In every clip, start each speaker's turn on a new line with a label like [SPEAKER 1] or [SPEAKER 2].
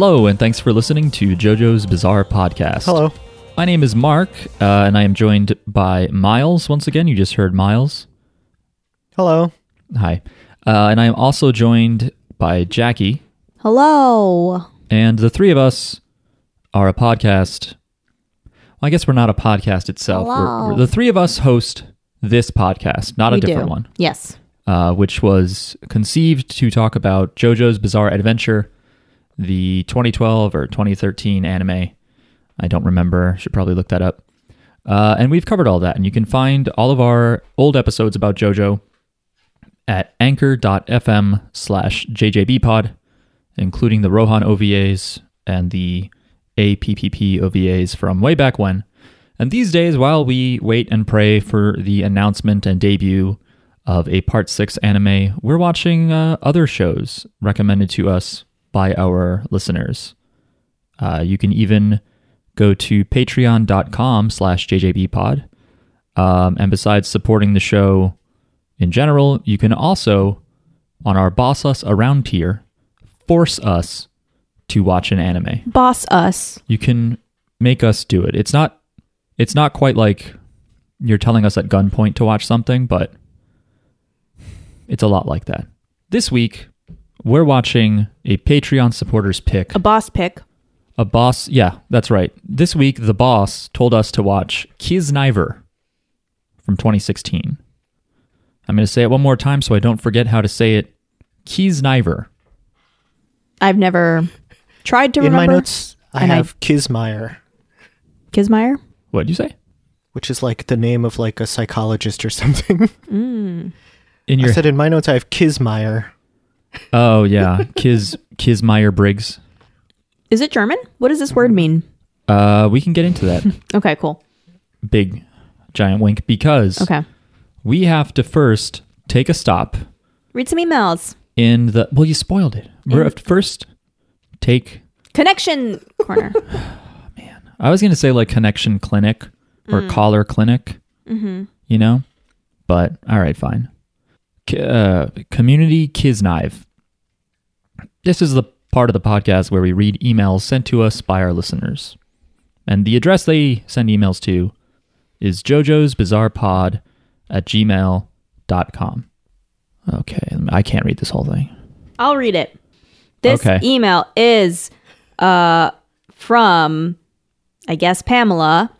[SPEAKER 1] Hello, and thanks for listening to JoJo's Bizarre Podcast.
[SPEAKER 2] Hello.
[SPEAKER 1] My name is Mark, uh, and I am joined by Miles once again. You just heard Miles.
[SPEAKER 2] Hello.
[SPEAKER 1] Hi. Uh, and I am also joined by Jackie.
[SPEAKER 3] Hello.
[SPEAKER 1] And the three of us are a podcast. Well, I guess we're not a podcast itself. We're- we're- the three of us host this podcast, not a different
[SPEAKER 3] do.
[SPEAKER 1] one,
[SPEAKER 3] Yes.
[SPEAKER 1] uh, which was conceived to talk about JoJo's Bizarre Adventure, the 2012 or 2013 anime. I don't remember. Should probably look that up. Uh, and we've covered all that. And you can find all of our old episodes about JoJo at anchor.fm slash jjbpod, including the Rohan OVAs and the APPP OVAs from way back when. And these days, while we wait and pray for the announcement and debut of a Part 6 anime, we're watching uh, other shows recommended to us by our listeners. Uh, you can even go to patreon.com slash jjbpod. Um, and besides supporting the show in general, you can also, on our Boss Us Around tier, force us to watch an anime.
[SPEAKER 3] Boss us.
[SPEAKER 1] You can make us do it. It's not it's not quite like you're telling us at gunpoint to watch something, but it's a lot like that. This week, we're watching a Patreon supporters pick.
[SPEAKER 3] A boss pick.
[SPEAKER 1] A boss, yeah, that's right. This week, the boss told us to watch Kiznaiver from 2016. I'm going to say it one more time so I don't forget how to say it. Kiznaiver.
[SPEAKER 3] I've never tried to
[SPEAKER 2] In my
[SPEAKER 3] remember.
[SPEAKER 2] notes, I
[SPEAKER 3] And I-
[SPEAKER 2] have Kismeyer,
[SPEAKER 3] Kismeyer.
[SPEAKER 1] What did you say?
[SPEAKER 2] which is like the name of like a psychologist or something. Mm.
[SPEAKER 1] In
[SPEAKER 2] I
[SPEAKER 1] your
[SPEAKER 2] said in my notes I have Kismeyer.
[SPEAKER 1] Oh yeah, Kis Kismeyer Briggs.
[SPEAKER 3] Is it German? What does this word mean?
[SPEAKER 1] Uh, we can get into that
[SPEAKER 3] Okay, cool.
[SPEAKER 1] big giant wink because
[SPEAKER 3] Okay.
[SPEAKER 1] we have to first take a stop
[SPEAKER 3] Read some emails.
[SPEAKER 1] in the. Well, you spoiled it. We have to first take.
[SPEAKER 3] Connection corner.
[SPEAKER 1] Man, I was going to say like connection clinic or collar clinic. Mm-hmm. You know, but all right, fine. Uh, community Kisnive. This is the part of the podcast where we read emails sent to us by our listeners. And the address they send emails to is jojo's bizarre pod at gmail.com. Okay, I can't read this whole thing.
[SPEAKER 3] I'll read it. This
[SPEAKER 1] Okay.
[SPEAKER 3] email is uh from I guess Pamela,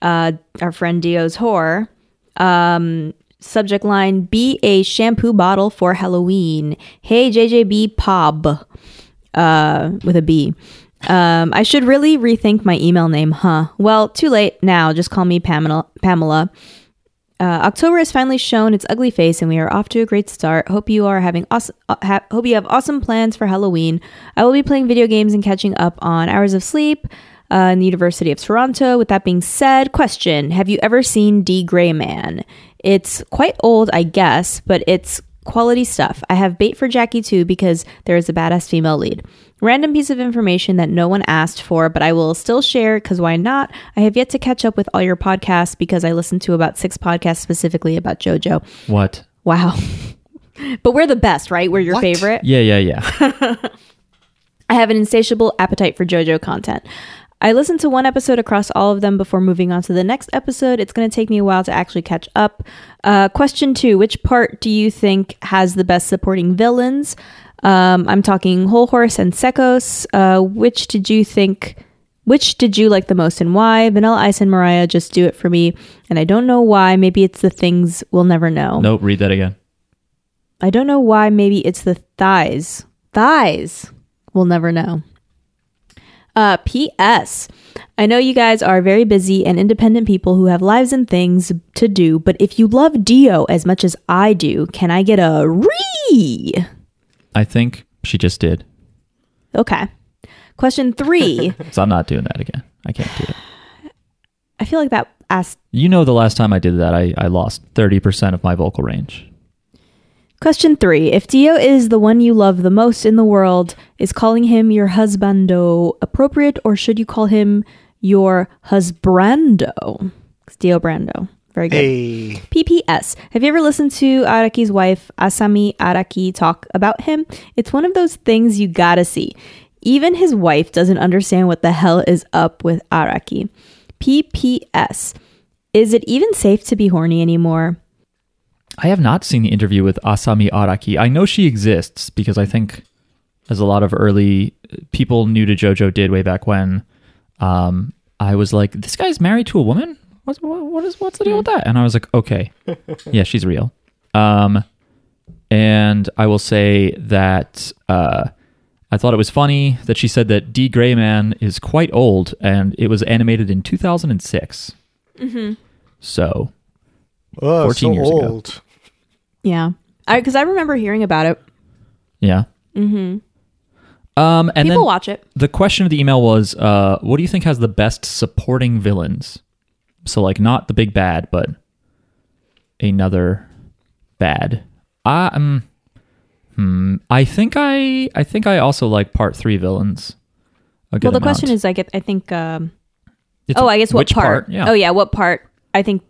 [SPEAKER 3] uh our friend Dio's whore. Um subject line be a shampoo bottle for Halloween. Hey JJB Pob uh with a B. Um I should really rethink my email name, huh? Well, too late now. Just call me Pamela Pamela. Uh, October has finally shown its ugly face, and we are off to a great start. Hope you are having awesome. Uh, ha- hope you have awesome plans for Halloween. I will be playing video games and catching up on hours of sleep uh, in the University of Toronto. With that being said, question: Have you ever seen D. Gray Man? It's quite old, I guess, but it's quality stuff. I have bait for Jackie too because there is a badass female lead. Random piece of information that no one asked for, but I will still share because why not? I have yet to catch up with all your podcasts because I listened to about six podcasts specifically about JoJo.
[SPEAKER 1] What?
[SPEAKER 3] Wow. but we're the best, right? We're your
[SPEAKER 2] What?
[SPEAKER 3] favorite.
[SPEAKER 1] Yeah, yeah, yeah.
[SPEAKER 3] I have an insatiable appetite for JoJo content. I listened to one episode across all of them before moving on to the next episode. It's going to take me a while to actually catch up. Uh, question two Which part do you think has the best supporting villains? Um, I'm talking Hol Horse and Sekos. Uh, which did you think? Which did you like the most and why? Vanilla Ice and Mariah just do it for me. And I don't know why. Maybe it's the things we'll never know.
[SPEAKER 1] nope, read that again.
[SPEAKER 3] I don't know why. Maybe it's the thighs. Thighs. We'll never know. Uh, P.S. I know you guys are very busy and independent people who have lives and things to do, but if you love Dio as much as I do, can I get a re?
[SPEAKER 1] I think she just did.
[SPEAKER 3] Okay. Question three.
[SPEAKER 1] So I'm not doing that again. I can't do it.
[SPEAKER 3] I feel like that asked.
[SPEAKER 1] You know, the last time I did that, I, I lost 30% of my vocal range.
[SPEAKER 3] Question three. If Dio is the one you love the most in the world, is calling him your husbando appropriate, or should you call him your husbrando? It's Dio Brando. Very good.
[SPEAKER 2] Hey,
[SPEAKER 3] PPS. Have you ever listened to Araki's wife, Asami Araki, talk about him? It's one of those things you gotta see. Even his wife doesn't understand what the hell is up with Araki. PPS. Is it even safe to be horny anymore?
[SPEAKER 1] I have not seen the interview with Asami Araki. I know she exists because I think, as a lot of early people new to JoJo did way back when, um, I was like, "This guy's married to a woman. What's what, what is what's the deal with that?" And I was like, "Okay, yeah, she's real." Um, and I will say that uh, I thought it was funny that she said that D. Gray Man is quite old and it was animated in 2006. Mm-hmm. So
[SPEAKER 2] Oh,
[SPEAKER 1] 14
[SPEAKER 2] so
[SPEAKER 1] years ago.
[SPEAKER 2] old.
[SPEAKER 3] Yeah. Because I, remember hearing about it.
[SPEAKER 1] yeah. Mm-hmm. Um, and
[SPEAKER 3] People
[SPEAKER 1] then
[SPEAKER 3] watch it.
[SPEAKER 1] the question of the email was, uh, what do you think has the best supporting villains? So like not the big bad, but another bad. I um, hmm, I think I I think I also like part three villains. a
[SPEAKER 3] Well, the
[SPEAKER 1] amount.
[SPEAKER 3] question is, I get, I think. Um,
[SPEAKER 1] It's
[SPEAKER 3] oh, I guess what
[SPEAKER 1] which
[SPEAKER 3] part?
[SPEAKER 1] Yeah.
[SPEAKER 3] Oh, yeah. What part? I think.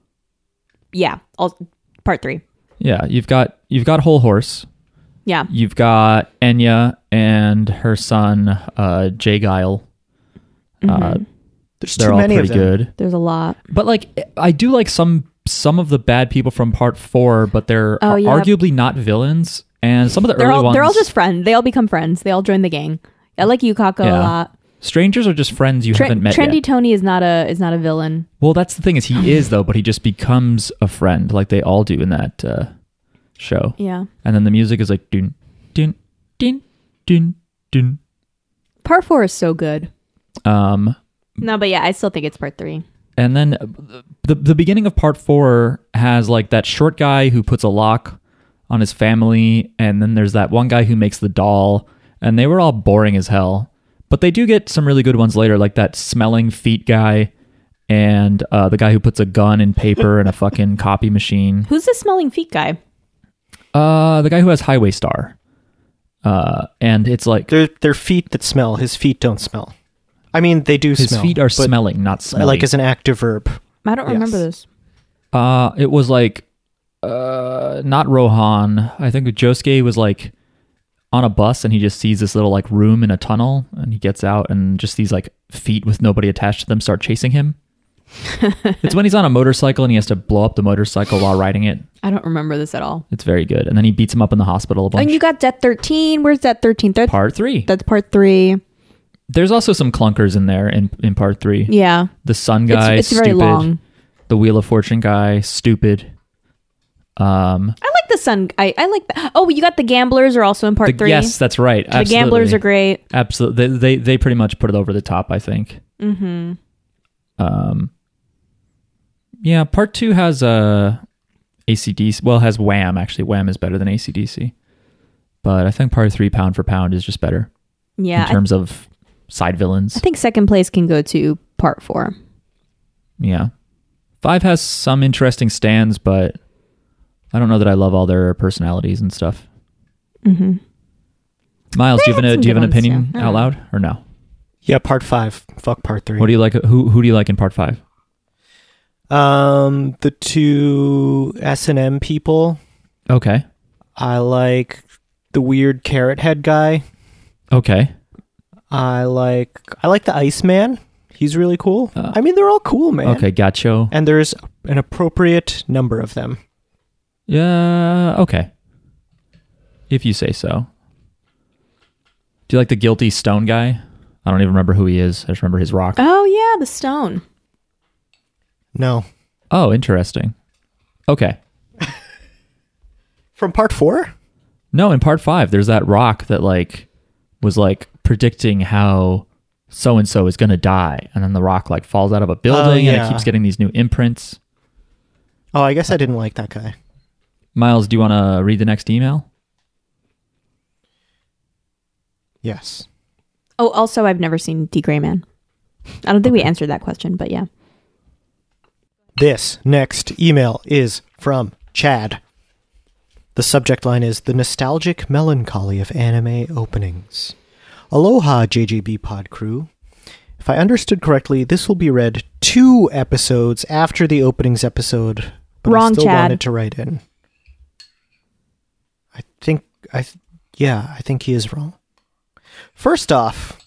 [SPEAKER 3] Yeah. All, part three.
[SPEAKER 1] Yeah, you've got you've got Hol Horse.
[SPEAKER 3] Yeah.
[SPEAKER 1] You've got Enya and her son uh, J. Geil. Uh,
[SPEAKER 2] There's
[SPEAKER 1] they're
[SPEAKER 2] too
[SPEAKER 1] all
[SPEAKER 2] many
[SPEAKER 1] pretty
[SPEAKER 2] of them.
[SPEAKER 1] good.
[SPEAKER 3] There's a lot.
[SPEAKER 1] But like, I do like some some of the bad people from Part Four, but they're
[SPEAKER 3] Oh, yeah.
[SPEAKER 1] arguably not villains. And some of the
[SPEAKER 3] They're
[SPEAKER 1] early
[SPEAKER 3] all
[SPEAKER 1] ones,
[SPEAKER 3] they're all just friends. They all become friends. They all join the gang. I like Yukako
[SPEAKER 1] Yeah.
[SPEAKER 3] a lot.
[SPEAKER 1] Strangers are just friends you
[SPEAKER 3] Tre-
[SPEAKER 1] haven't met
[SPEAKER 3] Trendy
[SPEAKER 1] yet.
[SPEAKER 3] Tony is not a is not a villain.
[SPEAKER 1] Well, that's the thing is he is though, but he just becomes a friend like they all do in that uh, show.
[SPEAKER 3] Yeah.
[SPEAKER 1] And then the music is like dun dun dun dun dun.
[SPEAKER 3] Part four is so good.
[SPEAKER 1] Um,
[SPEAKER 3] No, but yeah, I still think it's part three.
[SPEAKER 1] and then uh, the the beginning of part four has like that short guy who puts a lock on his family, and then there's that one guy who makes the doll, and they were all boring as hell. But they do get some really good ones later, like that smelling feet guy, and uh, the guy who puts a gun in paper and a fucking copy machine.
[SPEAKER 3] Who's the smelling feet guy?
[SPEAKER 1] Uh, the guy who has Highway Star. Uh, and it's like
[SPEAKER 2] They're they're feet that smell. His feet don't smell. I mean, they do
[SPEAKER 1] his
[SPEAKER 2] smell.
[SPEAKER 1] feet are smelling, not smelling.
[SPEAKER 2] Like as an active verb.
[SPEAKER 3] I don't
[SPEAKER 2] Yes.
[SPEAKER 3] remember this.
[SPEAKER 1] Uh, it was like, uh, not Rohan. I think Josuke was like on a bus and he just sees this little like room in a tunnel and he gets out and just these like feet with nobody attached to them start chasing him. it's when he's on a motorcycle and he has to blow up the motorcycle while riding it.
[SPEAKER 3] I don't remember this at all.
[SPEAKER 1] It's very good. And then he beats him up in the hospital a bunch.
[SPEAKER 3] And you got Death 13. Where's Death 13? That's,
[SPEAKER 1] part three.
[SPEAKER 3] that's part three.
[SPEAKER 1] There's also some clunkers in there in, in part three.
[SPEAKER 3] Yeah.
[SPEAKER 1] The sun
[SPEAKER 3] It's,
[SPEAKER 1] guy,
[SPEAKER 3] it's
[SPEAKER 1] stupid.
[SPEAKER 3] very long.
[SPEAKER 1] The Wheel of Fortune guy, stupid. Um,
[SPEAKER 3] I like the sun. I, I like that. Oh, you got the gamblers are also in part
[SPEAKER 1] the-
[SPEAKER 3] three.
[SPEAKER 1] yes, that's right.
[SPEAKER 3] the gamblers are great.
[SPEAKER 1] Absolutely, they, they they pretty much put it over the top. I think.
[SPEAKER 3] Mm-hmm.
[SPEAKER 1] Um. Yeah, part two has uh, ACDC. Well, it has Wham. Actually, Wham is better than ACDC. But I think part three, pound for pound, is just better
[SPEAKER 3] Yeah.
[SPEAKER 1] in
[SPEAKER 3] I,
[SPEAKER 1] terms of side villains.
[SPEAKER 3] I think second place can go to part four.
[SPEAKER 1] yeah, five has some interesting stands, but I don't know that I love all their personalities and stuff.
[SPEAKER 3] Mm-hmm.
[SPEAKER 1] Miles, do you have an, do you have an
[SPEAKER 3] good ones,
[SPEAKER 1] opinion
[SPEAKER 3] yeah.
[SPEAKER 1] Out loud or no?
[SPEAKER 2] Yeah, part five. Fuck part three.
[SPEAKER 1] What do you like? Who who do you like in part five?
[SPEAKER 2] um, the two S and M people.
[SPEAKER 1] Okay,
[SPEAKER 2] I like the weird carrot head guy.
[SPEAKER 1] okay.
[SPEAKER 2] I like I like the Iceman. He's really cool.
[SPEAKER 1] Uh,
[SPEAKER 2] I mean, they're all cool, man.
[SPEAKER 1] Okay, Ghiaccio.
[SPEAKER 2] And there's an appropriate number of them.
[SPEAKER 1] Yeah, okay. If you say so. Do you like the guilty stone guy? I don't even remember who he is. I just remember his rock.
[SPEAKER 3] Oh yeah, the stone.
[SPEAKER 2] No,
[SPEAKER 1] Oh, interesting. Okay.
[SPEAKER 2] from part four.
[SPEAKER 1] No, in part five, there's that rock that like was like predicting how so and so is gonna die, and then the rock like falls out of a building and oh,
[SPEAKER 2] yeah.
[SPEAKER 1] it keeps getting these new imprints.
[SPEAKER 2] Oh, I guess I didn't like that guy.
[SPEAKER 1] Miles, do you want to read the next email?
[SPEAKER 2] Yes.
[SPEAKER 3] Oh, also I've never seen D Gray Man. I don't think we answered that question, but yeah.
[SPEAKER 2] This next email is from Chad. The subject line is The Nostalgic Melancholy of Anime Openings. Aloha, JJB Pod Crew. If I understood correctly, this will be read two episodes after the openings episode, but
[SPEAKER 3] Wrong,
[SPEAKER 2] I still
[SPEAKER 3] Chad.
[SPEAKER 2] wanted to write in. I th- yeah, I think he is wrong. First off,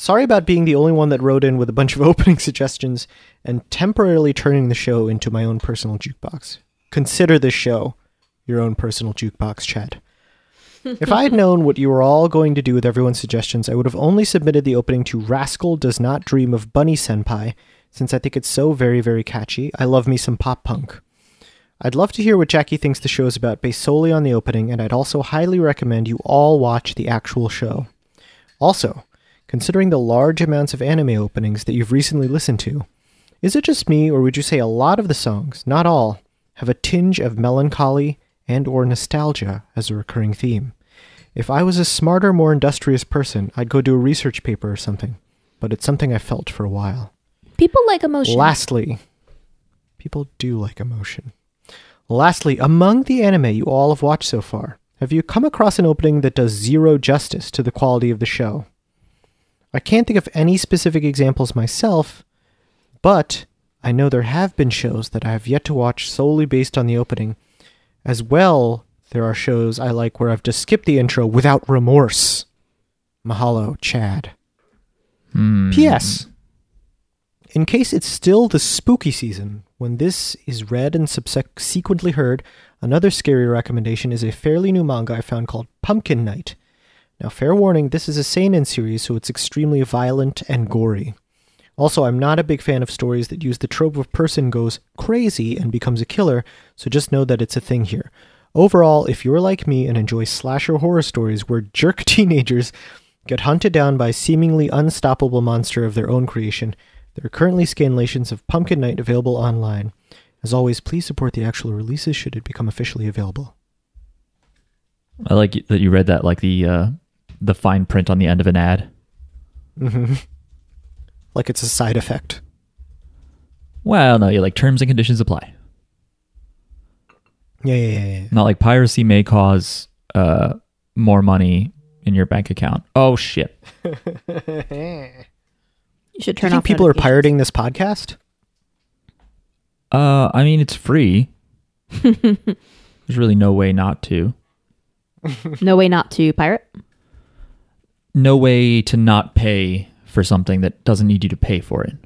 [SPEAKER 2] Sorry about being the only one that wrote in with a bunch of opening suggestions and temporarily turning the show into my own personal jukebox. Consider this show your own personal jukebox, Chad. if I had known what you were all going to do with everyone's suggestions, I would have only submitted the opening to Rascal Does Not Dream of Bunny Senpai, since I think it's so very, very catchy. I love me some pop punk. I'd love to hear what Jackie thinks the show is about based solely on the opening, and I'd also highly recommend you all watch the actual show. Also, considering the large amounts of anime openings that you've recently listened to, is it just me, or would you say a lot of the songs, not all, have a tinge of melancholy and or nostalgia as a recurring theme? If I was a smarter, more industrious person, I'd go do a research paper or something, but it's something I felt for a while.
[SPEAKER 3] People like emotion.
[SPEAKER 2] Lastly, people do like emotion. Lastly, among the anime you all have watched so far, have you come across an opening that does zero justice to the quality of the show? I can't think of any specific examples myself, but I know there have been shows that I have yet to watch solely based on the opening. As well, there are shows I like where I've just skipped the intro without remorse. Mahalo, Chad.
[SPEAKER 1] Hmm.
[SPEAKER 2] P.S. In case it's still the spooky season, when this is read and subsequently heard, another scary recommendation is a fairly new manga I found called Pumpkin Night. Now, fair warning, this is a seinen series, so it's extremely violent and gory. Also, I'm not a big fan of stories that use the trope of person goes crazy and becomes a killer, so just know that it's a thing here. Overall, if you're like me and enjoy slasher horror stories where jerk teenagers get hunted down by seemingly unstoppable monster of their own creation, there are currently scanlations of Pumpkin Night available online. As always, please support the actual releases should it become officially available.
[SPEAKER 1] I like that you read that like the uh, the fine print on the end of an ad.
[SPEAKER 2] hmm Like it's a side effect.
[SPEAKER 1] Well, no, you like terms and conditions apply.
[SPEAKER 2] Yeah, yeah, yeah. yeah.
[SPEAKER 1] Not like piracy may cause uh, more money in your bank account. Oh shit!
[SPEAKER 3] You should
[SPEAKER 2] Do you think
[SPEAKER 3] off
[SPEAKER 2] people are pirating this podcast?
[SPEAKER 1] Uh, I mean it's free. There's really no way not to.
[SPEAKER 3] No way not to pirate.
[SPEAKER 1] No way to not pay for something that doesn't need you to pay for it.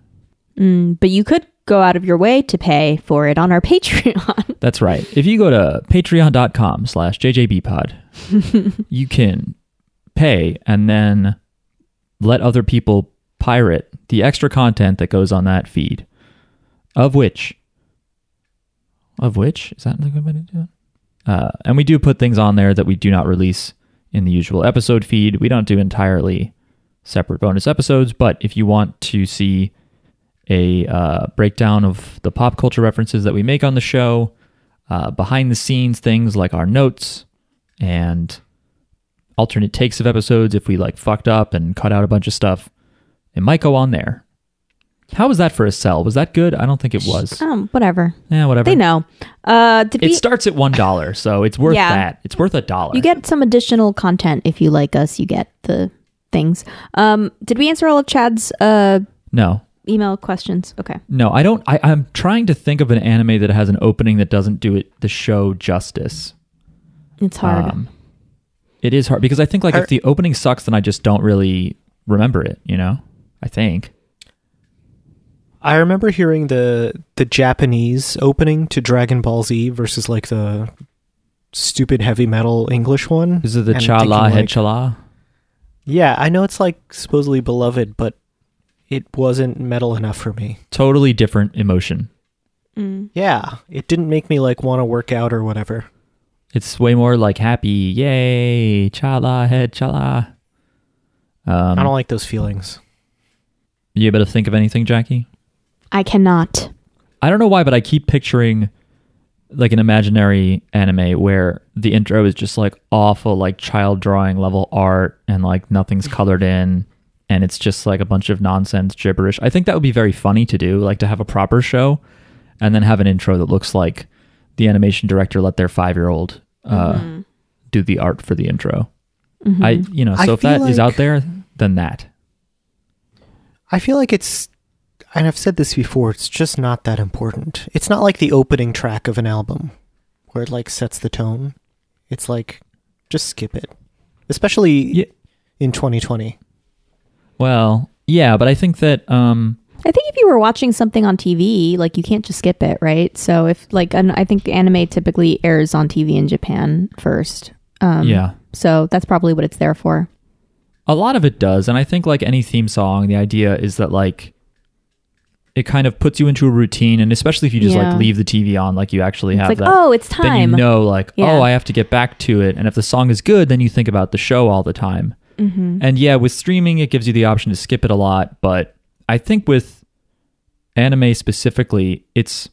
[SPEAKER 3] Mm, but you could go out of your way to pay for it on our Patreon.
[SPEAKER 1] That's right. If you go to patreon.com slash jjbpod, you can pay and then let other people pirate the extra content that goes on that feed. Of which, of which, is that the good way to do it? Uh, and we do put things on there that we do not release in the usual episode feed. We don't do entirely separate bonus episodes, but if you want to see a uh, breakdown of the pop culture references that we make on the show, uh, behind the scenes things like our notes and alternate takes of episodes if we like fucked up and cut out a bunch of stuff. It might go on there. How was that for a sell? Was that good? I don't think it was.
[SPEAKER 3] um, whatever.
[SPEAKER 1] Yeah, whatever.
[SPEAKER 3] They know. Uh, did
[SPEAKER 1] It
[SPEAKER 3] we?
[SPEAKER 1] starts at one dollar, so it's worth
[SPEAKER 3] Yeah.
[SPEAKER 1] that. It's worth a dollar.
[SPEAKER 3] You get some additional content if you like us. You get the things. Um, did we answer all of Chad's uh
[SPEAKER 1] no,
[SPEAKER 3] email questions? Okay.
[SPEAKER 1] no. I don't. I, I'm trying to think of an anime that has an opening that doesn't do it the show justice.
[SPEAKER 3] It's hard.
[SPEAKER 1] Um, it is hard because I think like
[SPEAKER 2] Are-
[SPEAKER 1] if the opening sucks, then I just don't really remember it. You know, I think.
[SPEAKER 2] I remember hearing the the Japanese opening to Dragon Ball Z versus like the stupid heavy metal English one.
[SPEAKER 1] Is it the
[SPEAKER 2] and
[SPEAKER 1] cha la
[SPEAKER 2] thinking,
[SPEAKER 1] head
[SPEAKER 2] like,
[SPEAKER 1] chala?
[SPEAKER 2] Yeah, I know it's like supposedly beloved, but it wasn't metal enough for me.
[SPEAKER 1] Totally different emotion.
[SPEAKER 3] Mm.
[SPEAKER 2] Yeah, it didn't make me like want to work out or whatever.
[SPEAKER 1] It's way more like happy, yay, cha la head chala. Um,
[SPEAKER 2] I don't like those feelings.
[SPEAKER 1] You able to think of anything, Jackie?
[SPEAKER 3] I cannot.
[SPEAKER 1] I don't know why, but I keep picturing like an imaginary anime where the intro is just like awful, like child drawing level art and like nothing's colored in and it's just like a bunch of nonsense gibberish. I think that would be very funny to do, like to have a proper show and then have an intro that looks like the animation director let their five year old uh,
[SPEAKER 3] Mm-hmm.
[SPEAKER 1] do the art for the intro. I, you know,
[SPEAKER 2] I
[SPEAKER 1] so if that
[SPEAKER 2] feel
[SPEAKER 1] is out there, then that.
[SPEAKER 2] I feel like it's, and I've said this before, it's just not that important. It's not like the opening track of an album where it like sets the tone. It's like, just skip it. Especially
[SPEAKER 1] Yeah.
[SPEAKER 2] in 2020.
[SPEAKER 1] Well, yeah, but I think that um,
[SPEAKER 3] I think if you were watching something on TV, like you can't just skip it, right? So if like, and I think anime typically airs on TV in Japan first. Um,
[SPEAKER 1] yeah,
[SPEAKER 3] So that's probably what it's there for.
[SPEAKER 1] A lot of it does, and I think like any theme song, the idea is that like it kind of puts you into a routine, and especially if you just
[SPEAKER 3] Yeah.
[SPEAKER 1] like leave the TV on, like you actually
[SPEAKER 3] It's
[SPEAKER 1] have
[SPEAKER 3] like,
[SPEAKER 1] that.
[SPEAKER 3] oh, it's time then
[SPEAKER 1] you know, like,
[SPEAKER 3] Yeah.
[SPEAKER 1] oh, I have to get back to it. And if the song is good, then you think about the show all the time.
[SPEAKER 3] Mm-hmm.
[SPEAKER 1] And yeah, with streaming, it gives you the option to skip it a lot. But I think with anime specifically, it's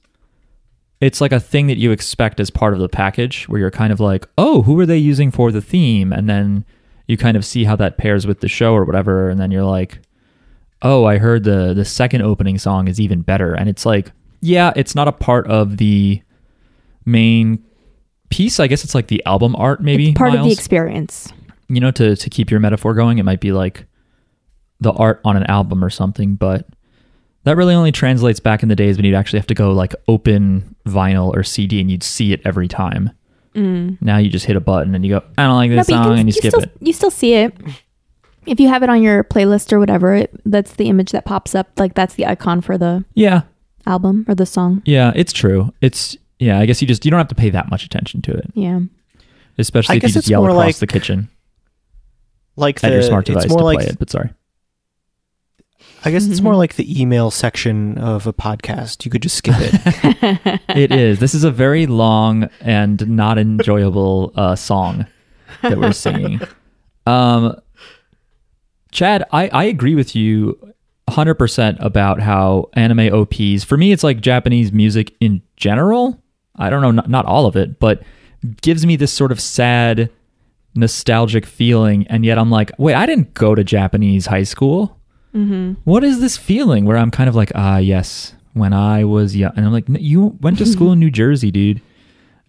[SPEAKER 1] it's like a thing that you expect as part of the package, where you're kind of like, oh, who are they using for the theme? And then you kind of see how that pairs with the show or whatever, and then you're like, oh, I heard the the second opening song is even better. And it's like, yeah, it's not a part of the main piece. I guess it's like the album art, maybe.
[SPEAKER 3] it's part of the experience.
[SPEAKER 1] you know, to to keep your metaphor going, it might be like the art on an album or something, but that really only translates back in the days when you'd actually have to go like open vinyl or CD and you'd see it every time. Now you just hit a button and you go, I don't like this
[SPEAKER 3] Mm. No, but
[SPEAKER 1] song, and you, skip
[SPEAKER 3] still,
[SPEAKER 1] it.
[SPEAKER 3] You still see it. If you have it on your playlist or whatever, it, that's the image that pops up. Like that's the icon for the
[SPEAKER 1] Yeah,
[SPEAKER 3] album or the song.
[SPEAKER 1] yeah, it's true. It's yeah, I guess you just you don't have to pay that much attention to it,
[SPEAKER 3] Yeah.
[SPEAKER 1] especially
[SPEAKER 2] I
[SPEAKER 1] if you just yell across
[SPEAKER 2] like-
[SPEAKER 1] the kitchen
[SPEAKER 2] Like
[SPEAKER 1] at
[SPEAKER 2] the,
[SPEAKER 1] your smart device
[SPEAKER 2] it's
[SPEAKER 1] to
[SPEAKER 2] more
[SPEAKER 1] play
[SPEAKER 2] like
[SPEAKER 1] it. But sorry,
[SPEAKER 2] I guess it's more like the email section of a podcast. You could just skip it.
[SPEAKER 1] it is. This is a very long and not enjoyable uh, song that we're singing. Um, Chad, I, I agree with you 100% about how anime OPs, for me, it's like Japanese music in general. I don't know, not, not all of it, but gives me this sort of sad, nostalgic feeling. And yet I'm like, wait, I didn't go to Japanese high school. What is this feeling where I'm kind of like, ah, yes, when I was young, and I'm like, "N- you went to school in New Jersey, dude.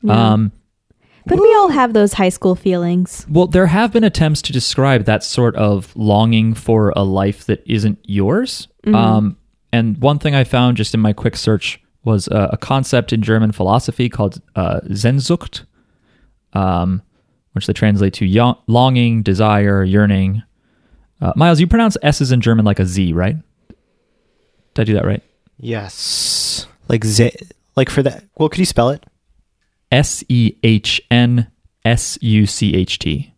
[SPEAKER 3] Yeah.
[SPEAKER 1] Um,
[SPEAKER 3] But we all have those high school feelings.
[SPEAKER 1] well, there have been attempts to describe that sort of longing for a life that isn't yours. Um, and one thing I found just in my quick search was uh, a concept in German philosophy called uh, Sehnsucht, um, which they translate to yo- longing, desire, yearning. Uh, Miles, you pronounce S's in German like a Z, right? Did I do that right?
[SPEAKER 2] yes. Like Z like for that. Well, could you spell it?
[SPEAKER 1] S E H N S U C H T.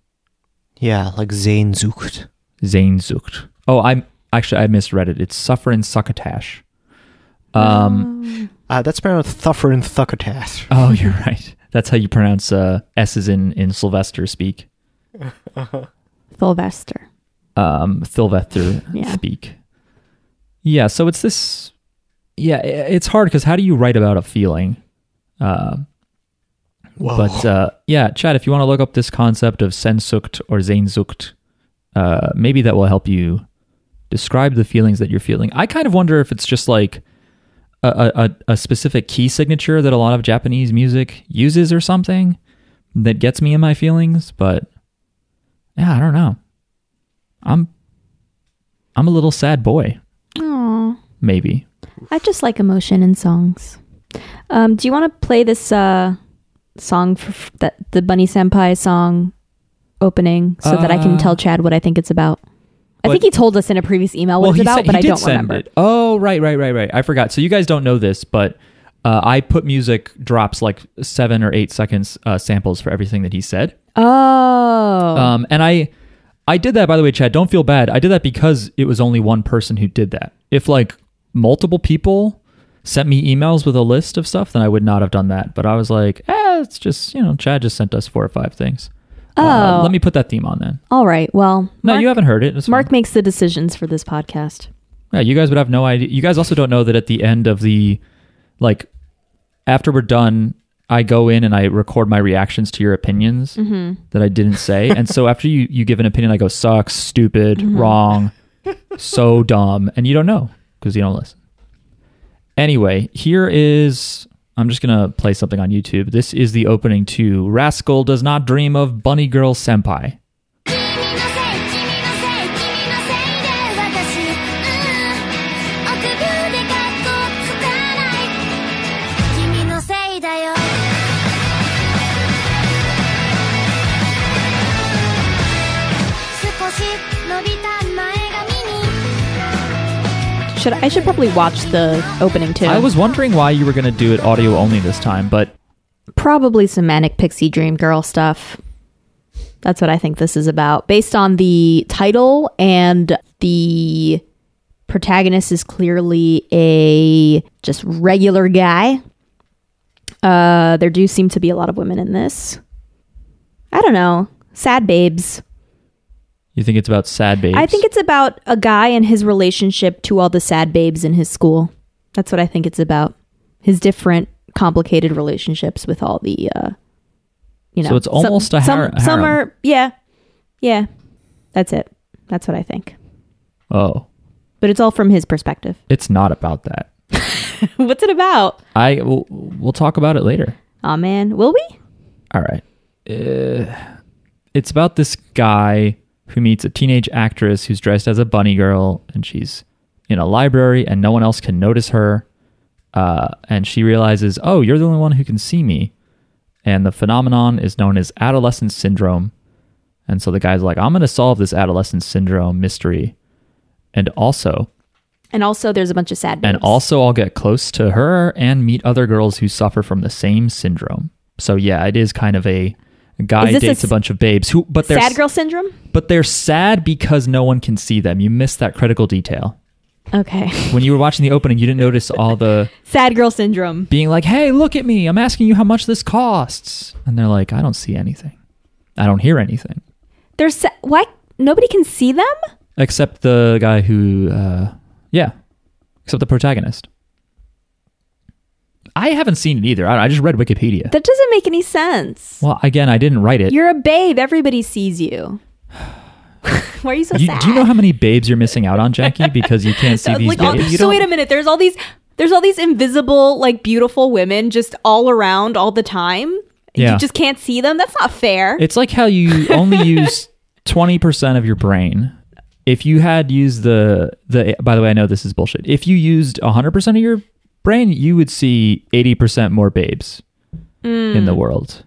[SPEAKER 2] Yeah, like Sehnsucht.
[SPEAKER 1] Sehnsucht. Oh, I'm actually I misread it. It's suffering succotash. Um.
[SPEAKER 2] Uh, that's pronounced Thuffer and Thuckertath.
[SPEAKER 1] Oh, you're right. That's how you pronounce uh, S's in in Sylvester speak.
[SPEAKER 3] Sylvester.
[SPEAKER 1] Um, Sylvester
[SPEAKER 3] Yeah.
[SPEAKER 1] speak. Yeah. So it's this. Yeah, it's hard because how do you write about a feeling? Uh,
[SPEAKER 2] Whoa.
[SPEAKER 1] But uh, yeah, Chad, if you want to look up this concept of Sehnsucht or Sehnsucht, uh, maybe that will help you describe the feelings that you're feeling. I kind of wonder if it's just like a, a, a specific key signature that a lot of Japanese music uses or something that gets me in my feelings. But yeah, I don't know. I'm I'm a little sad boy,
[SPEAKER 3] Aw.
[SPEAKER 1] maybe.
[SPEAKER 3] I just like emotion in songs. Um, do you want to play this uh, song for f- that the Bunny Senpai song opening so that I can
[SPEAKER 1] Uh,
[SPEAKER 3] tell Chad what I think it's about? I think he told us in a previous email what it's about,
[SPEAKER 1] said-
[SPEAKER 3] but I don't remember.
[SPEAKER 1] it. Oh, right, right, right, right. I forgot. So you guys don't know this, but uh, I put music drops like seven or eight seconds uh, samples for everything that he said.
[SPEAKER 3] Oh,
[SPEAKER 1] Um, and I, I did that by the way, Chad. Don't feel bad. I did that because it was only one person who did that. If like multiple people sent me emails with a list of stuff, then I would not have done that. But I was like, eh, it's just you know, Chad just sent us four or five things. Uh,
[SPEAKER 3] Oh.
[SPEAKER 1] let me put that theme on then.
[SPEAKER 3] all right. Well,
[SPEAKER 1] No,
[SPEAKER 3] Mark,
[SPEAKER 1] you haven't heard it. It's
[SPEAKER 3] Mark
[SPEAKER 1] fine.
[SPEAKER 3] makes the decisions for this podcast.
[SPEAKER 1] Yeah, you guys would have no idea. You guys also don't know that at the end of the, like, after we're done, I go in and I record my reactions to your opinions mm-hmm. that I didn't say. and so after you, you give an opinion, I go, sucks, stupid, mm-hmm. wrong, so dumb. And you don't know because you don't listen. Anyway, here is. I'm just going to play something on YouTube. This is the opening to Rascal Does Not Dream of Bunny Girl Senpai.
[SPEAKER 3] Should I should probably watch the opening too.
[SPEAKER 1] I was wondering why you were going to do it audio only this time, but
[SPEAKER 3] probably some manic pixie dream girl stuff. That's what I think this is about. Based on the title and the protagonist is clearly a just regular guy. Uh there do seem to be a lot of women in this. I don't know. Sad babes.
[SPEAKER 1] You think it's about sad babes.
[SPEAKER 3] I think it's about a guy and his relationship to all the sad babes in his school. That's what I think it's about. His different complicated relationships with all the uh you know.
[SPEAKER 1] So it's almost
[SPEAKER 3] some,
[SPEAKER 1] a har-
[SPEAKER 3] some, some
[SPEAKER 1] harem.
[SPEAKER 3] are yeah. Yeah. That's it. That's what I think.
[SPEAKER 1] Oh,
[SPEAKER 3] But it's all from his perspective.
[SPEAKER 1] it's not about that.
[SPEAKER 3] What's it about?
[SPEAKER 1] I we'll, we'll talk about it later.
[SPEAKER 3] Oh man, will we?
[SPEAKER 1] All right. Uh, it's about this guy who meets a teenage actress who's dressed as a bunny girl, and she's in a library, and no one else can notice her. Uh, and she realizes, oh, you're the only one who can see me. And the phenomenon is known as adolescence syndrome. And so the guy's like, I'm going to solve this adolescence syndrome mystery. And also,
[SPEAKER 3] And also there's a bunch of sad
[SPEAKER 1] and also I'll get close to her and meet other girls who suffer from the same syndrome. So yeah, it is kind of a guy dates a
[SPEAKER 3] a,
[SPEAKER 1] bunch of babes who but they're
[SPEAKER 3] sad girl syndrome?
[SPEAKER 1] but they're sad because no one can see them. You missed that critical detail.
[SPEAKER 3] Okay.
[SPEAKER 1] When you were watching the opening, you didn't notice all the
[SPEAKER 3] sad girl syndrome.
[SPEAKER 1] being like, "Hey, look at me. I'm asking you how much this costs." And they're like, "I don't see anything. I don't hear anything."
[SPEAKER 3] There's sa- why nobody can see them?
[SPEAKER 1] Except the guy who uh yeah, except the protagonist. I haven't seen it either. I, I just read Wikipedia.
[SPEAKER 3] That doesn't make any sense.
[SPEAKER 1] Well, again, I didn't write it.
[SPEAKER 3] You're a babe. Everybody sees you. Why are you so
[SPEAKER 1] You-
[SPEAKER 3] sad?
[SPEAKER 1] do you know how many babes you're missing out on, Jackie? Because you can't see these
[SPEAKER 3] like, all-
[SPEAKER 1] babes.
[SPEAKER 3] so wait a minute. There's all these. There's all these invisible, like beautiful women just all around all the time.
[SPEAKER 1] Yeah.
[SPEAKER 3] You just can't see them. That's not fair.
[SPEAKER 1] It's like how you only use twenty percent of your brain. If you had used the the, by the way, I know this is bullshit. If you used hundred percent of your brain, you would see eighty percent more babes in the world.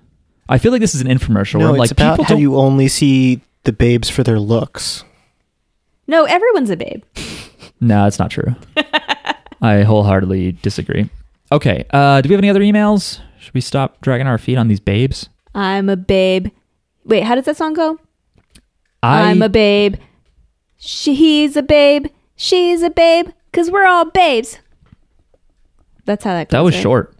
[SPEAKER 1] I feel like this is an infomercial.
[SPEAKER 2] No,
[SPEAKER 1] where,
[SPEAKER 2] it's
[SPEAKER 1] like
[SPEAKER 2] about
[SPEAKER 1] people
[SPEAKER 2] how
[SPEAKER 1] don't-
[SPEAKER 2] you only see the babes for their looks.
[SPEAKER 3] no, everyone's a babe.
[SPEAKER 1] No, that's not true. I wholeheartedly disagree. Okay, uh, do we have any other emails? Should we stop dragging our feet on these babes?
[SPEAKER 3] I'm a babe. Wait, how does that song go?
[SPEAKER 1] I,
[SPEAKER 3] I'm a babe. She, he's a babe. She's a babe. Cause we're all babes. That's how that goes.
[SPEAKER 1] that was
[SPEAKER 3] right?
[SPEAKER 1] short.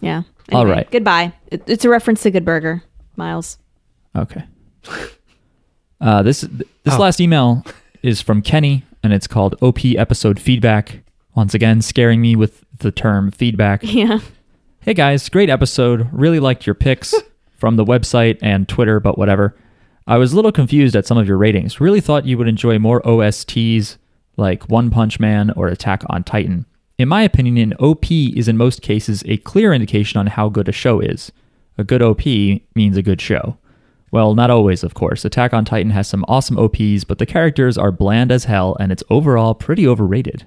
[SPEAKER 3] Yeah.
[SPEAKER 1] All right.
[SPEAKER 3] Goodbye. It, it's a reference to Good Burger, Miles.
[SPEAKER 1] Okay. Uh, this this
[SPEAKER 2] Oh.
[SPEAKER 1] last email is from Kenny, and it's called OP episode feedback. Once again, scaring me with the term feedback.
[SPEAKER 3] Yeah.
[SPEAKER 1] Hey guys, great episode. Really liked your picks from the website and Twitter, but whatever. I was a little confused at some of your ratings. Really thought you would enjoy more OSTs like One Punch Man or Attack on Titan. In my opinion, an OP is in most cases a clear indication on how good a show is. A good OP means a good show. Well, not always, of course. Attack on Titan has some awesome OPs, but the characters are bland as hell and it's overall pretty overrated.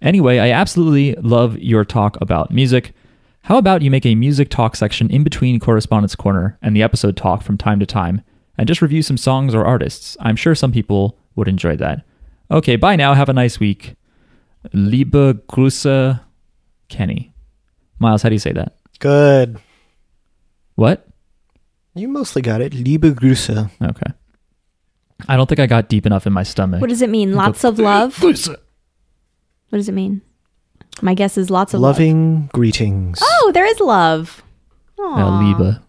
[SPEAKER 1] Anyway, I absolutely love your talk about music. How about you make a music talk section in between Correspondence Corner and the episode talk from time to time and just review some songs or artists? I'm sure some people would enjoy that. Okay, bye now. Have a nice week. Liebe Grüße, Kenny. Miles, how do you say that?
[SPEAKER 2] Good.
[SPEAKER 1] What?
[SPEAKER 2] You mostly got it. Liebe Grüße.
[SPEAKER 1] Okay. I don't think I got deep enough in my stomach.
[SPEAKER 3] What does it mean? Lots of love? What does it mean? My guess is lots of love.
[SPEAKER 2] Loving greetings.
[SPEAKER 3] Oh, there is love.
[SPEAKER 1] Uh,
[SPEAKER 3] Aw.
[SPEAKER 1] Liebe.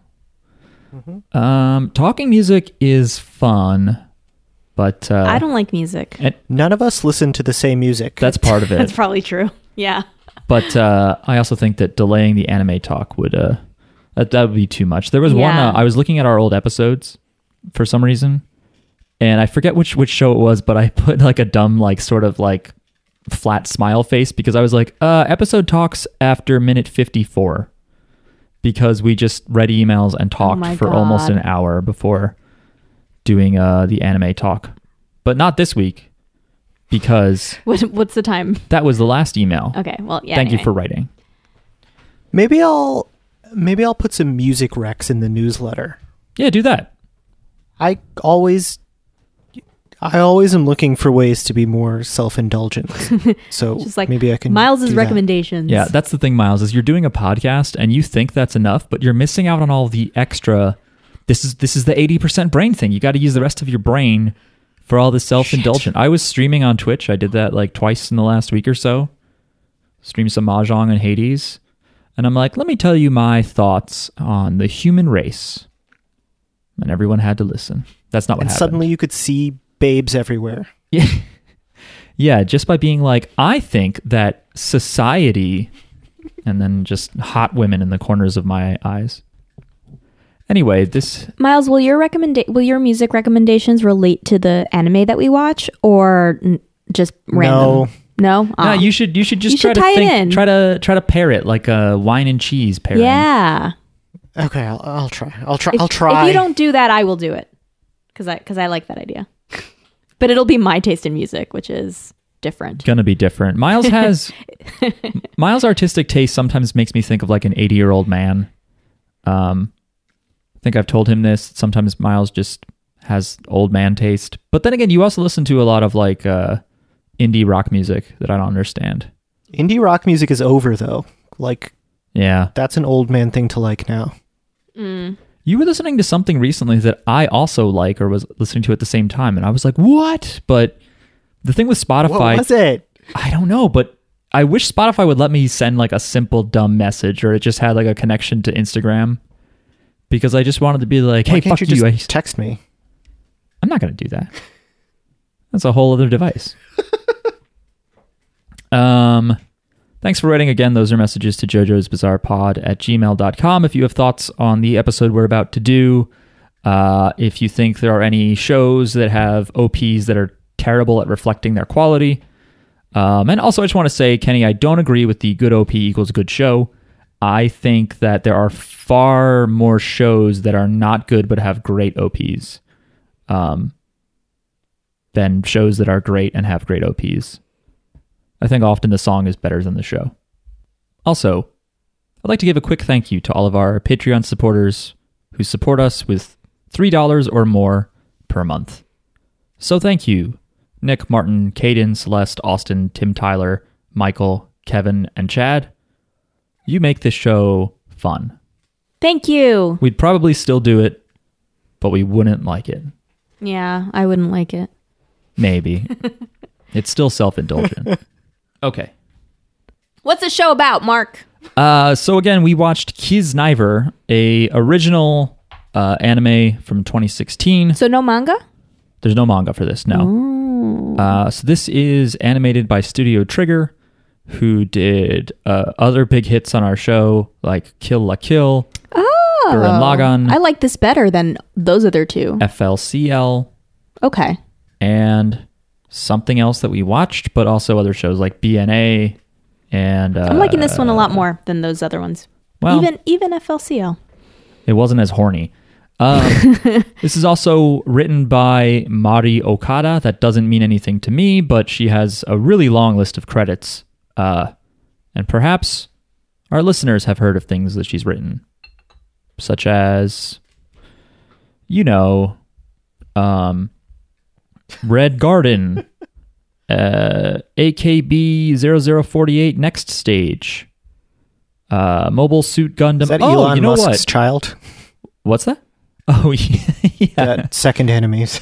[SPEAKER 1] Um, talking music is fun, but uh,
[SPEAKER 3] I don't like music.
[SPEAKER 1] And
[SPEAKER 2] None of us listen to the same music.
[SPEAKER 1] that's part of it.
[SPEAKER 3] That's probably true. Yeah.
[SPEAKER 1] but uh, I also think that delaying the anime talk would uh, that, that would be too much. There was one
[SPEAKER 3] Yeah.
[SPEAKER 1] uh, I was looking at our old episodes for some reason, and I forget which which show it was, but I put like a dumb like sort of like flat smile face because I was like, uh, episode talks after minute fifty four. Because we just read emails and talked
[SPEAKER 3] Oh my
[SPEAKER 1] for almost
[SPEAKER 3] God.
[SPEAKER 1] an hour before doing uh, the anime talk, but not this week because
[SPEAKER 3] What, what's the time?
[SPEAKER 1] that was the last email.
[SPEAKER 3] Okay. Well, yeah.
[SPEAKER 1] Thank you
[SPEAKER 3] anyway.
[SPEAKER 1] for writing.
[SPEAKER 2] maybe I'll maybe I'll put some music recs in the newsletter.
[SPEAKER 1] Yeah, do that.
[SPEAKER 2] I always I always am looking for ways to be more self-indulgent. So
[SPEAKER 3] Just like
[SPEAKER 2] maybe I can
[SPEAKER 3] Miles's
[SPEAKER 2] do that.
[SPEAKER 3] recommendations.
[SPEAKER 1] Yeah, that's the thing, Miles, is you're doing a podcast and you think that's enough, but you're missing out on all the extra. This is this is the eighty percent brain thing. You got to use the rest of your brain for all the self indulgent. I was streaming on Twitch. I did that like twice in the last week or so. Streamed some mahjong and Hades, and I'm like, let me tell you my thoughts on the human race. And everyone had to listen. That's not what
[SPEAKER 2] And
[SPEAKER 1] happened.
[SPEAKER 2] suddenly you could see babes everywhere.
[SPEAKER 1] Yeah. Yeah, just by being like, I think that society, and then just hot women in the corners of my eyes. Anyway, this
[SPEAKER 3] Miles, will your recommenda- will your music recommendations relate to the anime that we watch or n- just random? No.
[SPEAKER 1] no,
[SPEAKER 3] Oh.
[SPEAKER 1] you should you should just
[SPEAKER 3] You
[SPEAKER 1] try
[SPEAKER 3] should
[SPEAKER 1] to
[SPEAKER 3] tie it
[SPEAKER 1] think,
[SPEAKER 3] in.
[SPEAKER 1] try to try to pair it like a wine and cheese pairing.
[SPEAKER 3] Yeah.
[SPEAKER 2] Okay, I'll, I'll try. I'll try.
[SPEAKER 3] If,
[SPEAKER 2] I'll try.
[SPEAKER 3] If you don't do that, I will do it because I because I like that idea. but it'll be my taste in music, which is different.
[SPEAKER 1] Gonna be different. Miles has Miles' artistic taste sometimes makes me think of like an 80 year old man. Um, I think I've told him this. Sometimes Miles just has old man taste. But then again, you also listen to a lot of like uh, indie rock music that I don't understand.
[SPEAKER 2] Indie rock music is over though. Like
[SPEAKER 1] Yeah,
[SPEAKER 2] that's an old man thing to like now.
[SPEAKER 1] you were listening to something recently that I also like or was listening to at the same time, and I was like, "What?" But the thing with
[SPEAKER 2] What
[SPEAKER 1] Spotify,
[SPEAKER 2] was it?
[SPEAKER 1] I don't know, but I wish Spotify would let me send like a simple dumb message or it just had like a connection to Instagram. Because I just wanted to be like, hey, fuck
[SPEAKER 2] you
[SPEAKER 1] you.
[SPEAKER 2] just
[SPEAKER 1] I,
[SPEAKER 2] text me?
[SPEAKER 1] I'm not going to do that. That's a whole other device. um, thanks for writing again. Those are messages to Jojo's Bizarre Pod at gmail.com. If you have thoughts on the episode we're about to do, uh, if you think there are any shows that have OPs that are terrible at reflecting their quality, um, and also, I just want to say, Kenny, I don't agree with the good OP equals good show. I think that there are far more shows that are not good but have great OPs um, than shows that are great and have great OPs. I think often the song is better than the show. Also, I'd like to give a quick thank you to all of our Patreon supporters who support us with $3 or more per month. So thank you, Nick, Martin, Caden, Celeste, Austin, Tim Tyler, Michael, Kevin, and Chad. You make this show fun.
[SPEAKER 3] Thank you.
[SPEAKER 1] We'd probably still do it, but we wouldn't like it.
[SPEAKER 3] Yeah, I wouldn't like it.
[SPEAKER 1] Maybe. it's still self indulgent. Okay.
[SPEAKER 3] What's the show about, Mark?
[SPEAKER 1] Uh, so again, we watched Kiznaiver, a original uh, anime from 2016.
[SPEAKER 3] So no manga?
[SPEAKER 1] There's no manga for this, no. Uh, so this is animated by Studio Trigger, who did uh, other big hits on our show like Kill La Kill,
[SPEAKER 3] Oh,
[SPEAKER 1] Gurren Lagann,
[SPEAKER 3] I like this better than those other two.
[SPEAKER 1] FLCL,
[SPEAKER 3] Okay.
[SPEAKER 1] and something else that we watched, but also other shows like BNA and. Uh,
[SPEAKER 3] I'm liking this one a lot more than those other ones.
[SPEAKER 1] Well,
[SPEAKER 3] even even FLCL.
[SPEAKER 1] It wasn't as horny. Um, this is also written by Mari Okada. That doesn't mean anything to me, but she has a really long list of credits. Uh, and perhaps our listeners have heard of things that she's written, such as, you know, um, Red Garden, uh, AKB 0048 Next Stage, uh, Mobile Suit Gundam.
[SPEAKER 2] Is that
[SPEAKER 1] oh,
[SPEAKER 2] Elon
[SPEAKER 1] you know
[SPEAKER 2] Musk's
[SPEAKER 1] what?
[SPEAKER 2] child?
[SPEAKER 1] What's that? Oh yeah, yeah.
[SPEAKER 2] That second enemies.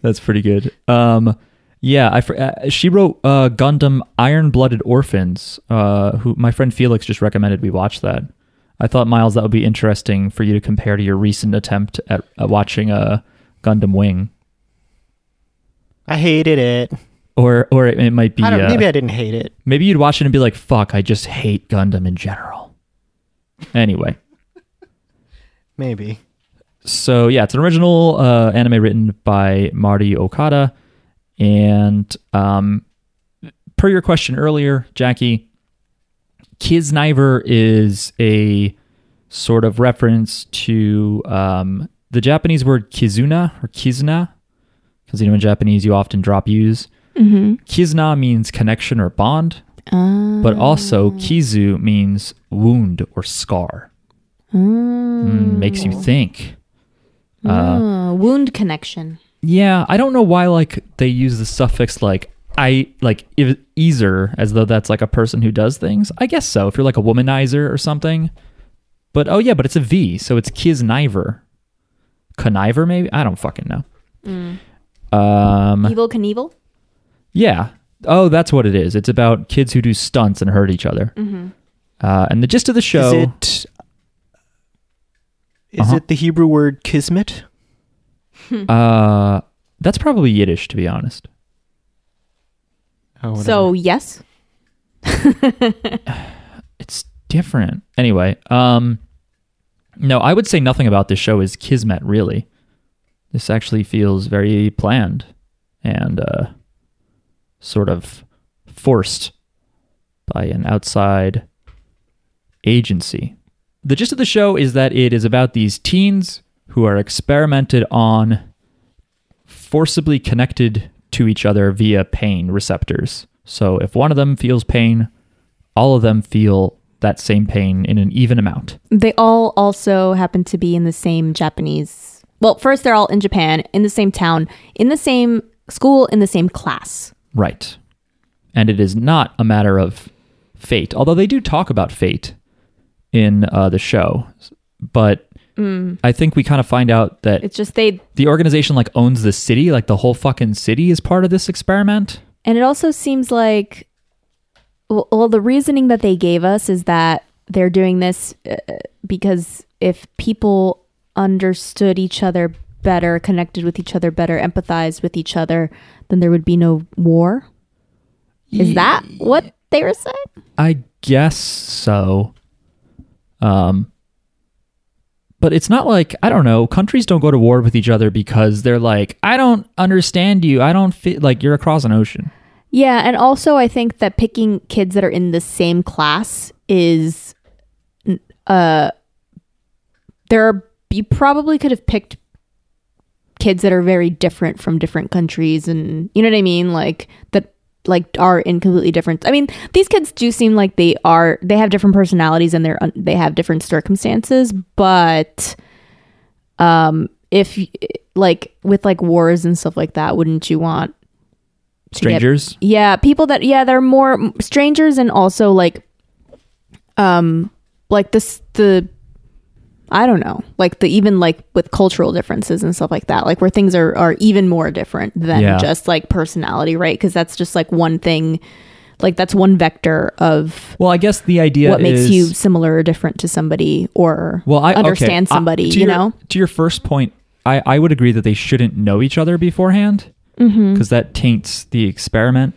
[SPEAKER 1] that's pretty good. Um, yeah, I fr- uh, she wrote uh, Gundam Iron Blooded Orphans. Uh, who my friend Felix just recommended we watch that. I thought Miles that would be interesting for you to compare to your recent attempt at, at watching uh, Gundam Wing,
[SPEAKER 2] I hated it.
[SPEAKER 1] or or it, it might be
[SPEAKER 2] I don't,
[SPEAKER 1] uh,
[SPEAKER 2] maybe I didn't hate it.
[SPEAKER 1] maybe you'd watch it and be like, "Fuck, I just hate Gundam in general." Anyway.
[SPEAKER 2] Maybe.
[SPEAKER 1] so yeah, it's an original uh, anime written by Mari Okada, and um, per your question earlier, Jackie, Kiznaiver is a sort of reference to um, the Japanese word kizuna or kizna, because you know in Japanese you often drop U's.
[SPEAKER 3] Mm-hmm.
[SPEAKER 1] Kizna means connection or bond, but also kizu means wound or scar. Mm, makes you think. Uh,
[SPEAKER 3] wound connection.
[SPEAKER 1] Yeah, I don't know why like they use the suffix like I like if, easer as though that's like a person who does things. I guess so. If you're like a womanizer or something. But oh yeah, but it's a V, so it's Kiznaiver. Conniver maybe? I don't fucking know. Um
[SPEAKER 3] Evel Knievel?
[SPEAKER 1] yeah. Oh, that's what it is. It's about kids who do stunts and hurt each other. Uh, and the gist of the show
[SPEAKER 2] Is it is
[SPEAKER 1] Uh-huh.
[SPEAKER 2] it the Hebrew word kismet?
[SPEAKER 1] uh that's probably Yiddish to be honest.
[SPEAKER 2] Oh.
[SPEAKER 3] So, yes.
[SPEAKER 1] it's different. Anyway, um no, I would say nothing about this show is kismet really. This actually feels very planned and uh sort of forced by an outside agency. The gist of the show is that it is about these teens who are experimented on forcibly connected to each other via pain receptors. So if one of them feels pain, all of them feel that same pain in an even amount.
[SPEAKER 3] They all also happen to be in the same Japanese. Well, first, they're all in Japan, in the same town, in the same school, in the same class.
[SPEAKER 1] Right. And it is not a matter of fate, although they do talk about fate in uh, the show. But I think we kind of find out that
[SPEAKER 3] It's just they.
[SPEAKER 1] the organization like owns the city, like the whole fucking city is part of this experiment.
[SPEAKER 3] And it also seems like. Well, well, the reasoning that they gave us is that they're doing this uh, because if people understood each other better, connected with each other better, empathized with each other, then there would be no war. Is that what they were saying?
[SPEAKER 1] I guess so. Um but it's not like I don't know, countries don't go to war with each other because they're like, I don't understand you. I don't fit like you're across an ocean.
[SPEAKER 3] Yeah, and also I think that picking kids that are in the same class is uh there are you probably could have picked kids that are very different from different countries and you know what I mean like that like are in completely different I mean these kids do seem like they are they have different personalities and they're they have different circumstances but um if like with like wars and stuff like that wouldn't you want to get-
[SPEAKER 1] Strangers.
[SPEAKER 3] yeah, people that yeah, they're more strangers and also like um like this the I don't know, like the even like with cultural differences and stuff like that, like where things are are even more different than
[SPEAKER 1] Yeah.
[SPEAKER 3] just like personality, right? Because that's just like one thing, like that's one vector of
[SPEAKER 1] Well, I guess the idea
[SPEAKER 3] what makes you similar or different to somebody or
[SPEAKER 1] well, I
[SPEAKER 3] understand
[SPEAKER 1] okay,
[SPEAKER 3] somebody,
[SPEAKER 1] to
[SPEAKER 3] you
[SPEAKER 1] your-
[SPEAKER 3] know?
[SPEAKER 1] To your first point, I I would agree that they shouldn't know each other beforehand
[SPEAKER 3] Mm-hmm.
[SPEAKER 1] because that taints the experiment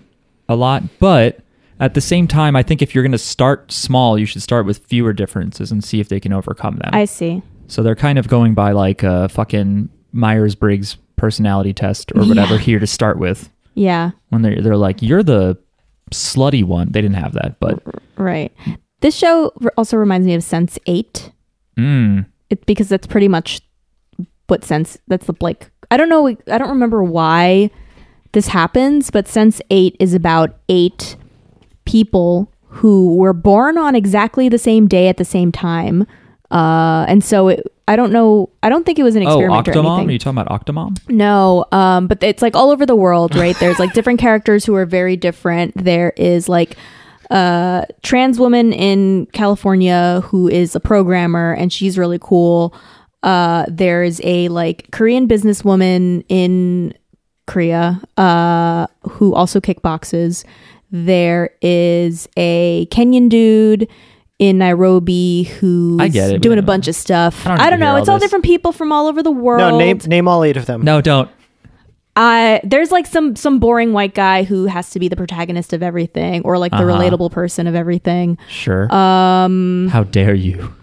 [SPEAKER 1] a lot. But at the same time, I think if you're going to start small, you should start with fewer differences and see if they can overcome them.
[SPEAKER 3] I see.
[SPEAKER 1] So they're kind of going by like a fucking Myers Briggs personality test or whatever
[SPEAKER 3] Yeah.
[SPEAKER 1] here to start with.
[SPEAKER 3] Yeah,
[SPEAKER 1] When they're they're like, you're the slutty one. They didn't have that, but
[SPEAKER 3] right. This show also reminds me of Sense Eight.
[SPEAKER 1] mm,
[SPEAKER 3] it because that's pretty much what sense that's the like i don't know i don't remember why this happens but sense 8 is about eight people who were born on exactly the same day at the same time uh and so it, i don't know i don't think it was an
[SPEAKER 1] oh,
[SPEAKER 3] experiment or
[SPEAKER 1] Octomom.
[SPEAKER 3] anything
[SPEAKER 1] Are you talking about Octomom?
[SPEAKER 3] no, um, but it's like all over the world, right? There's like different characters who are very different. There is like a trans woman in California who is a programmer and she's really cool. Uh, there's a like Korean businesswoman in Korea uh, who also kickboxes. There is a Kenyan dude in Nairobi who's
[SPEAKER 1] I get it.
[SPEAKER 3] Doing a
[SPEAKER 1] don't-
[SPEAKER 3] bunch of stuff.
[SPEAKER 1] I
[SPEAKER 3] I
[SPEAKER 1] don't
[SPEAKER 3] don't,
[SPEAKER 1] need to hear
[SPEAKER 3] know.
[SPEAKER 1] all
[SPEAKER 3] It's all
[SPEAKER 1] this.
[SPEAKER 3] different people from all over the world.
[SPEAKER 2] No, name name all eight of them.
[SPEAKER 1] No, don't.
[SPEAKER 3] I there's like some some boring white guy who has to be the protagonist of everything or like the
[SPEAKER 1] Uh-huh.
[SPEAKER 3] relatable person of everything.
[SPEAKER 1] Sure.
[SPEAKER 3] Um
[SPEAKER 1] How dare you?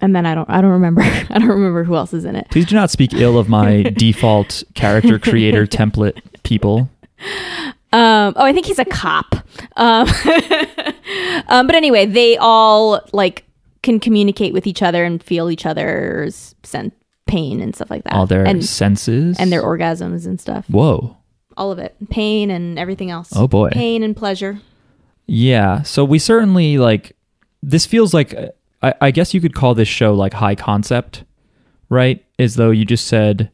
[SPEAKER 3] and then I don't I don't remember I don't remember who else is in it.
[SPEAKER 1] Please do not speak ill of my default character creator template people.
[SPEAKER 3] Um oh I think he's a cop. Um, um but anyway, they all like can communicate with each other and feel each other's sen- pain and stuff like that.
[SPEAKER 1] All their
[SPEAKER 3] and
[SPEAKER 1] senses
[SPEAKER 3] and their orgasms and stuff.
[SPEAKER 1] Whoa.
[SPEAKER 3] All of it. Pain and everything else.
[SPEAKER 1] Oh, boy.
[SPEAKER 3] Pain and pleasure.
[SPEAKER 1] Yeah. So we certainly like this feels like I, I guess you could call this show like high concept, right? As though you just said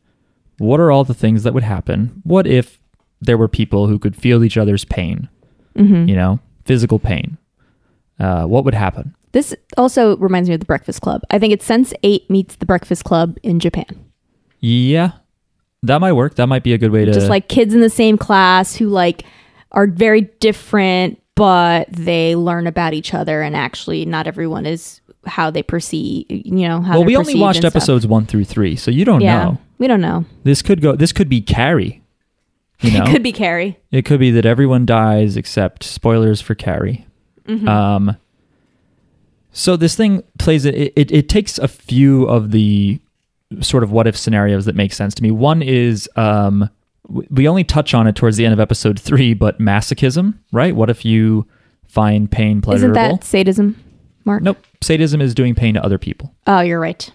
[SPEAKER 1] what are all the things that would happen? What if there were people who could feel each other's pain?
[SPEAKER 3] Mm-hmm.
[SPEAKER 1] You know, physical pain. Uh, what would happen?
[SPEAKER 3] This also reminds me of the Breakfast Club. I think it's Sense Eight meets the Breakfast Club in Japan.
[SPEAKER 1] Yeah, that might work. That might be a good way to
[SPEAKER 3] Just like kids in the same class who like are very different, but they learn about each other, and actually, not everyone is how they perceive. You know, how
[SPEAKER 1] well, we only watched
[SPEAKER 3] stuff.
[SPEAKER 1] episodes one through three, so you don't
[SPEAKER 3] Yeah,
[SPEAKER 1] know.
[SPEAKER 3] we don't know.
[SPEAKER 1] This could go. This could be Carrie. You know,
[SPEAKER 3] It could be Carrie.
[SPEAKER 1] It could be that everyone dies except spoilers for Carrie.
[SPEAKER 3] Mm-hmm.
[SPEAKER 1] Um, so this thing plays it, it. It takes a few of the sort of what if scenarios that make sense to me. One is um, we only touch on it towards the end of episode three, but masochism, right? What if you find pain pleasurable?
[SPEAKER 3] Isn't that sadism, Mark?
[SPEAKER 1] Nope. Sadism is doing pain to other people.
[SPEAKER 3] Oh, you're right.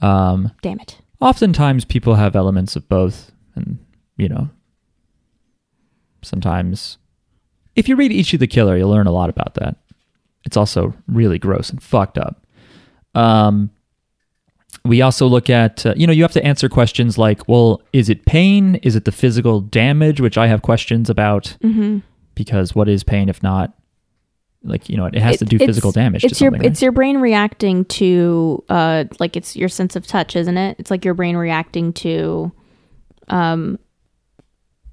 [SPEAKER 1] Um,
[SPEAKER 3] Damn it.
[SPEAKER 1] oftentimes people have elements of both and you know sometimes. If you read ichi the killer you'll learn a lot about that. It's also really gross and fucked up. Um we also look at uh, you know you have to answer questions like well is it pain? Is it the physical damage which i have questions about?
[SPEAKER 3] Mm-hmm.
[SPEAKER 1] because what is pain if not like you know it has to
[SPEAKER 3] It-
[SPEAKER 1] do
[SPEAKER 3] it's-
[SPEAKER 1] physical damage
[SPEAKER 3] It's
[SPEAKER 1] to
[SPEAKER 3] your
[SPEAKER 1] something,
[SPEAKER 3] it's your brain reacting to uh like it's your sense of touch, isn't it? It's like your brain reacting to um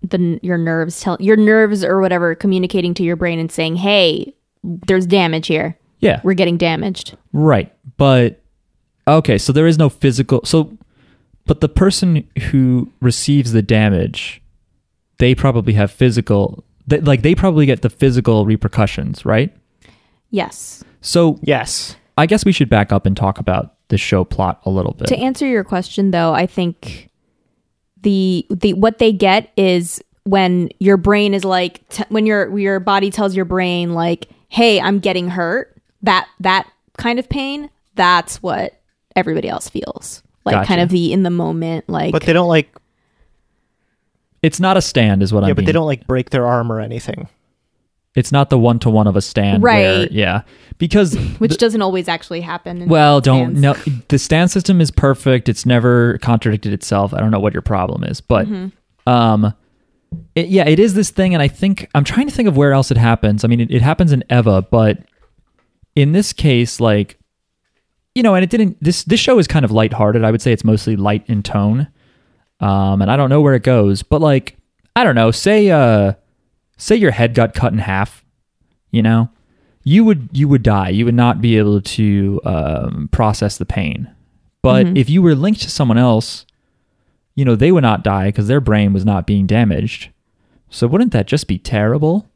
[SPEAKER 3] the your nerves tell your nerves or whatever communicating to your brain and saying, "Hey, there's damage here.
[SPEAKER 1] yeah
[SPEAKER 3] We're getting damaged."
[SPEAKER 1] Right. But okay, so there is no physical so but the person who receives the damage they probably have physical they, like they probably get the physical repercussions, right?
[SPEAKER 3] Yes.
[SPEAKER 1] So
[SPEAKER 2] Yes.
[SPEAKER 1] I guess we should back up and talk about the show plot a little bit.
[SPEAKER 3] To answer your question though, I think the the what they get is when your brain is like t- when your your body tells your brain like, "Hey, I'm getting hurt." That that kind of pain, that's what everybody else feels. Like
[SPEAKER 1] Gotcha.
[SPEAKER 3] kind of the in the moment like
[SPEAKER 2] But they don't like
[SPEAKER 1] it's not a stand is what
[SPEAKER 2] yeah,
[SPEAKER 1] I
[SPEAKER 2] but they don't like break their arm or anything.
[SPEAKER 1] It's not the one to one of a stand where-
[SPEAKER 3] Right.
[SPEAKER 1] yeah. Because
[SPEAKER 3] which doesn't always actually happen.
[SPEAKER 1] Well, don't
[SPEAKER 3] stands.
[SPEAKER 1] no. The stand system is perfect. It's never contradicted itself. I don't know what your problem is, but
[SPEAKER 3] Mm-hmm.
[SPEAKER 1] um, it, yeah, it is this thing, and I think I'm trying to think of where else it happens. I mean, it, it happens in Eva, but in this case, like you know, and it didn't. This this show is kind of lighthearted. I would say it's mostly light in tone, um, and I don't know where it goes, but like I don't know. Say uh, say your head got cut in half, you know you would you would die. You would not be able to um, process the pain. But
[SPEAKER 3] Mhm.
[SPEAKER 1] if you were linked to someone else, you know they would not die because their brain was not being damaged. So wouldn't that just be terrible?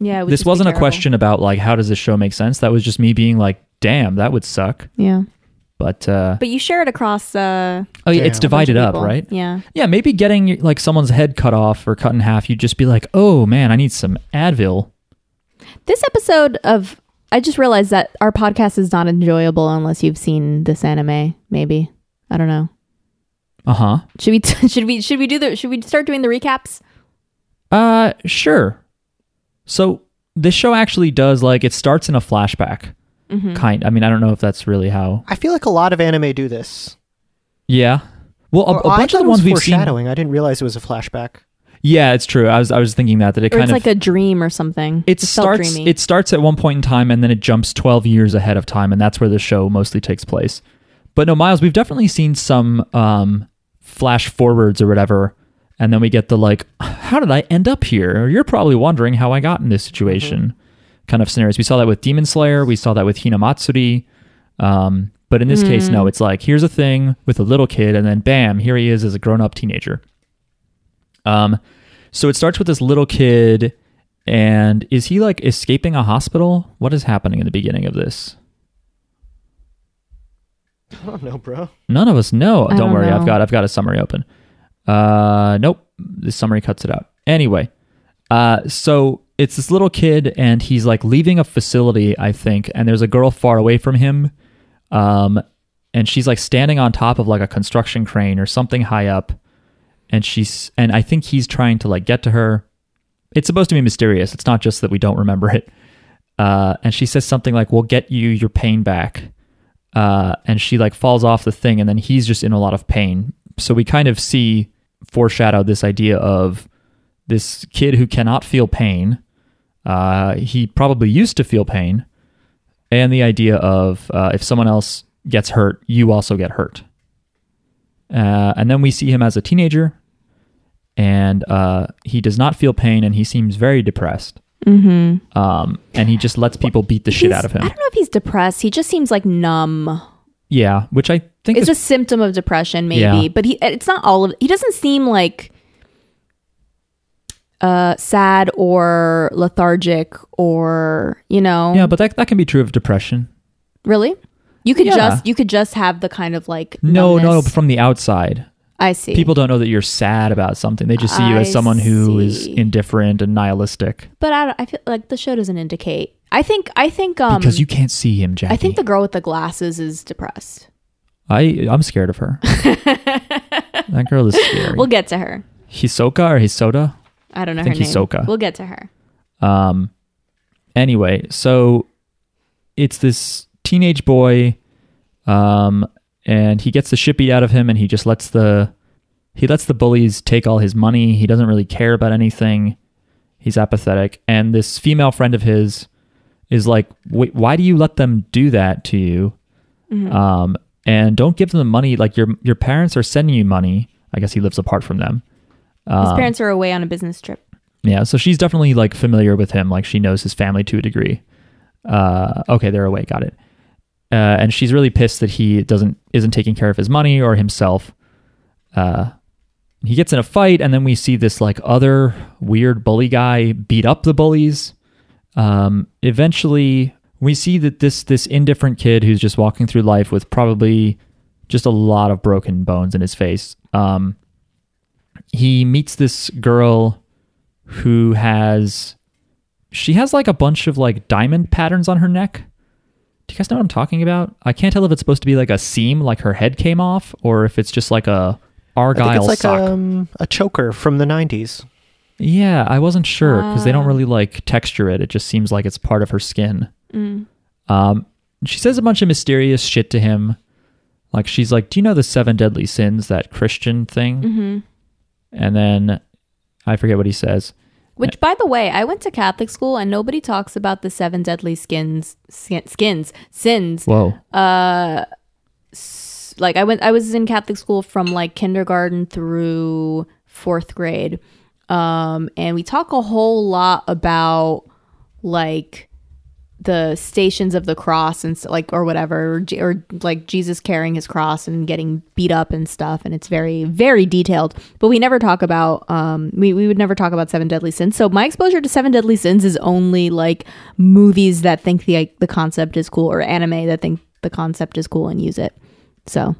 [SPEAKER 3] Yeah, it
[SPEAKER 1] This wasn't a question about like how does this show make sense. That was just me being like, "Damn, that would suck."
[SPEAKER 3] Yeah.
[SPEAKER 1] But uh,
[SPEAKER 3] But you share it across uh
[SPEAKER 1] oh, yeah,
[SPEAKER 2] Yeah.
[SPEAKER 1] it's divided up, right?
[SPEAKER 3] Yeah.
[SPEAKER 1] Yeah, maybe getting like someone's head cut off or cut in half, you'd just be like, "Oh man, I need some Advil."
[SPEAKER 3] This episode of I just realized that our podcast is not enjoyable unless you've seen this anime. Maybe I don't know.
[SPEAKER 1] Uh huh.
[SPEAKER 3] Should we should we should we do the should we start doing the recaps?
[SPEAKER 1] Uh, sure. So this show actually does like it starts in a flashback.
[SPEAKER 3] Mm-hmm.
[SPEAKER 1] Kind. I mean, I don't know if that's really how.
[SPEAKER 2] I feel like a lot of anime do this.
[SPEAKER 1] Yeah. Well, a, a bunch of the
[SPEAKER 2] it was
[SPEAKER 1] ones we've seen.
[SPEAKER 2] foreshadowing. I didn't realize it was a flashback.
[SPEAKER 1] Yeah, it's true. I was I was thinking that that it
[SPEAKER 3] Or
[SPEAKER 1] kind
[SPEAKER 3] it's
[SPEAKER 1] of
[SPEAKER 3] like a dream or something.
[SPEAKER 1] it
[SPEAKER 3] felt
[SPEAKER 1] starts
[SPEAKER 3] dreamy.
[SPEAKER 1] it starts at one point in time and then it jumps 12 years ahead of time and that's where the show mostly takes place but no miles we've definitely seen some um flash forwards or whatever and then we get the like how did i end up here or you're probably wondering how i got in this situation kind of scenarios we saw that with demon slayer we saw that with hinamatsuri um but in this case no it's like here's a thing with a little kid and then bam here he is as a grown-up teenager um so it starts with this little kid and is he like escaping a hospital? What is happening in the beginning of this?
[SPEAKER 2] I don't know, bro.
[SPEAKER 1] None of us know.
[SPEAKER 3] I
[SPEAKER 1] Don't
[SPEAKER 3] don't
[SPEAKER 1] worry, I've got I've got a summary open. Uh nope. The summary cuts it out. Anyway, uh so it's this little kid and he's like leaving a facility, I think, and there's a girl far away from him. Um and she's like standing on top of like a construction crane or something high up. And she's and I think he's trying to like get to her. It's supposed to be mysterious. It's not just that we don't remember it. Uh and she says something like, We'll get you your pain back. uh, and she like falls off the thing, and then he's just in a lot of pain. So we kind of see foreshadowed this idea of this kid who cannot feel pain. Uh, he probably used to feel pain, and the idea of uh, if someone else gets hurt, you also get hurt. Uh, and then we see him as a teenager, and uh, he does not feel pain, and he seems very depressed. Mm-hmm. Um, and he just lets people beat the shit out of him.
[SPEAKER 3] I don't know if he's depressed. He just seems like numb.
[SPEAKER 1] Yeah, which I think
[SPEAKER 3] It's
[SPEAKER 1] is
[SPEAKER 3] a symptom of depression, maybe,
[SPEAKER 1] Yeah.
[SPEAKER 3] but he it's not all of He doesn't seem like uh sad or lethargic or you know
[SPEAKER 1] yeah, but that that can be true of depression.
[SPEAKER 3] really you could
[SPEAKER 1] Yeah.
[SPEAKER 3] just you could just have the kind of like
[SPEAKER 1] No, no,
[SPEAKER 3] numbness.
[SPEAKER 1] from the outside,
[SPEAKER 3] I see
[SPEAKER 1] people don't know that you're sad about something. They just see you
[SPEAKER 3] I
[SPEAKER 1] as someone who is
[SPEAKER 3] see.
[SPEAKER 1] indifferent and nihilistic
[SPEAKER 3] but I, don't- I feel like the show doesn't indicate I think I think um
[SPEAKER 1] because you can't see him, Jackie.
[SPEAKER 3] I think the girl with the glasses is depressed
[SPEAKER 1] I I'm scared of her. that girl is scary.
[SPEAKER 3] we'll get to her
[SPEAKER 1] Hisoka or Hisoda?
[SPEAKER 3] I don't know
[SPEAKER 1] I think
[SPEAKER 3] her name
[SPEAKER 1] Hisoka.
[SPEAKER 3] we'll get to her
[SPEAKER 1] Um. Anyway, so it's this teenage boy, um, and he gets the shit beat out of him, and he just lets the he lets the bullies take all his money. He doesn't really care about anything. He's apathetic, and this female friend of his is like, Wait, "Why do you let them do that to you? Um, and don't give them the money. Like your your parents are sending you money. I guess he lives apart from them.
[SPEAKER 3] His
[SPEAKER 1] Um,
[SPEAKER 3] parents are away on a business trip
[SPEAKER 1] yeah, so she's definitely like familiar with him. Like she knows his family to a degree. Uh, okay, they're away. Got it. Uh, and she's really pissed that he doesn't isn't taking care of his money or himself. Uh, he gets in a fight, and then we see this like other weird bully guy beat up the bullies. Um, eventually, we see that this this indifferent kid who's just walking through life with probably just a lot of broken bones in his face. Um, he meets this girl who has she has like a bunch of like diamond patterns on her neck. Do you guys know what I'm talking about? I can't tell if it's supposed to be like a seam, like her head came off, or if it's just like a argyle I
[SPEAKER 2] think it's like
[SPEAKER 1] sock.
[SPEAKER 2] um, a choker from the 90s.
[SPEAKER 1] yeah, I wasn't sure because they don't
[SPEAKER 3] Ah.
[SPEAKER 1] really like texture it. It just seems like it's part of her skin. Um, she says a bunch of mysterious shit to him. Like she's like, "Do you know the seven deadly sins? That Christian thing?" Mm-hmm. And then I forget what he says.
[SPEAKER 3] Which, by the way, I went to Catholic school and nobody talks about the seven deadly skins, skin, skins, sins.
[SPEAKER 1] Whoa.
[SPEAKER 3] Like I went, I was in Catholic school from like kindergarten through fourth grade, um, and we talk a whole lot about like the stations of the cross and like or whatever or, or like Jesus carrying his cross and getting beat up and stuff and it's very very detailed but we never talk about um we, we would never talk about seven deadly sins so my exposure to seven deadly sins is only like movies that think the the concept is cool or anime that think the concept is cool and use it so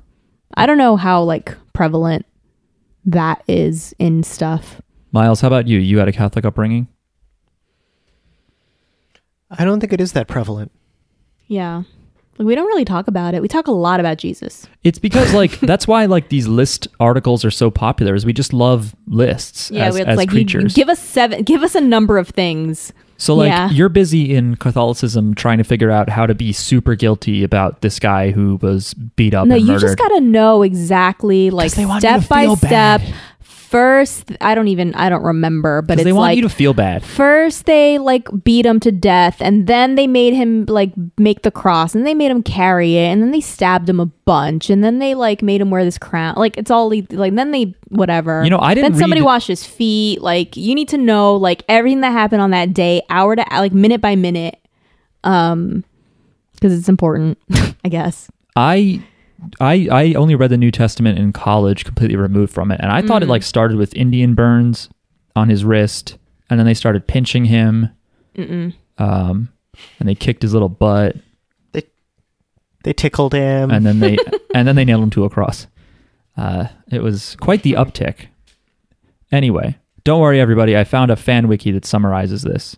[SPEAKER 3] I don't know how like prevalent that is in stuff
[SPEAKER 1] Miles, how about you? You had a Catholic upbringing?
[SPEAKER 2] I don't think it is that prevalent.
[SPEAKER 3] yeah like we don't really talk about it we talk a lot about Jesus
[SPEAKER 1] It's because like that's why like these list articles are so popular. Is we just love lists
[SPEAKER 3] Yeah,
[SPEAKER 1] as,
[SPEAKER 3] it's
[SPEAKER 1] as
[SPEAKER 3] like you-
[SPEAKER 1] creatures.
[SPEAKER 3] give us seven, give us a number of things.
[SPEAKER 1] so like
[SPEAKER 3] yeah.
[SPEAKER 1] you're busy in Catholicism trying to figure out how to be super guilty about this guy who was beat up
[SPEAKER 3] No,
[SPEAKER 1] and
[SPEAKER 3] you
[SPEAKER 1] murdered.
[SPEAKER 3] just got to know exactly, like
[SPEAKER 1] they want you to
[SPEAKER 3] step by step.
[SPEAKER 1] bad.
[SPEAKER 3] First, I don't even, I don't remember, but it's
[SPEAKER 1] they want
[SPEAKER 3] like
[SPEAKER 1] you to feel bad.
[SPEAKER 3] first they like beat him to death, and then they made him like make the cross, and they made him carry it, and then they stabbed him a bunch, and then they like made him wear this crown. Like it's all like then they whatever.
[SPEAKER 1] You know, I didn't
[SPEAKER 3] Then somebody
[SPEAKER 1] read-
[SPEAKER 3] washed his feet. Like you need to know like everything that happened on that day, hour to like minute by minute, um, because it's important, I guess.
[SPEAKER 1] I I I only read the New Testament in college, completely removed from it, and I
[SPEAKER 3] Mm.
[SPEAKER 1] thought it like started with Indian burns on his wrist, and then they started pinching him, um, and they kicked his little butt,
[SPEAKER 2] They they tickled him.
[SPEAKER 1] and then they and then they nailed him to a cross. Uh, it was quite the uptick. Anyway, don't worry, everybody. I found a fan wiki that summarizes this.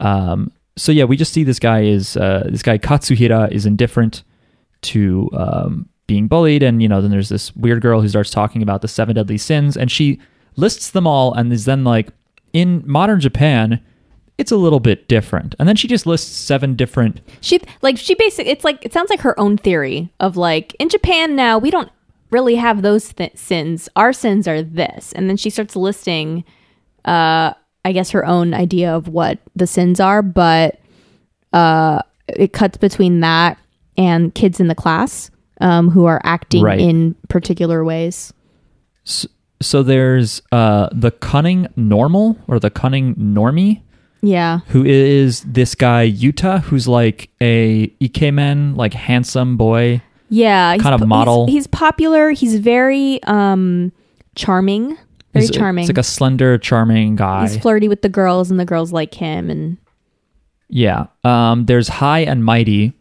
[SPEAKER 1] Um, so yeah, we just see this guy is uh, this guy Katsuhira is indifferent to um, being bullied, and you know, then there's this weird girl who starts talking about the seven deadly sins, and she lists them all, and is then like, in modern Japan, it's a little bit different. And then she just lists seven different.
[SPEAKER 3] She like she basically it's like it sounds like her own theory of like in Japan now we don't really have those th- sins. Our sins are this, and then she starts listing, uh, I guess her own idea of what the sins are, but uh, it cuts between that and kids in the class um, who are acting
[SPEAKER 1] Right.
[SPEAKER 3] in particular ways.
[SPEAKER 1] So there's uh, the cunning normal or the cunning normie,
[SPEAKER 3] Yeah,
[SPEAKER 1] who is this guy Yuta, who's like a ikemen, like handsome boy.
[SPEAKER 3] yeah, he's
[SPEAKER 1] Kind of
[SPEAKER 3] po- he's-
[SPEAKER 1] model.
[SPEAKER 3] He's, popular. He's very um, charming. Very
[SPEAKER 1] He's-
[SPEAKER 3] charming.
[SPEAKER 1] It's like a slender, charming guy.
[SPEAKER 3] He's flirty with the girls, and the girls like him. And
[SPEAKER 1] Yeah. Um, there's High and Mighty,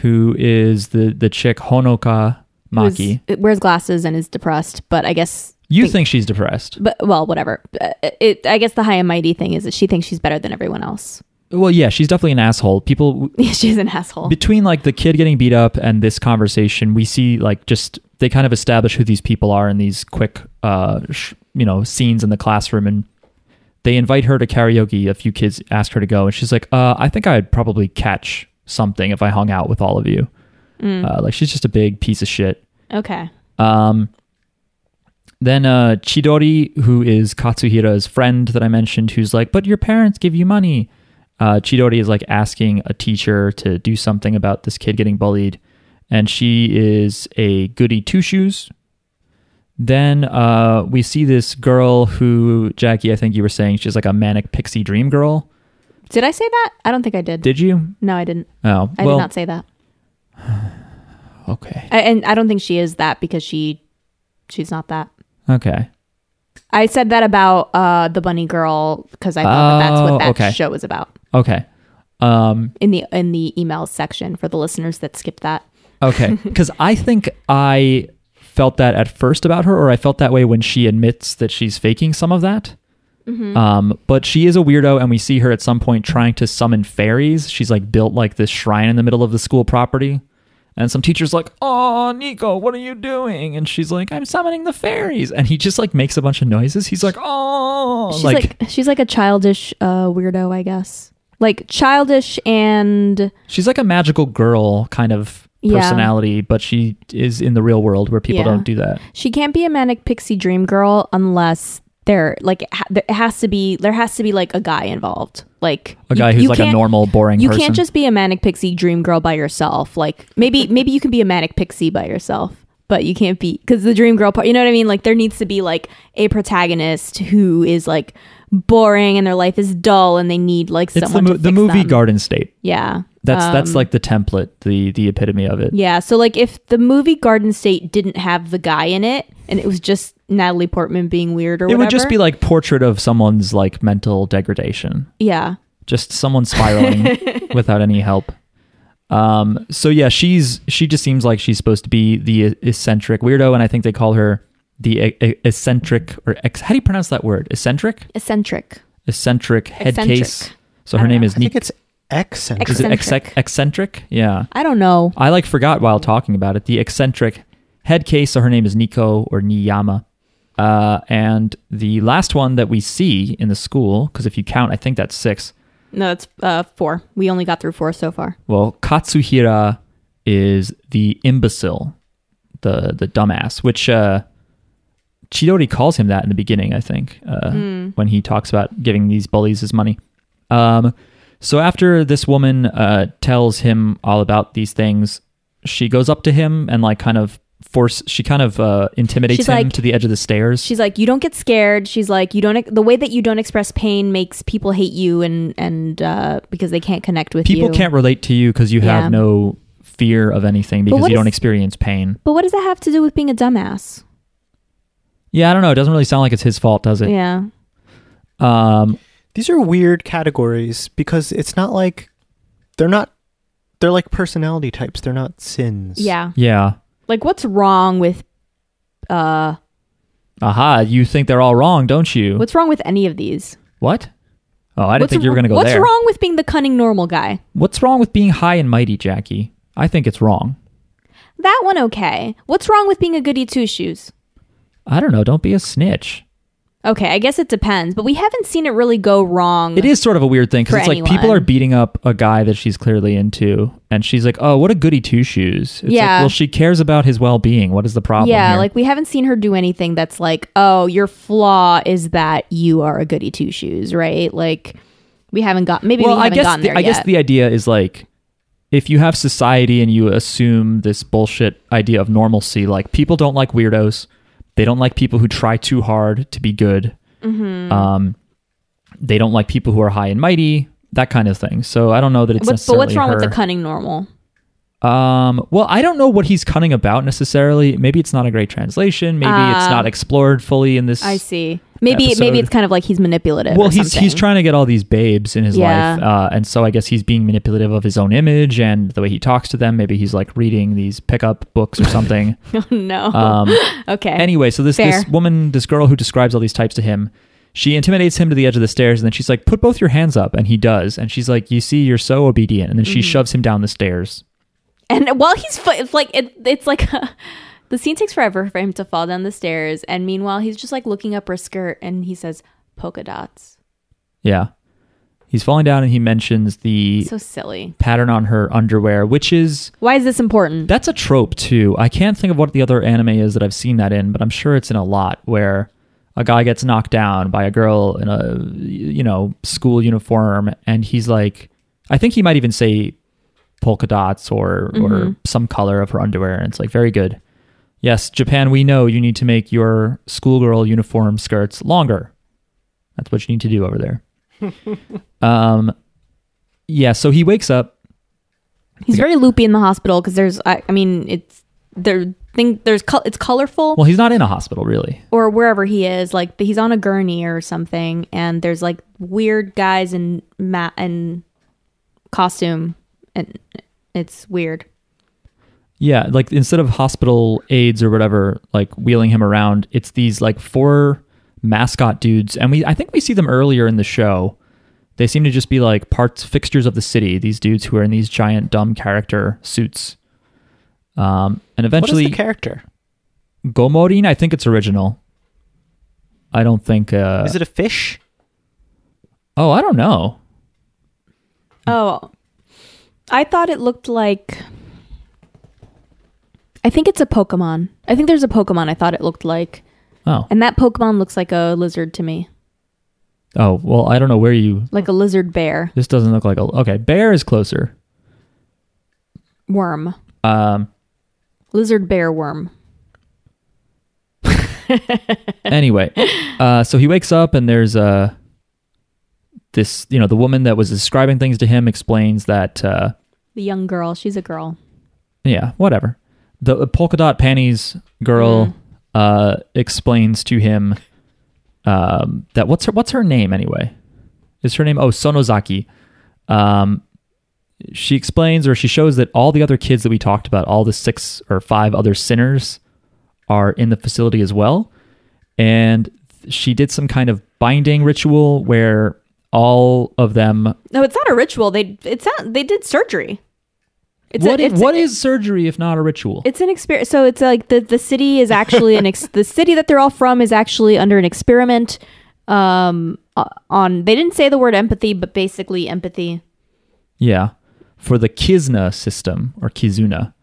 [SPEAKER 1] who is the the chick Honoka
[SPEAKER 3] who's-
[SPEAKER 1] Maki.
[SPEAKER 3] wears glasses and is depressed. But I guess,
[SPEAKER 1] You think she's depressed?
[SPEAKER 3] but well, whatever. Uh, It, I guess the high and mighty thing is that she thinks she's better than everyone else.
[SPEAKER 1] Well, yeah, she's definitely an asshole. People
[SPEAKER 3] she's an asshole.
[SPEAKER 1] between like the kid getting beat up and this conversation, we see like just they kind of establish who these people are in these quick, uh, sh- you know, scenes in the classroom, and they invite her to karaoke. A few kids ask her to go, and she's like, uh, "I think I'd probably catch something if I hung out with all of you." Uh, like she's just a big piece of shit.
[SPEAKER 3] okay.
[SPEAKER 1] Um, then uh, Chidori, who is Katsuhira's friend that I mentioned, who's like, "But your parents give you money." Uh, Chidori is like asking a teacher to do something about this kid getting bullied, and she is a goody two shoes. Then uh, we see this girl who Jackie, I think you were saying she's like a manic pixie dream girl.
[SPEAKER 3] Did I say that? I don't think I did.
[SPEAKER 1] Did you?
[SPEAKER 3] no, I didn't.
[SPEAKER 1] Oh,
[SPEAKER 3] I
[SPEAKER 1] well,
[SPEAKER 3] did not say that.
[SPEAKER 1] okay,
[SPEAKER 3] I, and I don't think she is that because she, she's not that.
[SPEAKER 1] okay.
[SPEAKER 3] I said that about uh, the bunny girl because I thought that that's
[SPEAKER 1] Oh,
[SPEAKER 3] what that
[SPEAKER 1] okay.
[SPEAKER 3] show was about
[SPEAKER 1] Okay. Um,
[SPEAKER 3] in the in the email section for the listeners that skipped that.
[SPEAKER 1] Okay, because I think I felt that at first about her, or I felt that way when she admits that she's faking some of that. Um, but she is a weirdo, and we see her at some point trying to summon fairies. She's like built like this shrine in the middle of the school property, and some teacher's like, "Oh, Nico, what are you doing?" And she's like, "I'm summoning the fairies," and he just like makes a bunch of noises. He's like, "Oh,
[SPEAKER 3] She's like, she's like a childish uh, weirdo, I guess. Like childish and
[SPEAKER 1] she's like a magical girl kind of
[SPEAKER 3] Yeah.
[SPEAKER 1] personality, but she is in the real world where people
[SPEAKER 3] Yeah.
[SPEAKER 1] don't do that."
[SPEAKER 3] she can't be a manic pixie dream girl unless there like it, ha- there has to be there has to be like a guy involved. Like
[SPEAKER 1] A
[SPEAKER 3] you-
[SPEAKER 1] guy who's
[SPEAKER 3] you
[SPEAKER 1] like a normal, boring
[SPEAKER 3] You
[SPEAKER 1] person.
[SPEAKER 3] can't just be a manic pixie dream girl by yourself. Like maybe maybe you can be a manic pixie by yourself, but you can't be because the dream girl part. You know what I mean? Like there needs to be like a protagonist who is like boring and their life is dull and they need like
[SPEAKER 1] It's the,
[SPEAKER 3] someone
[SPEAKER 1] mo-
[SPEAKER 3] to
[SPEAKER 1] the movie
[SPEAKER 3] them.
[SPEAKER 1] Garden State.
[SPEAKER 3] Yeah,
[SPEAKER 1] That's that's
[SPEAKER 3] Um,
[SPEAKER 1] like the template, the the epitome of it.
[SPEAKER 3] yeah. So like if the movie Garden State didn't have the guy in it and it was just Natalie Portman being weird or
[SPEAKER 1] it
[SPEAKER 3] whatever,
[SPEAKER 1] would just be like portrait of someone's like mental degradation,
[SPEAKER 3] yeah.
[SPEAKER 1] just someone spiraling without any help. Um. So yeah, she's she just seems like she's supposed to be the eccentric weirdo, and I think they call her the e- e- eccentric or ex- how do you pronounce that word? Eccentric,
[SPEAKER 3] Eccentric.
[SPEAKER 1] eccentric head
[SPEAKER 3] Eccentric.
[SPEAKER 1] case. So her name
[SPEAKER 3] know.
[SPEAKER 1] is
[SPEAKER 2] I think
[SPEAKER 1] Nik.
[SPEAKER 2] it's eccentric.
[SPEAKER 1] Is it
[SPEAKER 3] Eccentric.
[SPEAKER 1] eccentric? Yeah.
[SPEAKER 3] I don't know.
[SPEAKER 1] I like forgot while talking about it. The eccentric head case. So her name is Nico or Niiyama. Uh, and the last one that we see in the school, because if you count, I think that's six.
[SPEAKER 3] No, it's uh, four. We only got through four so far.
[SPEAKER 1] Well, Katsuhira is the imbecile, the the dumbass, which uh, Chidori calls him that in the beginning. I think uh, when he talks about giving these bullies his money. Um, so after this woman uh, tells him all about these things, she goes up to him and like kind of force. She kind of uh, intimidates
[SPEAKER 3] She's
[SPEAKER 1] him
[SPEAKER 3] like-
[SPEAKER 1] to the edge of the stairs.
[SPEAKER 3] She's like, you don't get scared. She's like, you don't. The way that you don't express pain makes people hate you, and and uh, because they can't connect with
[SPEAKER 1] People
[SPEAKER 3] you.
[SPEAKER 1] can't relate to you because you
[SPEAKER 3] Yeah.
[SPEAKER 1] have no fear of anything because you
[SPEAKER 3] is-
[SPEAKER 1] don't experience pain.
[SPEAKER 3] But what does that have to do with being a dumbass?
[SPEAKER 1] Yeah, I don't know. It doesn't really sound like it's his fault, does it?
[SPEAKER 3] Yeah.
[SPEAKER 1] Um,
[SPEAKER 2] These are weird categories because it's not like they're not they're like personality types. They're not sins.
[SPEAKER 3] Yeah.
[SPEAKER 1] yeah.
[SPEAKER 3] Like, what's wrong with uh?
[SPEAKER 1] Aha, you think they're all wrong, don't you?
[SPEAKER 3] What's wrong with any of these?
[SPEAKER 1] what? Oh, I didn't
[SPEAKER 3] what's
[SPEAKER 1] think you were going to go
[SPEAKER 3] What's
[SPEAKER 1] there.
[SPEAKER 3] wrong with being the cunning normal guy?
[SPEAKER 1] What's wrong with being high and mighty, Jackie? I think it's wrong.
[SPEAKER 3] That one okay. What's wrong with being a goody two shoes?
[SPEAKER 1] I don't know. Don't be a snitch.
[SPEAKER 3] Okay, I guess it depends, but we haven't seen it really go wrong.
[SPEAKER 1] It is sort of a weird thing because it's like people are beating up a guy that she's clearly into, and she's like, "Oh, what a goody two shoes." It's
[SPEAKER 3] Yeah.
[SPEAKER 1] Like, well, she cares about his well being. What is the problem?
[SPEAKER 3] Yeah,
[SPEAKER 1] here?
[SPEAKER 3] like we haven't seen her do anything that's like, oh, your flaw is that you are a goody two shoes, right? Like we haven't got maybe
[SPEAKER 1] well,
[SPEAKER 3] we haven't
[SPEAKER 1] guess
[SPEAKER 3] gotten
[SPEAKER 1] the,
[SPEAKER 3] there
[SPEAKER 1] I
[SPEAKER 3] yet.
[SPEAKER 1] guess the idea is like if you have society and you assume this bullshit idea of normalcy, like people don't like weirdos. They don't like people who try too hard to be good.
[SPEAKER 3] Mm-hmm.
[SPEAKER 1] Um, they don't like people who are high and mighty, that kind of thing. So I don't know that it's
[SPEAKER 3] but
[SPEAKER 1] necessarily
[SPEAKER 3] what's wrong with the cunning normal?
[SPEAKER 1] Um, well, I don't know what he's cunning about necessarily. Maybe it's not a great translation. Maybe it's
[SPEAKER 3] Ah.
[SPEAKER 1] not explored fully in this.
[SPEAKER 3] I see. Maybe
[SPEAKER 1] episode-
[SPEAKER 3] maybe it's kind of like he's manipulative.
[SPEAKER 1] Well, he's he's trying to get all these babes in his
[SPEAKER 3] Yeah.
[SPEAKER 1] life, uh, and so I guess he's being manipulative of his own image and the way he talks to them. Maybe he's like reading these pickup books or something.
[SPEAKER 3] Oh no.
[SPEAKER 1] um,
[SPEAKER 3] okay.
[SPEAKER 1] anyway, so this this woman, this girl who describes all these types to him, she intimidates him to the edge of the stairs, and then she's like, "Put both your hands up," and he does, and she's like, "You see, you're so obedient," and then
[SPEAKER 3] Mm-hmm.
[SPEAKER 1] she shoves him down the stairs.
[SPEAKER 3] And while he's it's like it, it's like the scene takes forever for him to fall down the stairs, and meanwhile he's just like looking up her skirt, and he says polka dots.
[SPEAKER 1] Yeah, he's falling down, and he mentions the
[SPEAKER 3] So silly.
[SPEAKER 1] pattern on her underwear, which is
[SPEAKER 3] Why is this important?
[SPEAKER 1] that's a trope too. I can't think of what the other anime is that I've seen that in, but I'm sure it's in a lot where a guy gets knocked down by a girl in a you know school uniform, and he's like, I think he might even say polka dots or or some color of her underwear, and it's like very good. Yes, Japan, we know you need to make your schoolgirl uniform skirts longer. That's what you need to do over there. um, yeah. So he wakes up.
[SPEAKER 3] He's very loopy in the hospital because there's, I, I mean, it's there. Think there's, col- it's colorful,
[SPEAKER 1] Well, he's not in a hospital really.
[SPEAKER 3] or wherever he is. Like he's on a gurney or something, and there's like weird guys in mat and costume, and it's weird.
[SPEAKER 1] Yeah, like instead of hospital aides or whatever, like wheeling him around, it's these like four mascot dudes, and we I think we see them earlier in the show. They seem to just be like parts fixtures of the city. These dudes who are in these giant dumb character suits. Um, and
[SPEAKER 2] What is
[SPEAKER 1] eventually,
[SPEAKER 2] the character?
[SPEAKER 1] Gomorin, I think it's original. I don't think. Uh,
[SPEAKER 2] Is it a fish?
[SPEAKER 1] oh, I don't know.
[SPEAKER 3] Oh, I thought it looked like. I think it's a Pokemon. I think there's a Pokemon I thought it looked like.
[SPEAKER 1] Oh,
[SPEAKER 3] And that Pokemon looks like a lizard to me.
[SPEAKER 1] oh well, I don't know where you.
[SPEAKER 3] Like a lizard bear.
[SPEAKER 1] This doesn't look like a. Okay, bear is closer.
[SPEAKER 3] Worm.
[SPEAKER 1] Um,
[SPEAKER 3] Lizard bear worm.
[SPEAKER 1] anyway, uh, so he wakes up and there's uh, this, you know, the woman that was describing things to him explains that, uh,
[SPEAKER 3] The young girl. She's a girl.
[SPEAKER 1] yeah, whatever. The polka dot panties girl uh, explains to him um, that what's her what's her name anyway? Is her name oh Sonozaki? Um, she explains or she shows that all the other kids that we talked about, all the six or five other sinners, are in the facility as well. And she did some kind of binding ritual where all of them.
[SPEAKER 3] No, it's not a ritual. They it's not, they did surgery. It's
[SPEAKER 1] What
[SPEAKER 3] a,
[SPEAKER 1] what
[SPEAKER 3] a-
[SPEAKER 1] is surgery if not a ritual?
[SPEAKER 3] It's an experiment. So it's like the the city is actually an ex- the city that they're all from is actually under an experiment. Um, uh, on they didn't say the word empathy, but basically empathy.
[SPEAKER 1] Yeah, for the Kizna system or Kizuna.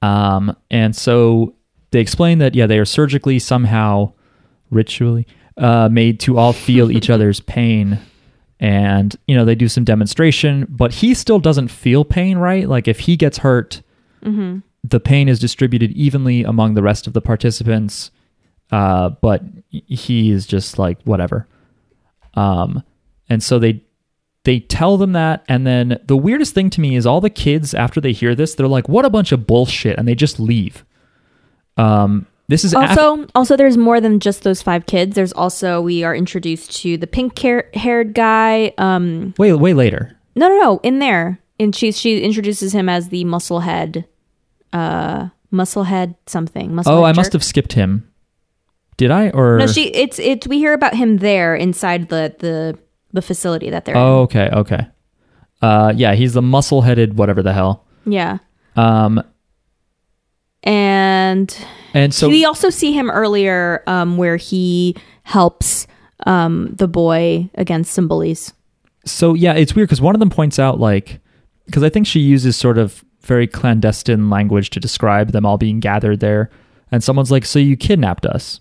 [SPEAKER 1] Um, and so they explain that yeah, they are surgically somehow, ritually uh, made to all feel each other's pain, and you know they do some demonstration, but he still doesn't feel pain, right? Like if he gets hurt, the pain is distributed evenly among the rest of the participants, uh, but he is just like whatever. Um, and so they they tell them that and then the weirdest thing to me is all the kids after they hear this they're like what a bunch of bullshit and they just leave um this is af-
[SPEAKER 3] Also, also, there's more than just those five kids. There's also we are introduced to the pink haired guy. Um,
[SPEAKER 1] way way later
[SPEAKER 3] no, no, no, in there, and she she introduces him as the muscle head, uh, muscle head something. Musclehead
[SPEAKER 1] oh i
[SPEAKER 3] jerk.
[SPEAKER 1] must have skipped him did i or
[SPEAKER 3] No, she. It's it's. We hear about him there inside the the the facility that they're
[SPEAKER 1] oh okay okay uh yeah he's the muscle headed whatever the hell.
[SPEAKER 3] Yeah,
[SPEAKER 1] um
[SPEAKER 3] and
[SPEAKER 1] And so
[SPEAKER 3] we also see him earlier um, where he helps um, the boy against some bullies.
[SPEAKER 1] so yeah, it's weird because one of them points out like because I think she uses sort of very clandestine language to describe them all being gathered there, and someone's like, "So you kidnapped us."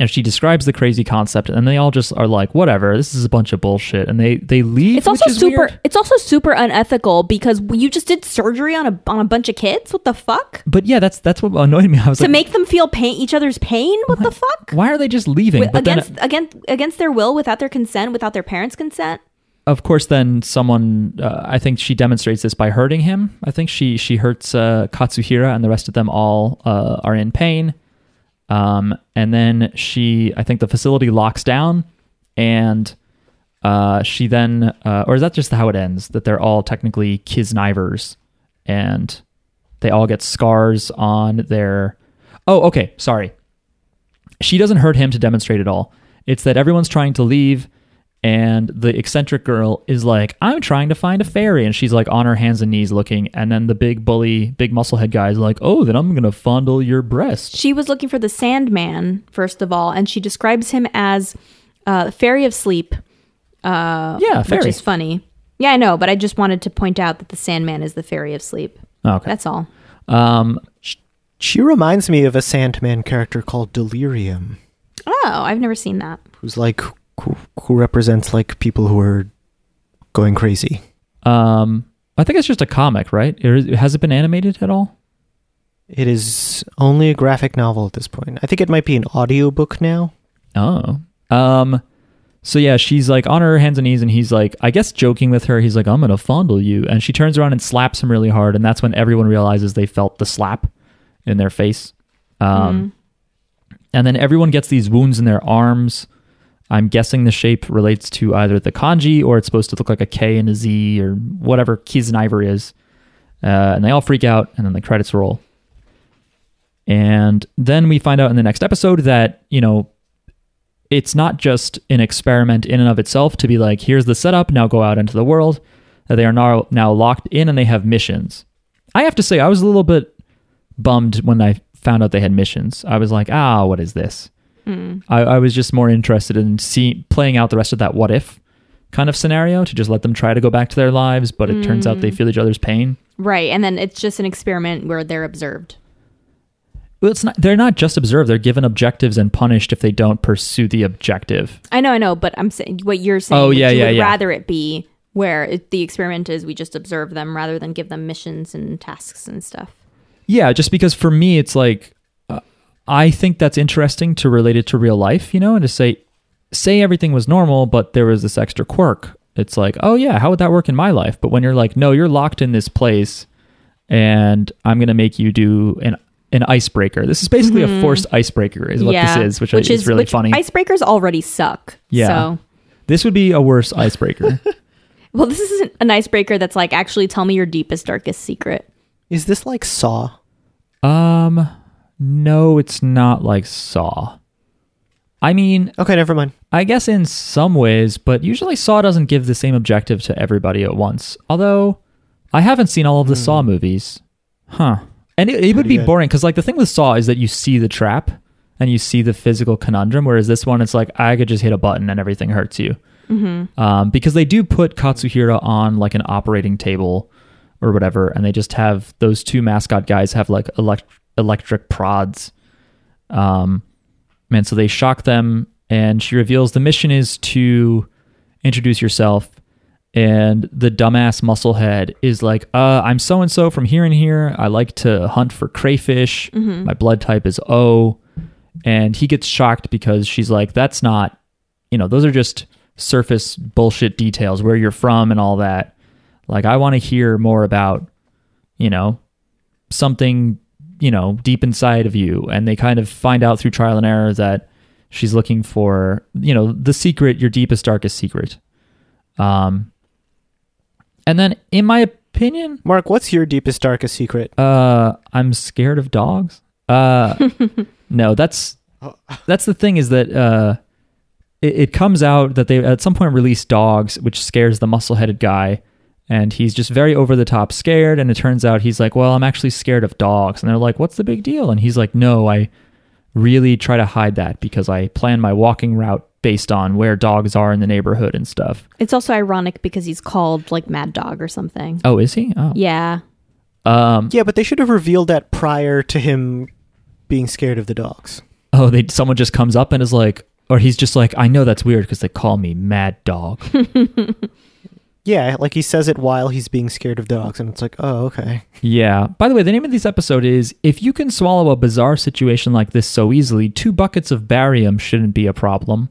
[SPEAKER 1] And she describes the crazy concept, and they all just are like, "Whatever, this is a bunch of bullshit," and they they leave.
[SPEAKER 3] It's also
[SPEAKER 1] which is
[SPEAKER 3] super.
[SPEAKER 1] weird.
[SPEAKER 3] It's also super unethical because you just did surgery on a on a bunch of kids. What the fuck?
[SPEAKER 1] But yeah, that's that's what annoyed me. I was
[SPEAKER 3] To
[SPEAKER 1] like,
[SPEAKER 3] make them feel pain, each other's pain. What the fuck?
[SPEAKER 1] why are they just leaving?
[SPEAKER 3] Wi-
[SPEAKER 1] But then,
[SPEAKER 3] against against against their will, without their consent, without their parents' consent.
[SPEAKER 1] of course, then someone. Uh, I think she demonstrates this by hurting him. I think she she hurts uh, Katsuhira, and the rest of them all uh, are in pain. Um, and then she, I think the facility locks down, and uh, she then, uh, or is that just how it ends? That they're all technically Kiznaivers, and they all get scars on their. Oh, okay. Sorry. She doesn't hurt him to demonstrate it all. It's that everyone's trying to leave, and the eccentric girl is like, "I'm trying to find a fairy," and she's like on her hands and knees looking. And then the big bully, big musclehead guy is like, "Oh, then I'm gonna fondle your breast."
[SPEAKER 3] She was looking for the Sandman first of all, and she describes him as uh, Fairy of Sleep,
[SPEAKER 1] yeah,
[SPEAKER 3] which
[SPEAKER 1] fairy.
[SPEAKER 3] is funny. Yeah, I know, but I just wanted to point out that the Sandman is the Fairy of Sleep.
[SPEAKER 1] okay.
[SPEAKER 3] That's all.
[SPEAKER 1] Um,
[SPEAKER 2] She reminds me of a Sandman character called Delirium,
[SPEAKER 3] Oh, I've never seen that.
[SPEAKER 2] who's like who, who represents like people who are going crazy.
[SPEAKER 1] um, I think it's just a comic, right? Or Has it been animated at all?
[SPEAKER 2] It is only a graphic novel at this point. I think it might be an audiobook now.
[SPEAKER 1] Oh. Um so yeah, she's like on her hands and knees and he's like I guess joking with her, he's like, I'm gonna fondle you and she turns around and slaps him really hard, and that's when everyone realizes they felt the slap in their face. Um and then everyone gets these wounds in their arms. I'm guessing the shape relates to either the kanji or it's supposed to look like a K and a Z or whatever Kiznaiver is. Uh, and they all freak out, and then the credits roll. And then we find out in the next episode that, you know, it's not just an experiment in and of itself to be like, here's the setup, now go out into the world. That they are now now locked in and they have missions. I have to say, I was a little bit bummed when I found out they had missions. I was like, ah, what is this? Mm. I, I was just more interested in see, playing out the rest of that what if kind of scenario to just let them try to go back to their lives, but it turns out they mm. feel each other's pain.
[SPEAKER 3] Right, and then it's just an experiment where they're observed.
[SPEAKER 1] Well, it's not. They're not just observed; they're given objectives and punished if they don't pursue the objective.
[SPEAKER 3] I know, I know, but I'm saying what you're saying.
[SPEAKER 1] Oh, yeah, yeah, yeah.
[SPEAKER 3] rather it be where it, the experiment is we just observe them rather than give them missions and tasks and stuff.
[SPEAKER 1] Yeah, just because for me, it's like I think that's interesting to relate it to real life, you know, and to say, say everything was normal, but there was this extra quirk. It's like, oh yeah, how would that work in my life? But when you're like, no, you're locked in this place, and I'm gonna make you do an an icebreaker. This is basically a forced icebreaker, is what
[SPEAKER 3] yeah,
[SPEAKER 1] this is, which, is, really
[SPEAKER 3] which
[SPEAKER 1] funny.
[SPEAKER 3] Icebreakers already suck.
[SPEAKER 1] Yeah.
[SPEAKER 3] So,
[SPEAKER 1] this would be a worse icebreaker.
[SPEAKER 3] well, this isn't an icebreaker that's like actually tell me your deepest, darkest secret.
[SPEAKER 2] Is this like Saw?
[SPEAKER 1] um, no, it's not like Saw. I mean,
[SPEAKER 2] Okay, never mind.
[SPEAKER 1] I guess in some ways, but usually Saw doesn't give the same objective to everybody at once. Although I haven't seen all of the Saw movies. Huh. And it, it would be
[SPEAKER 2] good.
[SPEAKER 1] boring because, like, the thing with Saw is that you see the trap and you see the physical conundrum, whereas this one, it's like, I could just hit a button and everything hurts you. Um, because they do put Katsuhira on, like, an operating table or whatever, and they just have those two mascot guys have, like, elect- electric prods. Um, and so they shock them, and she reveals the mission is to introduce yourself. And the dumbass musclehead is like, uh, I'm so and so from here and here. I like to hunt for crayfish. My blood type is O. And he gets shocked because she's like, that's not, you know, those are just surface bullshit details, where you're from and all that. Like, I want to hear more about, you know, something you know deep inside of you. And they kind of find out through trial and error that she's looking for you know the secret your deepest darkest secret. Um and then in my opinion
[SPEAKER 2] Mark, what's your deepest, darkest secret?
[SPEAKER 1] uh i'm scared of dogs. Uh no that's that's the thing is that uh it, it comes out that they at some point release dogs which scares the muscle-headed guy and he's just very over the top scared. And it turns out he's like, "Well, I'm actually scared of dogs." And they're like, "What's the big deal?" And he's like, "No, I really try to hide that because I plan my walking route based on where dogs are in the neighborhood and stuff."
[SPEAKER 3] It's also ironic because he's called like Mad Dog or something.
[SPEAKER 1] Oh, is he? Oh,
[SPEAKER 3] Yeah.
[SPEAKER 1] um,
[SPEAKER 2] Yeah, but they should have revealed that prior to him being scared of the dogs.
[SPEAKER 1] oh, they someone just comes up and is like, or he's just like, "I know that's weird because they call me Mad Dog."
[SPEAKER 2] Yeah, like he says it while he's being scared of dogs, and it's like, oh, okay.
[SPEAKER 1] Yeah. By the way, the name of this episode is If You Can Swallow a Bizarre Situation Like This So Easily, Two Buckets of Barium Shouldn't Be a Problem.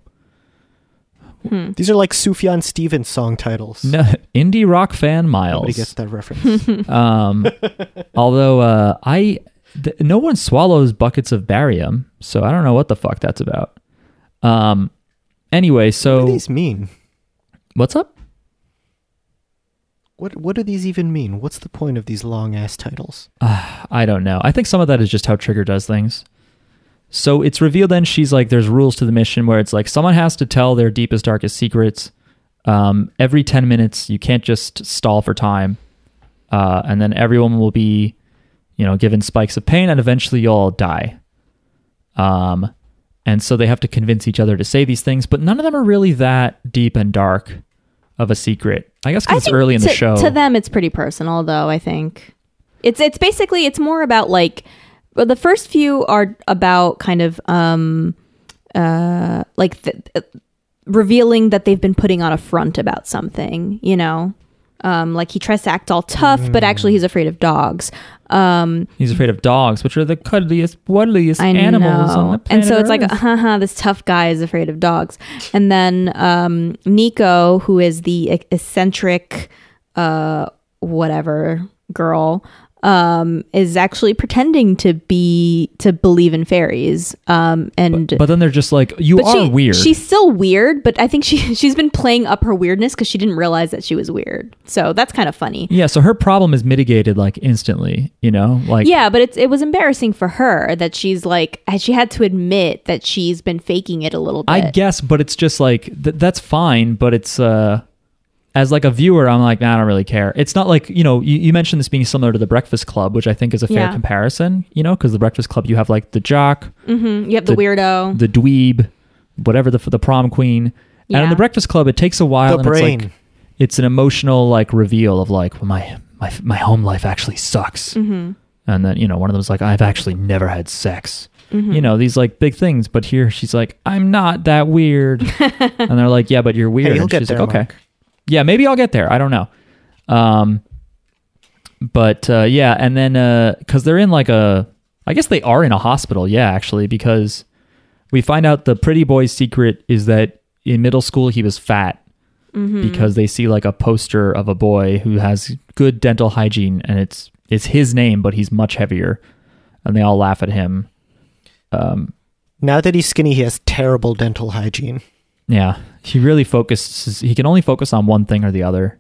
[SPEAKER 2] These are like Sufjan Stevens song titles.
[SPEAKER 1] No, indie rock fan
[SPEAKER 2] Nobody
[SPEAKER 1] Miles.
[SPEAKER 2] gets that reference.
[SPEAKER 1] Um, although uh, I, th- no one swallows buckets of barium, so I don't know what the fuck that's about. Um, anyway,
[SPEAKER 2] what
[SPEAKER 1] so
[SPEAKER 2] do these mean?
[SPEAKER 1] what's up?
[SPEAKER 2] What What do these even mean? What's the point of these long ass titles?
[SPEAKER 1] I don't know. I think some of that is just how Trigger does things. So it's revealed then she's like, there's rules to the mission where it's like someone has to tell their deepest, darkest secrets. Um, every 10 minutes, you can't just stall for time. Uh, and then everyone will be, you know, given spikes of pain and eventually you'll all die. Um, and so they have to convince each other to say these things, but none of them are really that deep and dark of a secret. I guess
[SPEAKER 3] I
[SPEAKER 1] because it's early in
[SPEAKER 3] to,
[SPEAKER 1] the show.
[SPEAKER 3] To them, it's pretty personal, though. I think it's it's basically it's more about like well, the first few are about kind of um uh like th- uh, revealing that they've been putting on a front about something. You know, um like he tries to act all tough, but actually he's afraid of dogs. Um,
[SPEAKER 1] He's afraid of dogs, which are the cuddliest, wuddliest
[SPEAKER 3] I
[SPEAKER 1] animals
[SPEAKER 3] know.
[SPEAKER 1] on the planet.
[SPEAKER 3] and so it's like,
[SPEAKER 1] Earth.
[SPEAKER 3] haha, this tough guy is afraid of dogs. And then um, Nico, who is the eccentric, uh, whatever girl, um, is actually pretending to be to believe in fairies. Um, and
[SPEAKER 1] But then they're just like, you are
[SPEAKER 3] she,
[SPEAKER 1] weird.
[SPEAKER 3] She's still weird, but I think she she's been playing up her weirdness because she didn't realize that she was weird. So that's kind of funny.
[SPEAKER 1] yeah, so her problem is mitigated like instantly, you know? Like
[SPEAKER 3] Yeah, but it's it was embarrassing for her that she's like she had to admit that she's been faking it a little bit.
[SPEAKER 1] I guess, but it's just like th- that's fine, but it's uh as like a viewer, I'm like, nah, I don't really care. It's not like you know. You, you mentioned this being similar to the Breakfast Club, which I think is a fair
[SPEAKER 3] Yeah.
[SPEAKER 1] comparison. You know, because the Breakfast Club, you have like the jock,
[SPEAKER 3] Mhm, You have the,
[SPEAKER 1] the-
[SPEAKER 3] weirdo.
[SPEAKER 1] the dweeb, whatever the the prom queen, and in the Breakfast Club, it takes a while.
[SPEAKER 2] The
[SPEAKER 1] and it's
[SPEAKER 2] brain.
[SPEAKER 1] like it's an emotional like reveal of like well, my my my home life actually sucks,
[SPEAKER 3] Mhm.
[SPEAKER 1] and then you know one of them's like I've actually never had sex.
[SPEAKER 3] Mhm.
[SPEAKER 1] You know these like big things, but here she's like I'm not that weird, and they're like yeah, but you're weird.
[SPEAKER 2] Hey,
[SPEAKER 1] and
[SPEAKER 2] get
[SPEAKER 1] she's
[SPEAKER 2] there.
[SPEAKER 1] like okay,
[SPEAKER 2] Mark.
[SPEAKER 1] Yeah, maybe I'll get there. I don't know. Um, but uh, yeah, and then because they're in like a, I guess they are in a hospital. Yeah, actually, because we find out the pretty boy's secret is that in middle school he was fat
[SPEAKER 3] Mm-hmm.
[SPEAKER 1] because they see like a poster of a boy who has good dental hygiene and it's it's his name, but he's much heavier, and they all laugh at him. Um,
[SPEAKER 2] Now that he's skinny, he has terrible dental hygiene.
[SPEAKER 1] Yeah, he really focuses. He can only focus on one thing or the other.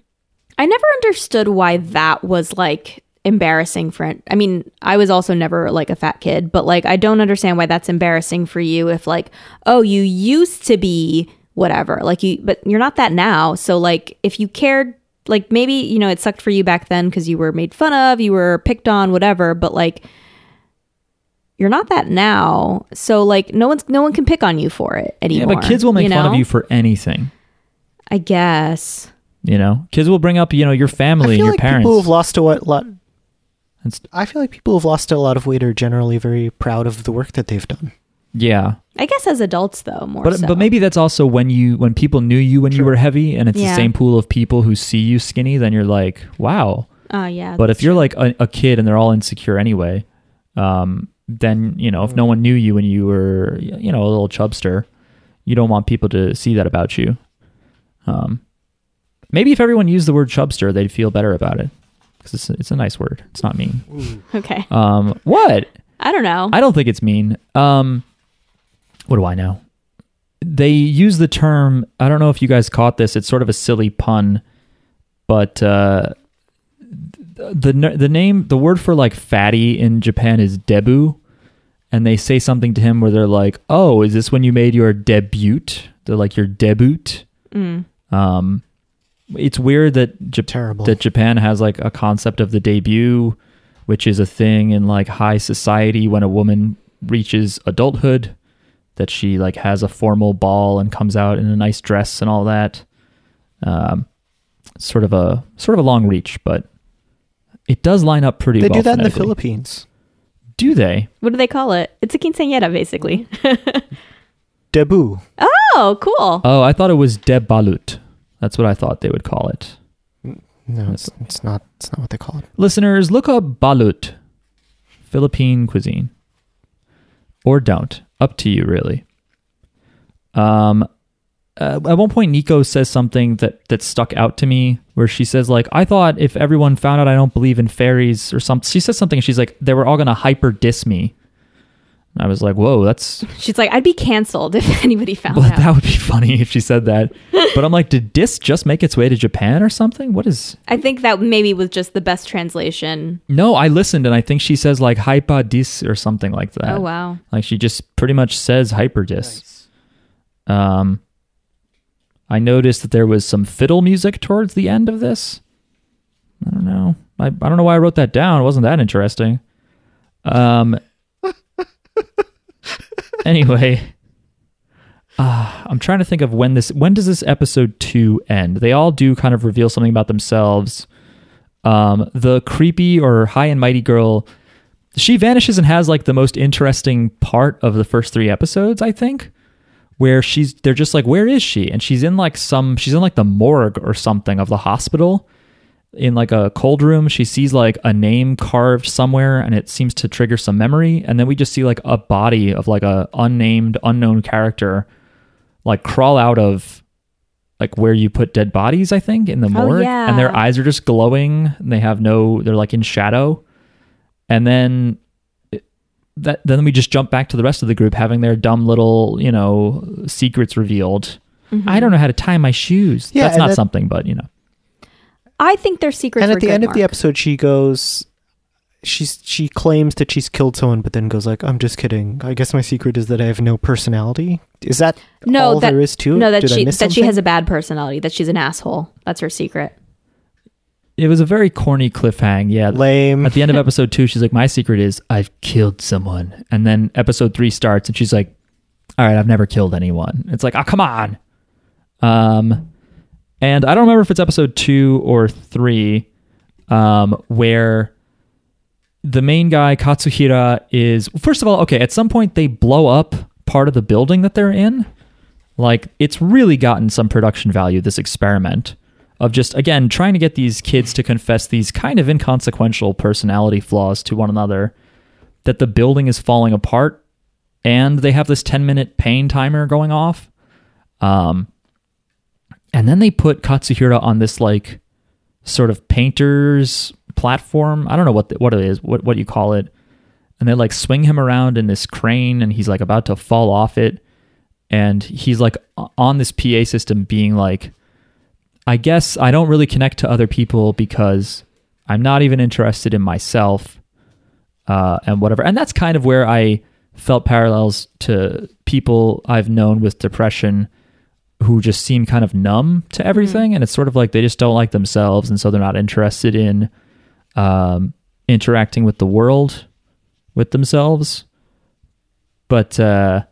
[SPEAKER 3] I never understood why that was like embarrassing for I mean, I was also never like a fat kid, but like I don't understand why that's embarrassing for you if like, oh, you used to be whatever. Like you but you're not that now. So like if you cared like maybe, you know, it sucked for you back then cuz you were made fun of, you were picked on, whatever, but like you're not that now. So like no one's no one can pick on you for it anymore.
[SPEAKER 1] Yeah,
[SPEAKER 3] anymore.
[SPEAKER 1] but kids will make
[SPEAKER 3] you
[SPEAKER 1] fun of you for anything.
[SPEAKER 3] I guess.
[SPEAKER 1] You know, kids will bring up you know your family and
[SPEAKER 2] feel
[SPEAKER 1] your
[SPEAKER 2] like
[SPEAKER 1] parents.
[SPEAKER 2] people who've lost a what lot.
[SPEAKER 1] and st-
[SPEAKER 2] I feel like people who've lost a lot of weight are generally very proud of the work that they've done.
[SPEAKER 1] yeah,
[SPEAKER 3] I guess as adults though, more
[SPEAKER 1] but
[SPEAKER 3] so.
[SPEAKER 1] but maybe that's also when you when people knew you when you were heavy, and it's the same pool of people who see you skinny. Then you're like, wow.
[SPEAKER 3] Oh yeah.
[SPEAKER 1] But if you're
[SPEAKER 3] true.
[SPEAKER 1] like a, a kid and they're all insecure anyway, um, then you know if no one knew you when you were you know a little chubster, you don't want people to see that about you. Um, maybe if everyone used the word chubster, they'd feel better about it because it's it's a nice word. It's not mean.
[SPEAKER 3] okay.
[SPEAKER 1] Um, what?
[SPEAKER 3] I don't know.
[SPEAKER 1] I don't think it's mean. Um, what do I know? They use the term. I don't know if you guys caught this. It's sort of a silly pun, but uh, the the the name, the word for like fatty in Japan is debu, and they say something to him where they're like, "Oh, is this when you made your debut?" They're like your debut.
[SPEAKER 3] Mm.
[SPEAKER 1] Um, it's weird that Jap-
[SPEAKER 2] Terrible.
[SPEAKER 1] that Japan has like a concept of the debut, which is a thing in like high society when a woman reaches adulthood, that she like has a formal ball and comes out in a nice dress and all that. Um, sort of a sort of a long reach, but it does line up pretty.
[SPEAKER 2] They
[SPEAKER 1] well They
[SPEAKER 2] do that in the. Philippines.
[SPEAKER 1] Do they?
[SPEAKER 3] What do they call it? It's a quinceañera, basically.
[SPEAKER 2] Debu.
[SPEAKER 3] oh, cool.
[SPEAKER 1] Oh, I thought it was debalut. That's what I thought they would call it.
[SPEAKER 2] No, it's, it's not. It's not what they call it.
[SPEAKER 1] Listeners, look up balut, Philippine cuisine, or don't. Up to you, really. Um, uh, at one point, Nico says something that that stuck out to me, where she says, "Like I thought if everyone found out I don't believe in fairies or something." She says something, and she's like, "They were all gonna hyper diss me." And I was like, "Whoa, that's
[SPEAKER 3] She's like, I'd be canceled if anybody found
[SPEAKER 1] well,
[SPEAKER 3] out.
[SPEAKER 1] that would be funny if she said that." but I'm like, did diss just make its way to Japan or something? What is?
[SPEAKER 3] I think that maybe was just the best translation.
[SPEAKER 1] No, I listened and I think she says like "hyper dis or something like that.
[SPEAKER 3] Oh, wow.
[SPEAKER 1] Like she just pretty much says hyper dis. Um I noticed that there was some fiddle music towards the end of this. I don't know. I, I don't know why I wrote that down. It wasn't that interesting. Um anyway, uh, I'm trying to think of when this when does this episode 2 end? They all do kind of reveal something about themselves um, the creepy or high and mighty girl she vanishes and has like the most interesting part of the first three episodes i think where she's they're just like where is she? And she's in like some she's in like the morgue or something of the hospital in like a cold room. She sees like a name carved somewhere and it seems to trigger some memory. And then we just see like a body of like a unnamed unknown character like crawl out of like where you put dead bodies i think in the oh, morgue.
[SPEAKER 3] Yeah.
[SPEAKER 1] and their eyes are just glowing. And they have no they're like in shadow. And then that then we just jump back to the rest of the group having their dumb little you know secrets revealed mm-hmm. i don't know how to tie my shoes
[SPEAKER 2] Yeah,
[SPEAKER 1] that's not
[SPEAKER 2] that-
[SPEAKER 1] something but you know
[SPEAKER 3] I think their secrets
[SPEAKER 2] and
[SPEAKER 3] were
[SPEAKER 2] at the
[SPEAKER 3] good,
[SPEAKER 2] end of the episode, she goes. She's she claims that she's killed someone, but then goes like, "I'm just kidding. I guess my secret is that I have no personality." Is that
[SPEAKER 3] No,
[SPEAKER 2] all
[SPEAKER 3] that,
[SPEAKER 2] there is to it?
[SPEAKER 3] no, that
[SPEAKER 2] Did
[SPEAKER 3] she
[SPEAKER 2] miss
[SPEAKER 3] that she has a bad personality. That she's an asshole. That's her secret.
[SPEAKER 1] It was a very corny cliffhang yeah.
[SPEAKER 2] Lame.
[SPEAKER 1] at the end of episode two she's like my secret is i've killed someone. And then episode three starts and she's like all right i've never killed anyone. It's like oh come on. Um and i don't remember if it's episode two or three um where the main guy katsuhira is first of all okay at some point they blow up part of the building that they're in. Like it's really gotten some production value this experiment of just again trying to get these kids to confess these kind of inconsequential personality flaws to one another that the building is falling apart and they have this 10 minute pain timer going off. Um and then they put katsuhira on this like sort of painter's platform. I don't know what the, what it is what what you call it. And they like swing him around in this crane and he's like about to fall off it. And he's like on this PA system being like I guess I don't really connect to other people because I'm not even interested in myself uh, and whatever. And that's kind of where I felt parallels to people I've known with depression who just seem kind of numb to everything. And it's sort of like they just don't like themselves. And so they're not interested in um, interacting with the world with themselves. But, uh,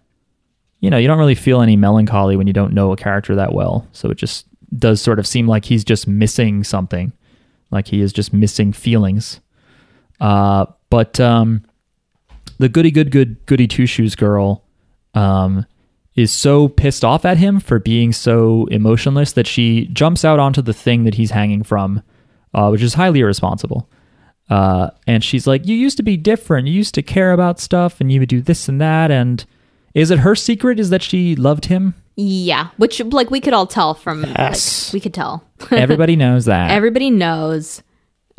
[SPEAKER 1] you know, you don't really feel any melancholy when you don't know a character that well. So it just does sort of seem like he's just missing something, like he is just missing feelings. Uh, but um, the goody good good goody two shoes girl um, is so pissed off at him for being so emotionless that she jumps out onto the thing that he's hanging from, uh, which is highly irresponsible. Uh, and she's like, "You used to be different. You used to care about stuff, and you would do this and that." And is it her secret? Is that she loved him?
[SPEAKER 3] Yeah, which like we could all tell from
[SPEAKER 2] Yes.
[SPEAKER 3] like, we could tell.
[SPEAKER 1] Everybody knows that.
[SPEAKER 3] Everybody knows.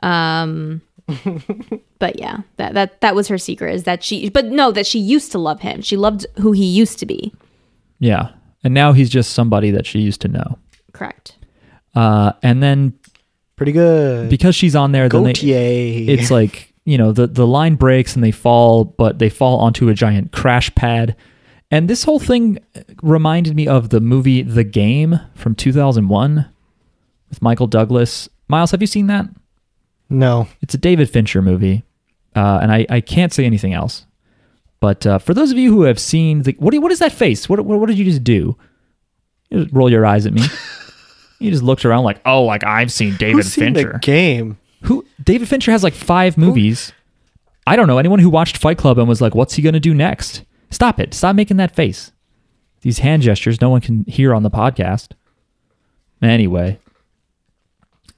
[SPEAKER 3] Um but yeah, that that that was her secret is that she but no, that she used to love him. She loved who he used to be.
[SPEAKER 1] yeah, and now he's just somebody that she used to know.
[SPEAKER 3] Correct.
[SPEAKER 1] Uh, and then
[SPEAKER 2] Pretty good.
[SPEAKER 1] because she's on there, then they, it's like you know the the line breaks and they fall, but they fall onto a giant crash pad. And this whole thing reminded me of the movie The Game from 2001, with Michael Douglas. Miles, have you seen that?
[SPEAKER 2] No.
[SPEAKER 1] It's a David Fincher movie, uh, and I, I can't say anything else. But uh, for those of you who have seen the what you, what is that face? What, what what did you just do? You just roll your eyes at me. you just looked around like, oh, like I've seen David
[SPEAKER 2] Who's seen
[SPEAKER 1] Fincher.
[SPEAKER 2] the game?
[SPEAKER 1] Who David Fincher has like five movies. I don't know anyone who watched Fight Club and was like, "What's he gonna do next?" Stop it! Stop making that face. These hand gestures, no one can hear on the podcast. Anyway,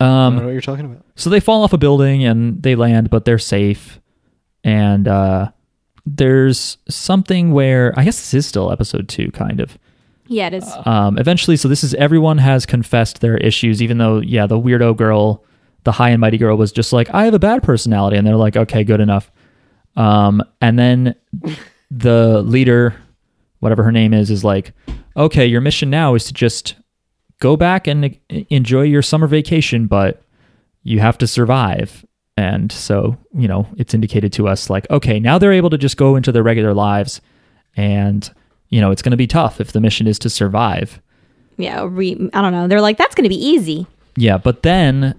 [SPEAKER 2] I don't
[SPEAKER 1] um,
[SPEAKER 2] know what you're talking about.
[SPEAKER 1] so they fall off a building and they land, but they're safe. And uh, there's something where I guess this is still episode two, kind of.
[SPEAKER 3] Yeah, it is.
[SPEAKER 1] Um, eventually, so this is everyone has confessed their issues, even though, yeah, the weirdo girl, the high and mighty girl, was just like, I have a bad personality. And they're like, okay, good enough. Um, and then the leader, whatever her name is, is like, okay, your mission now is to just go back and enjoy your summer vacation, but you have to survive. And so, you know, it's indicated to us like, okay, now they're able to just go into their regular lives and, you know, it's going to be tough if the mission is to survive.
[SPEAKER 3] yeah, re- I don't know. They're like, that's going to be easy.
[SPEAKER 1] Yeah, but then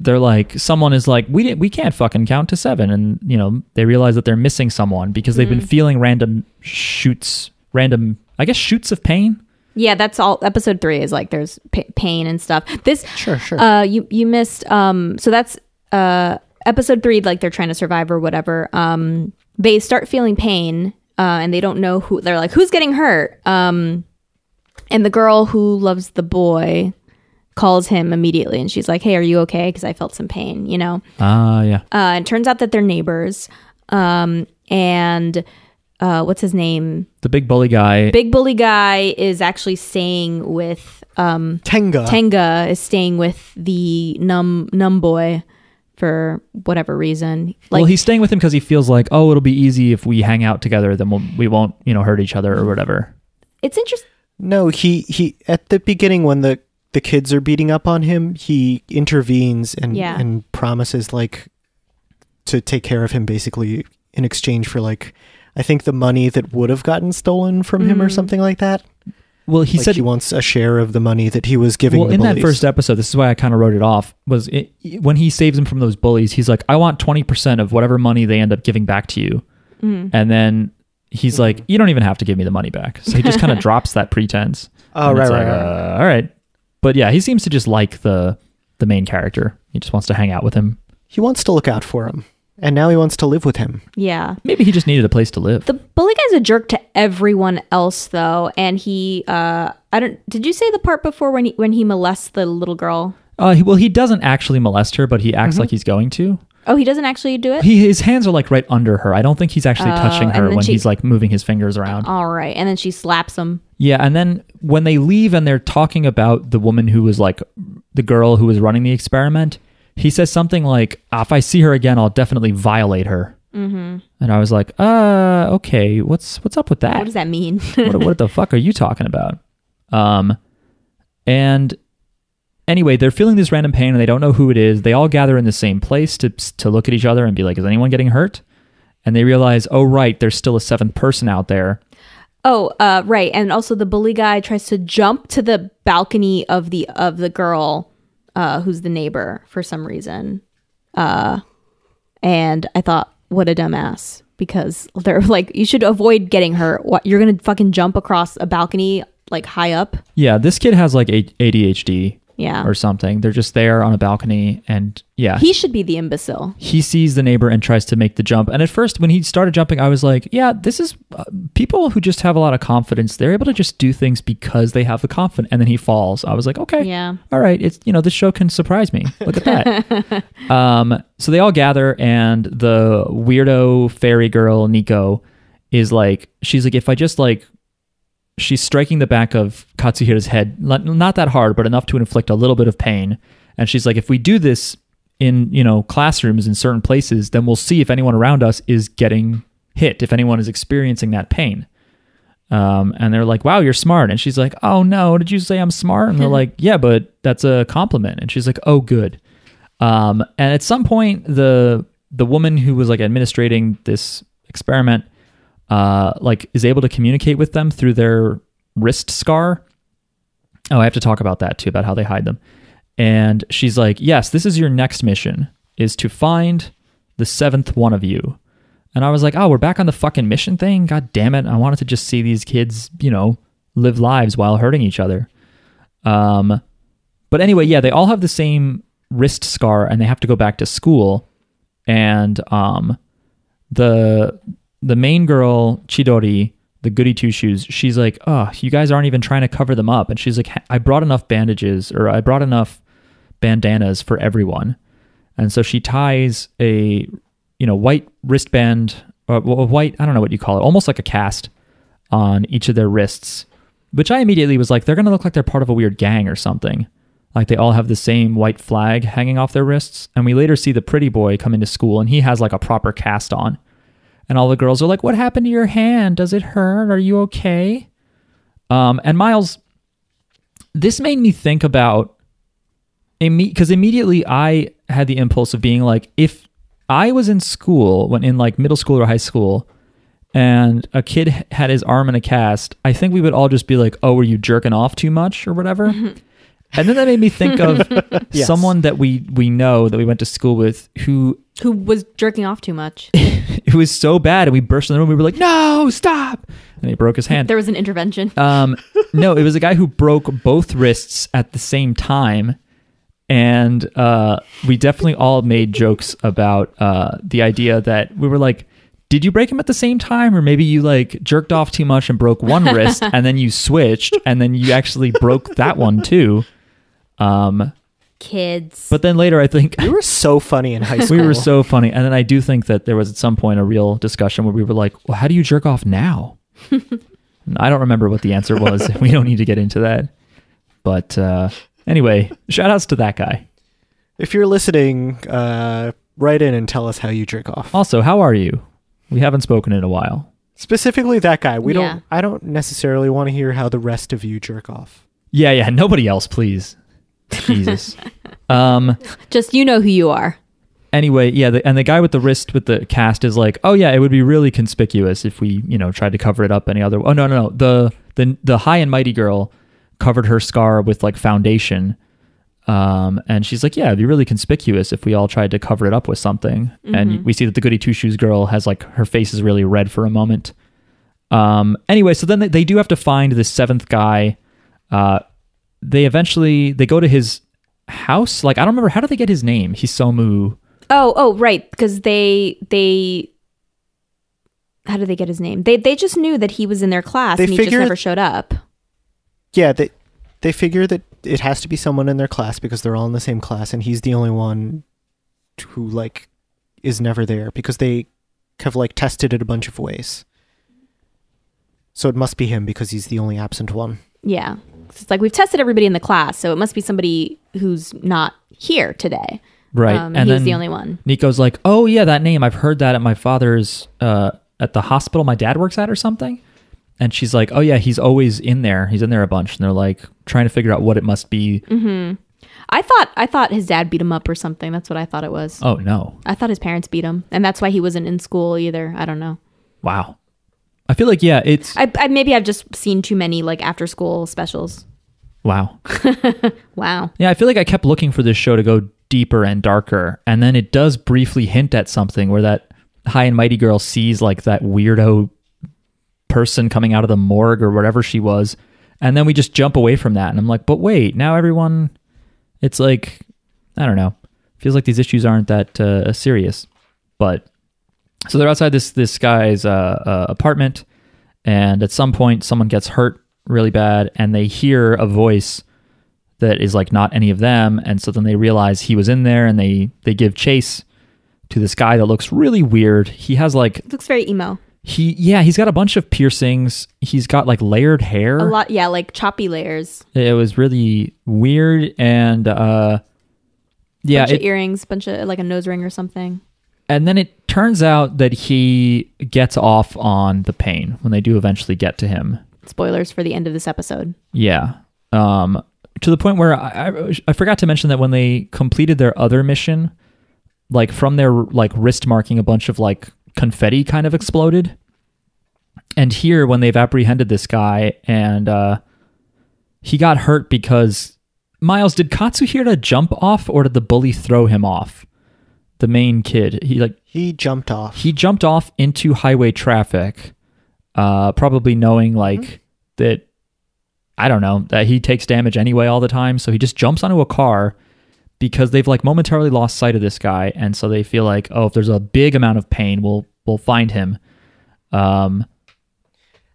[SPEAKER 1] they're like, someone is like, we didn't, we can't fucking count to seven, and you know they realize that they're missing someone because they've been feeling random shoots, random, I guess, shoots of pain.
[SPEAKER 3] Yeah, that's all. Episode three is like there's pa- pain and stuff. This
[SPEAKER 2] Sure, sure.
[SPEAKER 3] Uh, you you missed. Um, so that's uh episode three. Like they're trying to survive or whatever. Um, they start feeling pain. Uh, and they don't know who. They're like, who's getting hurt? Um, and the girl who loves the boy calls him immediately, and she's like, "Hey, are you okay? Because I felt some pain." You know.
[SPEAKER 1] Ah, yeah.
[SPEAKER 3] Uh, it turns out that they're neighbors. Um, and uh, what's his name?
[SPEAKER 1] The big bully guy.
[SPEAKER 3] Big bully guy is actually staying with um,
[SPEAKER 2] Tenga.
[SPEAKER 3] Tenga is staying with the num num boy for whatever reason. Like
[SPEAKER 1] well, he's staying with him because he feels like, oh, it'll be easy if we hang out together. Then we'll, we won't, you know, hurt each other or whatever.
[SPEAKER 3] it's interesting.
[SPEAKER 2] No, he he at the beginning when the the kids are beating up on him, he intervenes and
[SPEAKER 3] Yeah.
[SPEAKER 2] and promises like to take care of him basically in exchange for like I think the money that would have gotten stolen from him or something like that.
[SPEAKER 1] Well, he
[SPEAKER 2] like
[SPEAKER 1] said
[SPEAKER 2] he wants a share of the money that he was giving.
[SPEAKER 1] well
[SPEAKER 2] the
[SPEAKER 1] in that first episode this is why i kind of wrote it off was it, when he saves him from those bullies he's like i want 20% of whatever money they end up giving back to you
[SPEAKER 3] Mm.
[SPEAKER 1] and then he's like you don't even have to give me the money back so he just kind of drops that pretense
[SPEAKER 2] Oh,
[SPEAKER 1] And
[SPEAKER 2] right,
[SPEAKER 1] it's
[SPEAKER 2] right,
[SPEAKER 1] like,
[SPEAKER 2] right,
[SPEAKER 1] uh, all right but yeah he seems to just like the the main character he just wants to hang out with him
[SPEAKER 2] he wants to look out for him, and now he wants to live with him.
[SPEAKER 3] Yeah.
[SPEAKER 1] maybe he just needed a place to live
[SPEAKER 3] The bully guy's a jerk to everyone else though, and he uh I don't did you say the part before when he when he molests the little girl?
[SPEAKER 1] uh, he, well he doesn't actually molest her but he acts like he's going to
[SPEAKER 3] Oh, he doesn't actually do it?
[SPEAKER 1] he, his hands are like right under her i don't think he's actually
[SPEAKER 3] Oh,
[SPEAKER 1] touching her when
[SPEAKER 3] she-
[SPEAKER 1] he's like moving his fingers around
[SPEAKER 3] All right. And then she slaps him.
[SPEAKER 1] Yeah, and then when they leave and they're talking about the woman who was like the girl who was running the experiment, he says something like, "Ah, "If I see her again, I'll definitely violate her." Mm-hmm. And I was like, "Uh, okay, what's what's up with that?
[SPEAKER 3] What does that mean?
[SPEAKER 1] what, what the fuck are you talking about?" Um, and anyway, they're feeling this random pain and they don't know who it is. They all gather in the same place to to look at each other and be like, "Is anyone getting hurt?" And they realize, "Oh, right, there's still a seventh person out there."
[SPEAKER 3] Oh, uh, right. And also the bully guy tries to jump to the balcony of the of the girl uh, who's the neighbor for some reason. Uh, and I thought, what a dumbass. Because they're like, you should avoid getting hurt. What you're gonna fucking jump across a balcony like high up?
[SPEAKER 1] Yeah, this kid has like ADHD.
[SPEAKER 3] Yeah.
[SPEAKER 1] or something. They're just there on a balcony, and yeah,
[SPEAKER 3] He should be the imbecile.
[SPEAKER 1] he sees the neighbor and tries to make the jump. And at first, when he started jumping, I was like, yeah, this is uh, people who just have a lot of confidence. They're able to just do things because they have the confidence. And then he falls. I was like, okay,
[SPEAKER 3] Yeah.
[SPEAKER 1] all right, it's you know this show can surprise me. Look at that. um, so they all gather, and the weirdo fairy girl Nico is like, she's like, if I just like she's striking the back of Katsuhira's head, not, not that hard, but enough to inflict a little bit of pain. And she's like, if we do this in, you know, classrooms in certain places, then we'll see if anyone around us is getting hit, if anyone is experiencing that pain. Um, and they're like, wow, you're smart. And she's like, oh no, did you say I'm smart? And they're like, yeah, but that's a compliment. And she's like, oh, good. Um, and at some point, the the woman who was like administrating this experiment uh, like is able to communicate with them through their wrist scar. Oh, I have to talk about that too, about how they hide them. and she's like, "Yes, this is your next mission is to find the seventh one of you." And I was like, "Oh, we're back on the fucking mission thing. God damn it! I wanted to just see these kids, you know, live lives while hurting each other." Um, but anyway, yeah, they all have the same wrist scar, and they have to go back to school. And um, the the main girl Chidori, the goody two shoes, she's like, "Oh, you guys aren't even trying to cover them up." And she's like, "I brought enough bandages, or I brought enough bandanas for everyone." And so she ties a you know white wristband, or a white I don't know what you call it, almost like a cast on each of their wrists, which I immediately was like, they're gonna look like they're part of a weird gang or something. Like they all have the same white flag hanging off their wrists. And we later see the pretty boy come into school and he has like a proper cast on. And all the girls are like, What happened to your hand? Does it hurt? Are you okay? Um, and Miles, this made me think about because immediately I had the impulse of being like, if I was in school, when in like middle school or high school, and a kid had his arm in a cast, I think we would all just be like, "Oh, were you jerking off too much or whatever?" And then that made me think of
[SPEAKER 2] Yes.
[SPEAKER 1] someone that we we know that we went to school with who
[SPEAKER 3] Who was jerking off too much?
[SPEAKER 1] it was so bad, and we burst in the room. We were like, "No, stop!" And he broke his hand.
[SPEAKER 3] there was an intervention.
[SPEAKER 1] Um, no, it was a guy who broke both wrists at the same time, and uh, we definitely all made jokes about uh, the idea that we were like, "Did you break him at the same time, or maybe you like jerked off too much and broke one wrist, and then you switched, and then you actually broke that one too?" Um,
[SPEAKER 3] Kids.
[SPEAKER 1] but then later, I think
[SPEAKER 2] We were so funny in high school.
[SPEAKER 1] we were so funny, and then I do think that there was at some point a real discussion where we were like, "Well, how do you jerk off now?" And I don't remember what the answer was. we don't need to get into that. But uh, anyway, shout outs to that guy.
[SPEAKER 2] If you're listening, uh, write in and tell us how you jerk off.
[SPEAKER 1] Also, how are you? We haven't spoken in a while.
[SPEAKER 2] Specifically, that guy. We
[SPEAKER 3] Yeah.
[SPEAKER 2] don't. I don't necessarily want to hear how the rest of you jerk off.
[SPEAKER 1] Yeah, yeah. Nobody else, please. Jesus. um.
[SPEAKER 3] Just you know who you are.
[SPEAKER 1] Anyway, yeah. The, and the guy with the wrist with the cast is like, oh yeah, it would be really conspicuous if we, you know, tried to cover it up any other. Oh no, no, no. The the the high and mighty girl covered her scar with like foundation. Um, and she's like, yeah, it'd be really conspicuous if we all tried to cover it up with something. And we see that the goody two shoes girl has like her face is really red for a moment. Um, anyway, so then they, they do have to find the seventh guy. Uh, they eventually they go to his house. Like I don't remember how do they get his name? Hisomu.
[SPEAKER 3] Oh, oh, right. Because they they how did they get his name? They they just knew that he was in their class
[SPEAKER 2] They
[SPEAKER 3] and he just
[SPEAKER 2] figured-
[SPEAKER 3] never showed up.
[SPEAKER 2] Yeah, they they figure that it has to be someone in their class because they're all in the same class, and he's the only one who like is never there because they have like tested it a bunch of ways. So it must be him because he's the only absent one.
[SPEAKER 3] Yeah. It's like we've tested everybody in the class, so it must be somebody who's not here today.
[SPEAKER 1] Right.
[SPEAKER 3] Um, and he's the only one.
[SPEAKER 1] Nico's like, "Oh yeah, that name. I've heard that at my father's uh at the hospital my dad works at or something." And she's like, "Oh yeah, he's always in there. He's in there a bunch." And they're like trying to figure out what it must be. Mm-hmm.
[SPEAKER 3] I thought I thought his dad beat him up or something. That's what I thought it was.
[SPEAKER 1] Oh no.
[SPEAKER 3] I thought his parents beat him, and that's why he wasn't in school either. I don't know.
[SPEAKER 1] Wow. I feel like yeah, it's
[SPEAKER 3] I, I maybe I've just seen too many like after school specials.
[SPEAKER 1] wow.
[SPEAKER 3] Wow.
[SPEAKER 1] Yeah, I feel like I kept looking for this show to go deeper and darker, and then it does briefly hint at something where that high and mighty girl sees like that weirdo person coming out of the morgue or whatever she was, and then we just jump away from that, and I'm like, but wait, now everyone, it's like, I don't know, feels like these issues aren't that uh, serious, but so they're outside this this guy's uh, uh, apartment, and at some point someone gets hurt really bad, and they hear a voice that is like not any of them and so then they realize he was in there and they they give chase to this guy that looks really weird he has like
[SPEAKER 3] looks very emo.
[SPEAKER 1] he yeah he's got a bunch of piercings he's got like layered hair
[SPEAKER 3] A lot, yeah, like choppy layers.
[SPEAKER 1] it was really weird and uh yeah
[SPEAKER 3] bunch
[SPEAKER 1] it,
[SPEAKER 3] of earrings, bunch of like a nose ring or something.
[SPEAKER 1] And then it turns out that he gets off on the pain when they do eventually get to him
[SPEAKER 3] Spoilers for the end of this episode.
[SPEAKER 1] Yeah. Um, to the point where I, I, I forgot to mention that when they completed their other mission, like from their like wrist marking, a bunch of like confetti kind of exploded. And here, when they've apprehended this guy and uh, he got hurt because Miles, did Katsuhira jump off or did the bully throw him off? The main kid. He like
[SPEAKER 2] He jumped off.
[SPEAKER 1] he jumped off into highway traffic, uh, probably knowing like that. I don't know that he takes damage anyway all the time, so he just jumps onto a car because they've like momentarily lost sight of this guy, and so they feel like, oh, if there's a big amount of pain, we'll we'll find him. Um,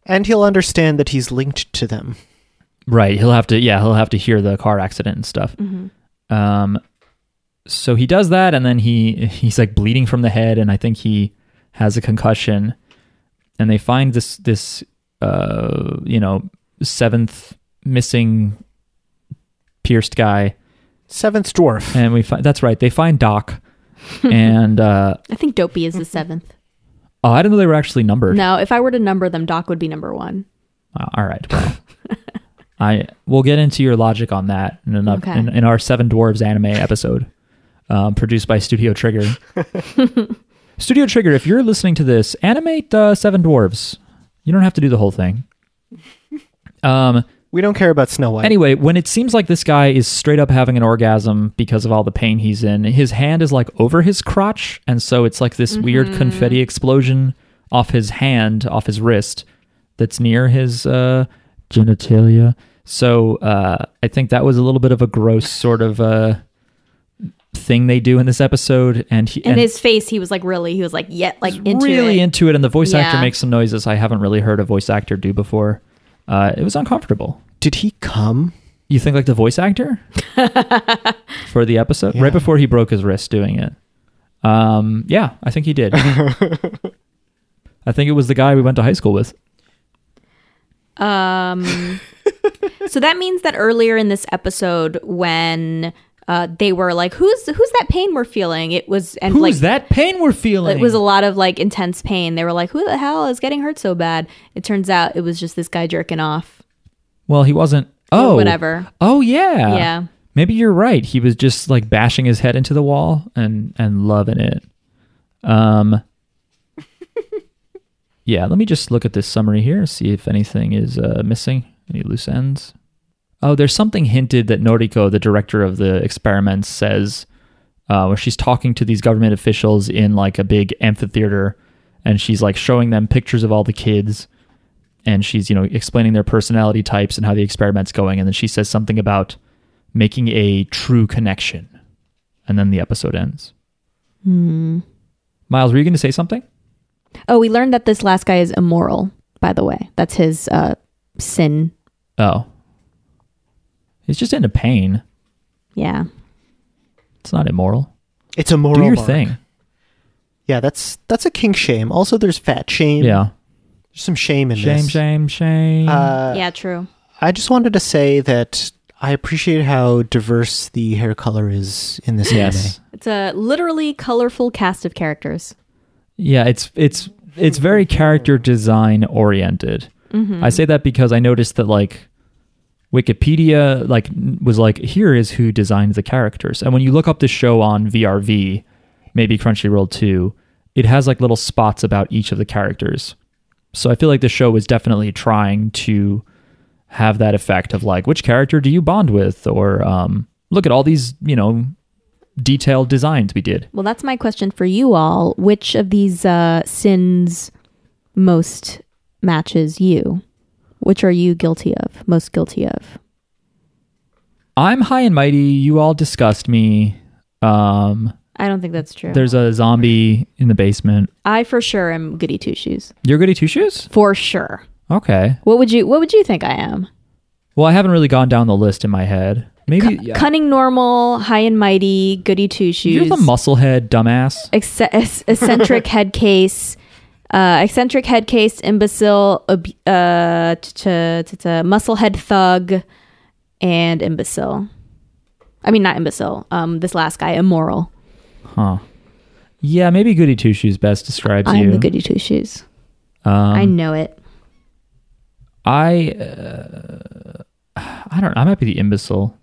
[SPEAKER 2] and he'll understand that he's linked to them.
[SPEAKER 1] Right. He'll have to, yeah, he'll have to hear the car accident and stuff. Um, so he does that, and then he he's like bleeding from the head, and I think he has a concussion. And they find this this uh you know seventh missing pierced guy,
[SPEAKER 2] Seventh dwarf.
[SPEAKER 1] and we find that's right. They find Doc, and uh,
[SPEAKER 3] I think Dopey is the seventh.
[SPEAKER 1] oh, I didn't know they were actually numbered.
[SPEAKER 3] No, if I were to number them, Doc would be number one.
[SPEAKER 1] Uh, all right. Well, I we'll get into your logic on that in, an,
[SPEAKER 3] Okay.
[SPEAKER 1] in, in our Seven Dwarves anime episode, um, produced by Studio Trigger. Studio Trigger, if you're listening to this, animate uh, Seven Dwarves. You don't have to do the whole thing. Um.
[SPEAKER 2] We don't care about Snow White.
[SPEAKER 1] Anyway, when it seems like this guy is straight up having an orgasm because of all the pain he's in, his hand is like over his crotch, and so it's like this weird confetti explosion off his hand, off his wrist, that's near his uh, genitalia. So uh, I think that was a little bit of a gross sort of uh, thing they do in this episode, and he
[SPEAKER 3] And, his face, he was like really, he was like, yeah, like into
[SPEAKER 1] really
[SPEAKER 3] it.
[SPEAKER 1] into it, and the voice actor makes some noises I haven't really heard a voice actor do before. Uh, it was uncomfortable.
[SPEAKER 2] Did he come?
[SPEAKER 1] You think like the voice actor for the episode
[SPEAKER 2] Yeah.
[SPEAKER 1] right before he broke his wrist doing it? Um, yeah, I think he did. I think it was the guy we went to high school with.
[SPEAKER 3] Um, so that means that earlier in this episode, when uh, they were like, "Who's who's that pain we're feeling?" It was and
[SPEAKER 1] Who's
[SPEAKER 3] like
[SPEAKER 1] that pain we're feeling?
[SPEAKER 3] it was a lot of like intense pain. They were like, "Who the hell is getting hurt so bad?" It turns out it was just this guy jerking off.
[SPEAKER 1] well, he wasn't. Oh,
[SPEAKER 3] whatever.
[SPEAKER 1] Oh yeah,
[SPEAKER 3] Yeah.
[SPEAKER 1] Maybe you're right. He was just like bashing his head into the wall and and loving it. Um. yeah, let me just look at this summary here, see if anything is uh, missing, any loose ends. Oh, there's something hinted that Noriko, the director of the experiments, says uh, where she's talking to these government officials in like a big amphitheater, and she's like showing them pictures of all the kids, and she's you know explaining their personality types and how the experiment's going, and then she says something about making a true connection, and then the episode ends. Miles, were you going to say something?
[SPEAKER 3] Oh, we learned that this last guy is immoral. By the way, that's his uh, sin.
[SPEAKER 1] Oh, he's just into pain.
[SPEAKER 3] Yeah.
[SPEAKER 1] It's not immoral.
[SPEAKER 2] It's a moral
[SPEAKER 1] Do your
[SPEAKER 2] mark.
[SPEAKER 1] thing.
[SPEAKER 2] Yeah, that's that's a kink shame. Also, there's fat shame.
[SPEAKER 1] Yeah.
[SPEAKER 2] There's some shame in this
[SPEAKER 1] Shame,
[SPEAKER 2] this.
[SPEAKER 1] shame, shame.
[SPEAKER 2] Uh,
[SPEAKER 3] yeah. True.
[SPEAKER 2] I just wanted to say that I appreciate how diverse the hair color is in this
[SPEAKER 1] yes.
[SPEAKER 3] It's a literally colorful cast of characters.
[SPEAKER 1] Yeah, it's it's it's very character design oriented. I say that because I noticed that like Wikipedia like was like here is who designed the characters. And when you look up the show on VRV, maybe Crunchyroll too, it has like little spots about each of the characters. So I feel like the show was definitely trying to have that effect of like which character do you bond with or um look at all these, you know, detailed designs we did.
[SPEAKER 3] Well, that's my question for you all. Which of these uh, sins most matches you? Which are you guilty of? Most guilty of?
[SPEAKER 1] I'm high and mighty. You all disgust me. Um,
[SPEAKER 3] I don't think that's true.
[SPEAKER 1] there's a zombie in the basement.
[SPEAKER 3] I for sure am goody two shoes.
[SPEAKER 1] You're goody two shoes.
[SPEAKER 3] For sure.
[SPEAKER 1] Okay.
[SPEAKER 3] What would you What would you think I am?
[SPEAKER 1] Well, I haven't really gone down the list in my head. Maybe yeah.
[SPEAKER 3] Cunning, normal, high and mighty, goody two shoes.
[SPEAKER 1] you're the musclehead dumbass.
[SPEAKER 3] Ec- eccentric head case, uh, eccentric head case, imbecile, uh, musclehead thug, and imbecile. I mean, not imbecile. Um, this last guy, immoral.
[SPEAKER 1] Huh. Yeah, maybe goody two shoes best describes
[SPEAKER 3] I'm
[SPEAKER 1] you.
[SPEAKER 3] the goody two shoes.
[SPEAKER 1] um,
[SPEAKER 3] I know it.
[SPEAKER 1] I uh, I don't. I might be the imbecile,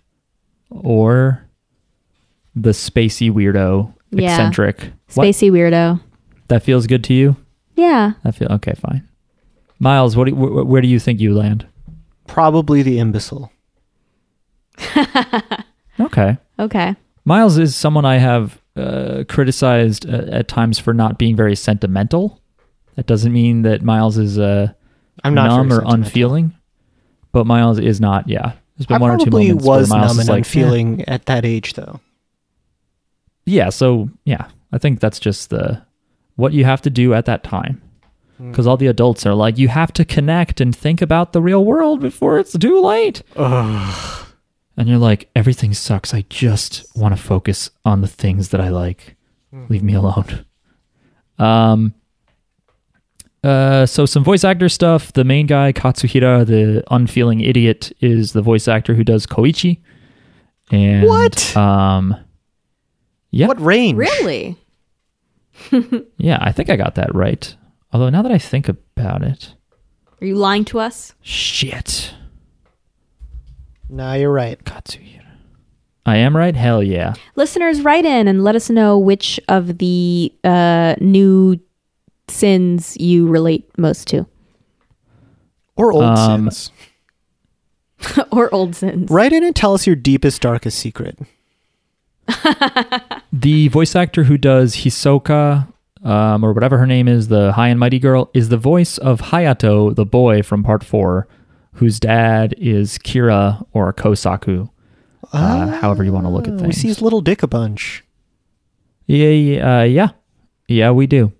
[SPEAKER 1] or the spacey weirdo,
[SPEAKER 3] Yeah.
[SPEAKER 1] eccentric. What?
[SPEAKER 3] Spacey weirdo.
[SPEAKER 1] That feels good to you.
[SPEAKER 3] Yeah.
[SPEAKER 1] I feel okay. Fine. Miles, what? Do you, wh- where do you think you land?
[SPEAKER 2] Probably the imbecile.
[SPEAKER 1] Okay.
[SPEAKER 3] Okay.
[SPEAKER 1] Miles is someone I have uh, criticized uh, at times for not being very sentimental. That doesn't mean that Miles is uh,
[SPEAKER 2] I'm not
[SPEAKER 1] numb or unfeeling, but Miles is not. Yeah, there's been
[SPEAKER 2] I
[SPEAKER 1] one or two
[SPEAKER 2] probably
[SPEAKER 1] moments
[SPEAKER 2] was
[SPEAKER 1] where Miles
[SPEAKER 2] numb
[SPEAKER 1] is
[SPEAKER 2] and
[SPEAKER 1] like,
[SPEAKER 2] unfeeling at that age, though.
[SPEAKER 1] "Eh." Yeah, so yeah, I think that's just the what you have to do at that time.
[SPEAKER 2] Hmm.
[SPEAKER 1] Because all the adults are like, you have to connect and think about the real world before it's too late.
[SPEAKER 2] Ugh.
[SPEAKER 1] And you're like, everything sucks. I just want to focus on the things that I like. Leave me alone. Um. Uh. So some voice actor stuff. The main guy, Katsuhira, the unfeeling idiot, is the voice actor who does Koichi. And
[SPEAKER 2] What?
[SPEAKER 1] Um. Yeah.
[SPEAKER 2] What range?
[SPEAKER 3] Really?
[SPEAKER 1] Yeah, I think I got that right. Although now that I think about it,
[SPEAKER 3] Are you lying to us?
[SPEAKER 1] shit.
[SPEAKER 2] Nah, you're right.
[SPEAKER 1] Katsuhira. I am right. Hell yeah.
[SPEAKER 3] Listeners, write in and let us know which of the uh, new sins you relate most to,
[SPEAKER 2] Or old
[SPEAKER 1] Um,
[SPEAKER 2] sins.
[SPEAKER 3] or old sins.
[SPEAKER 2] Write in and tell us your deepest, darkest secret.
[SPEAKER 1] The voice actor who does Hisoka, um, or whatever her name is, the high and mighty girl, is the voice of Hayato, the boy from part four, whose dad is Kira or Kosaku. Uh, however you want to look at things.
[SPEAKER 2] We see his little dick a bunch.
[SPEAKER 1] Yeah, yeah, uh, yeah, yeah, we do.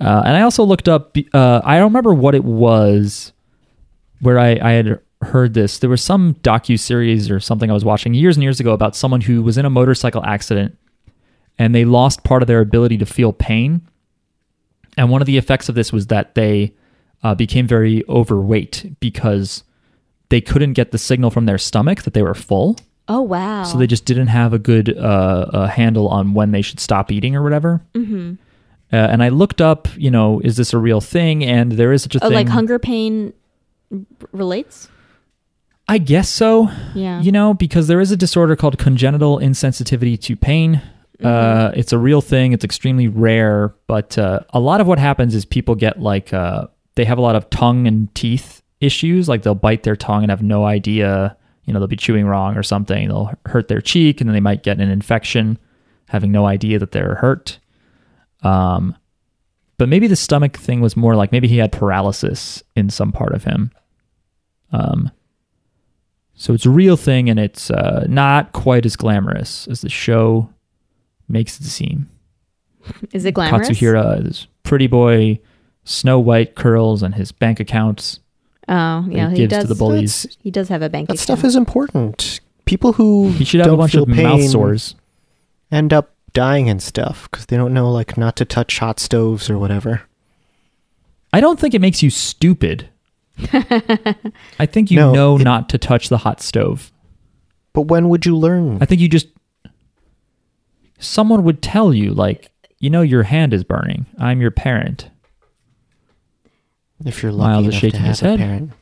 [SPEAKER 1] Uh, and I also looked up. Uh, I don't remember what it was where I, I had heard this. There was some docu series or something I was watching years and years ago about someone who was in a motorcycle accident and they lost part of their ability to feel pain. And one of the effects of this was that they uh, became very overweight because they couldn't get the signal from their stomach that they were full.
[SPEAKER 3] Oh wow!
[SPEAKER 1] So they just didn't have a good uh, uh, handle on when they should stop eating or whatever. Mm-hmm. Uh, and I looked up, you know, is this a real thing? And there is such a thing.
[SPEAKER 3] oh,
[SPEAKER 1] thing.
[SPEAKER 3] like hunger pain relates.
[SPEAKER 1] I guess so.
[SPEAKER 3] Yeah.
[SPEAKER 1] You know, because there is a disorder called congenital insensitivity to pain. Uh, it's a real thing. It's extremely rare, but uh, a lot of what happens is people get like uh, they have a lot of tongue and teeth issues. Like they'll bite their tongue and have no idea. You know, they'll be chewing wrong or something. They'll hurt their cheek, and then they might get an infection, having no idea that they're hurt. Um, but maybe the stomach thing was more like maybe he had paralysis in some part of him. Um, so it's a real thing, and it's uh, not quite as glamorous as the show makes it seem.
[SPEAKER 3] Is it glamorous?
[SPEAKER 1] Katsuhira, this pretty boy, Snow White curls, and his bank accounts.
[SPEAKER 3] Oh, yeah.
[SPEAKER 1] he
[SPEAKER 3] He
[SPEAKER 1] gives
[SPEAKER 3] does.
[SPEAKER 1] to the bullies.
[SPEAKER 3] He does have a bank. Account.
[SPEAKER 2] That
[SPEAKER 3] account.
[SPEAKER 2] stuff is important. People who
[SPEAKER 1] He should have
[SPEAKER 2] don't
[SPEAKER 1] a bunch
[SPEAKER 2] feel
[SPEAKER 1] of mouth sores.
[SPEAKER 2] end up dying and stuff because they don't know like not to touch hot stoves or whatever.
[SPEAKER 1] I don't think it makes you stupid. I think you
[SPEAKER 2] No,
[SPEAKER 1] know
[SPEAKER 2] it-
[SPEAKER 1] not to touch the hot stove.
[SPEAKER 2] But when would you learn?
[SPEAKER 1] I think you just someone would tell you like, you know, your hand is burning. I'm your parent.
[SPEAKER 2] if you're
[SPEAKER 1] Miles
[SPEAKER 2] lucky
[SPEAKER 1] is
[SPEAKER 2] enough
[SPEAKER 1] shaking
[SPEAKER 2] to have
[SPEAKER 1] his
[SPEAKER 2] a
[SPEAKER 1] head.
[SPEAKER 2] parent.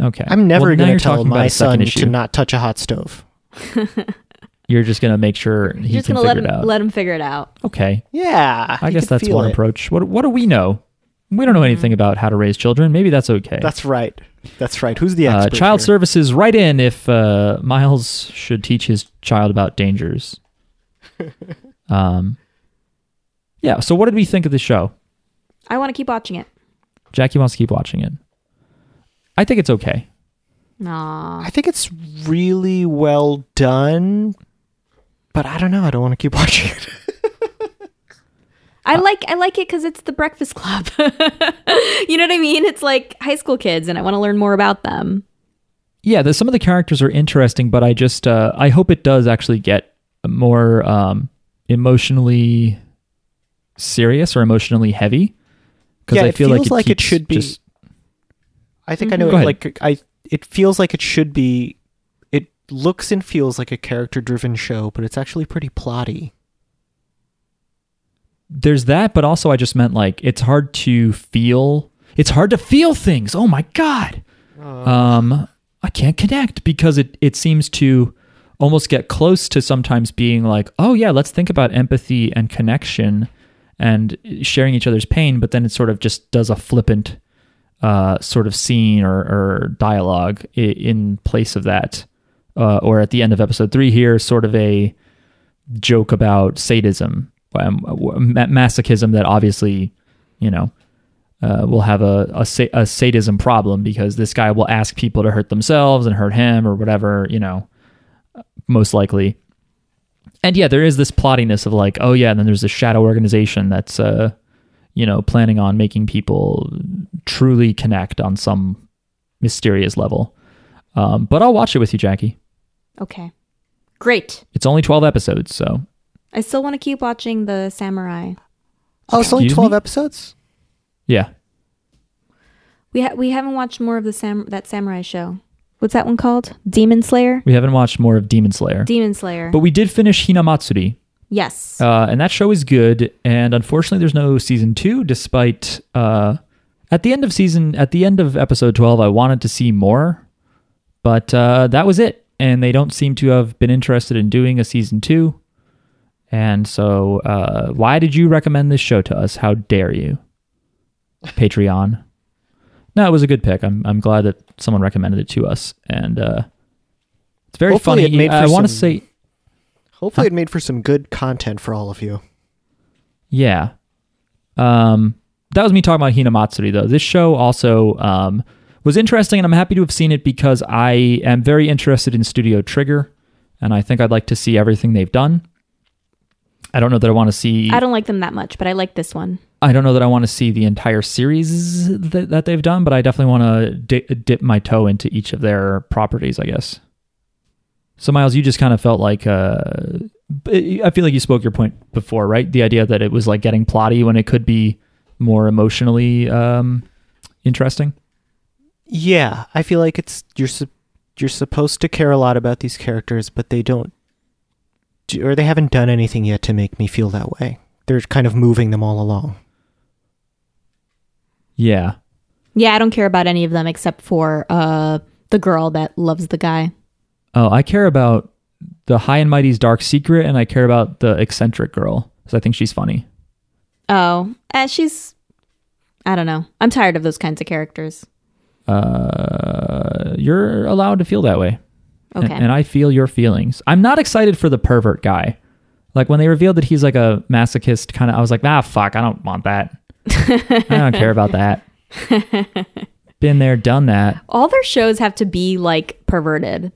[SPEAKER 1] Okay.
[SPEAKER 2] I'm never
[SPEAKER 1] Well, now
[SPEAKER 2] going
[SPEAKER 1] you're
[SPEAKER 2] to tell
[SPEAKER 1] talking about
[SPEAKER 2] my
[SPEAKER 1] a second
[SPEAKER 2] son
[SPEAKER 1] issue.
[SPEAKER 2] to not touch a hot stove.
[SPEAKER 1] You're just gonna make sure he
[SPEAKER 3] You're just
[SPEAKER 1] can
[SPEAKER 3] gonna
[SPEAKER 1] figure
[SPEAKER 3] let
[SPEAKER 1] it
[SPEAKER 3] him
[SPEAKER 1] out.
[SPEAKER 3] let him figure it out.
[SPEAKER 1] okay.
[SPEAKER 2] Yeah,
[SPEAKER 1] I
[SPEAKER 2] he
[SPEAKER 1] guess
[SPEAKER 2] could
[SPEAKER 1] that's
[SPEAKER 2] feel
[SPEAKER 1] one
[SPEAKER 2] it.
[SPEAKER 1] approach. What what do we know? We don't know anything about how to raise children. Maybe that's okay.
[SPEAKER 2] That's right. That's right. Who's the
[SPEAKER 1] uh,
[SPEAKER 2] expert?
[SPEAKER 1] child
[SPEAKER 2] here?
[SPEAKER 1] services write in if uh, Miles should teach his child about dangers. um, yeah. So, what did we think of the show?
[SPEAKER 3] I want to keep watching it.
[SPEAKER 1] Jackie wants to keep watching it. I think it's okay.
[SPEAKER 3] Aw.
[SPEAKER 2] I think it's really well done, but I don't know. I don't want to keep watching it.
[SPEAKER 3] I like I like it because it's the Breakfast Club. you know what I mean? It's like high school kids, and I want to learn more about them.
[SPEAKER 1] Yeah, the, some of the characters are interesting, but I just uh, I hope it does actually get more um, emotionally serious or emotionally heavy. Because
[SPEAKER 2] Yeah,
[SPEAKER 1] I
[SPEAKER 2] it
[SPEAKER 1] feel like
[SPEAKER 2] feels
[SPEAKER 1] it,
[SPEAKER 2] like it should be-
[SPEAKER 1] just-
[SPEAKER 2] I think I
[SPEAKER 3] Mhm.
[SPEAKER 2] know.
[SPEAKER 1] Go ahead.
[SPEAKER 2] Like I, it feels like it should be. It looks and feels like a character-driven show, but it's actually pretty plotty.
[SPEAKER 1] There's that, but also I just meant like it's hard to feel. It's hard to feel things. Oh my god. Um, I can't connect because it it seems to almost get close to sometimes being like, oh yeah, let's think about empathy and connection and sharing each other's pain, but then it sort of just does a flippant uh, sort of scene or, or dialogue in place of that. uh, or at the end of episode three here, sort of a joke about sadism, um, masochism that obviously, you know, uh, will have a, a, sa- a sadism problem because this guy will ask people to hurt themselves and hurt him or whatever, you know, most likely. And yeah, there is this plottiness of like, oh yeah, and then there's this shadow organization that's, uh, you know, planning on making people truly connect on some mysterious level. Um, but I'll watch it with you, Jackie.
[SPEAKER 3] Okay. Great.
[SPEAKER 1] It's only 12 episodes, so
[SPEAKER 3] I still want to keep watching the samurai.
[SPEAKER 2] Oh, it's only
[SPEAKER 1] Excuse
[SPEAKER 2] 12
[SPEAKER 1] me?
[SPEAKER 2] episodes?
[SPEAKER 1] yeah.
[SPEAKER 3] We ha- we haven't watched more of the sam that samurai show. What's that one called? Demon Slayer.
[SPEAKER 1] We haven't watched more of Demon Slayer.
[SPEAKER 3] Demon Slayer.
[SPEAKER 1] but we did finish Hinamatsuri,
[SPEAKER 3] yes.
[SPEAKER 1] uh, and that show is good. And unfortunately, there's no season two. Despite uh, at the end of season, at the end of episode twelve, I wanted to see more, but uh, that was it. And they don't seem to have been interested in doing a season two. And so, uh, why did you recommend this show to us? How dare you, Patreon? No, it was a good pick. I'm I'm glad that someone recommended it to us, and uh, it's very
[SPEAKER 2] Hopefully
[SPEAKER 1] funny.
[SPEAKER 2] it made
[SPEAKER 1] I
[SPEAKER 2] for
[SPEAKER 1] want to say.
[SPEAKER 2] Hopefully, it made for some good content for all of you.
[SPEAKER 1] Yeah. Um, that was me talking about Hinamatsuri, though. This show also um, was interesting, and I'm happy to have seen it because I am very interested in Studio Trigger, and I think I'd like to see everything they've done. I don't know that I want to see.
[SPEAKER 3] I don't like them that much, but I like this one.
[SPEAKER 1] I don't know that I want to see the entire series that, that they've done, but I definitely want to di- dip my toe into each of their properties, I guess. So, Miles, you just kind of felt like, uh, I feel like you spoke your point before, right? The idea that it was like getting plotty when it could be more emotionally um, interesting.
[SPEAKER 2] Yeah, I feel like it's you're sup- you're supposed to care a lot about these characters, but they don't do, or they haven't done anything yet to make me feel that way. They're kind of moving them all along.
[SPEAKER 1] Yeah.
[SPEAKER 3] Yeah, I don't care about any of them except for uh the girl that loves the guy.
[SPEAKER 1] Oh, I care about the High and Mighty's Dark Secret, and I care about the eccentric girl because I think she's funny.
[SPEAKER 3] Oh, uh, she's I don't know. I'm tired of those kinds of characters.
[SPEAKER 1] Uh, you're allowed to feel that way. And-
[SPEAKER 3] Okay.
[SPEAKER 1] And, I feel your feelings. I'm not excited for the pervert guy. Like when they revealed that he's like a masochist kind of, I was like, ah, fuck, I don't want that. I don't care about that. Been there, done that.
[SPEAKER 3] All their shows have to be like perverted.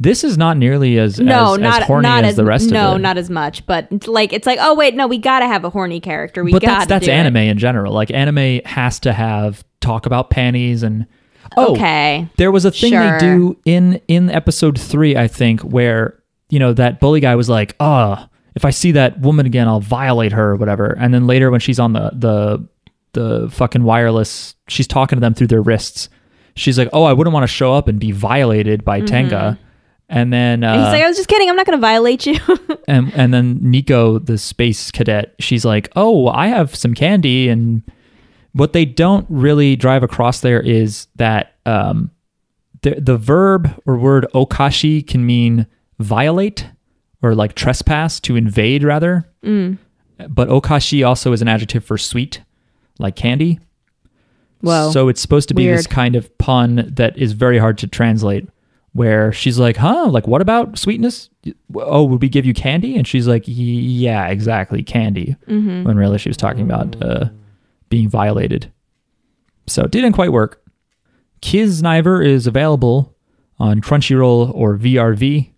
[SPEAKER 1] This is not nearly as
[SPEAKER 3] No,
[SPEAKER 1] as,
[SPEAKER 3] not
[SPEAKER 1] as horny
[SPEAKER 3] not
[SPEAKER 1] as,
[SPEAKER 3] as
[SPEAKER 1] the rest
[SPEAKER 3] no,
[SPEAKER 1] of it.
[SPEAKER 3] not as much. But like it's like oh wait, no, we gotta have a horny character. We
[SPEAKER 1] but
[SPEAKER 3] gotta
[SPEAKER 1] that's that's
[SPEAKER 3] do it.
[SPEAKER 1] anime in general. Like anime has to have talk about panties and oh,
[SPEAKER 3] Okay.
[SPEAKER 1] There was a thing
[SPEAKER 3] Sure.
[SPEAKER 1] they do in in episode three, I think, where you know that bully guy was like, "Oh, if I see that woman again, I'll violate her or whatever." And then later, when she's on the the the fucking wireless, she's talking to them through their wrists. She's like, "Oh, I wouldn't want to show up and be violated by Tenga." And then uh,
[SPEAKER 3] And he's like, I was just kidding. I'm not gonna violate you.
[SPEAKER 1] and and then Nico, the space cadet, she's like, "Oh, I have some candy." And what they don't really drive across there is that um, the the verb or word okashi can mean violate or like trespass to invade rather. But okashi also is an adjective for sweet, like candy.
[SPEAKER 3] Whoa.
[SPEAKER 1] So it's supposed to be this kind of pun that is very hard to translate. Where she's like, "Huh? Like, what about sweetness? Oh, would we give you candy?" And she's like, "Yeah, exactly, candy."
[SPEAKER 3] Mm-hmm.
[SPEAKER 1] When really she was talking about uh, being violated. So it didn't quite work. Kiznaiver is available on Crunchyroll or VRV.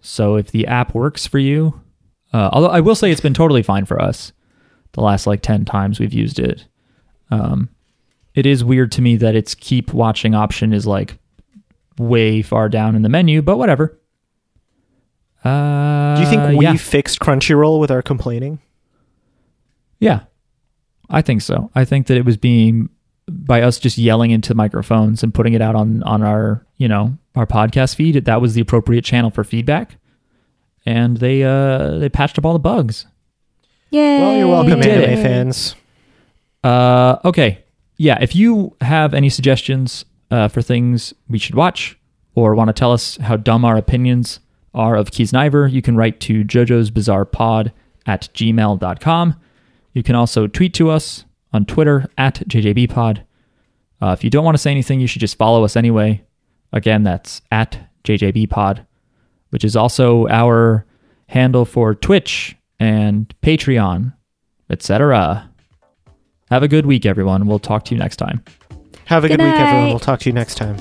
[SPEAKER 1] So if the app works for you, uh, although I will say it's been totally fine for us. The last like ten times we've used it. Um, it is weird to me that its keep watching option is like way far down in the menu, but whatever. Uh,
[SPEAKER 2] Do you think we
[SPEAKER 1] yeah.
[SPEAKER 2] fixed Crunchyroll with our complaining?
[SPEAKER 1] Yeah, I think so. I think that it was being by us just yelling into microphones and putting it out on on our you know our podcast feed. That was the appropriate channel for feedback, and they uh they patched up all the bugs.
[SPEAKER 3] Yay.
[SPEAKER 2] Well, you're welcome,
[SPEAKER 1] did
[SPEAKER 2] anime
[SPEAKER 1] it.
[SPEAKER 2] fans.
[SPEAKER 1] Uh, okay, yeah. If you have any suggestions uh, for things we should watch, or want to tell us how dumb our opinions are of Kiznaiver, you can write to Jojo's Bizarre Pod at gmail.com. You can also tweet to us on Twitter at JJBpod. Uh, if you don't want to say anything, you should just follow us anyway. Again, that's at JJB Pod, which is also our handle for Twitch and Patreon, etc. Have a good week, everyone. We'll talk to you next time.
[SPEAKER 2] Have a good,
[SPEAKER 3] Good
[SPEAKER 2] week, everyone. We'll talk to you next time.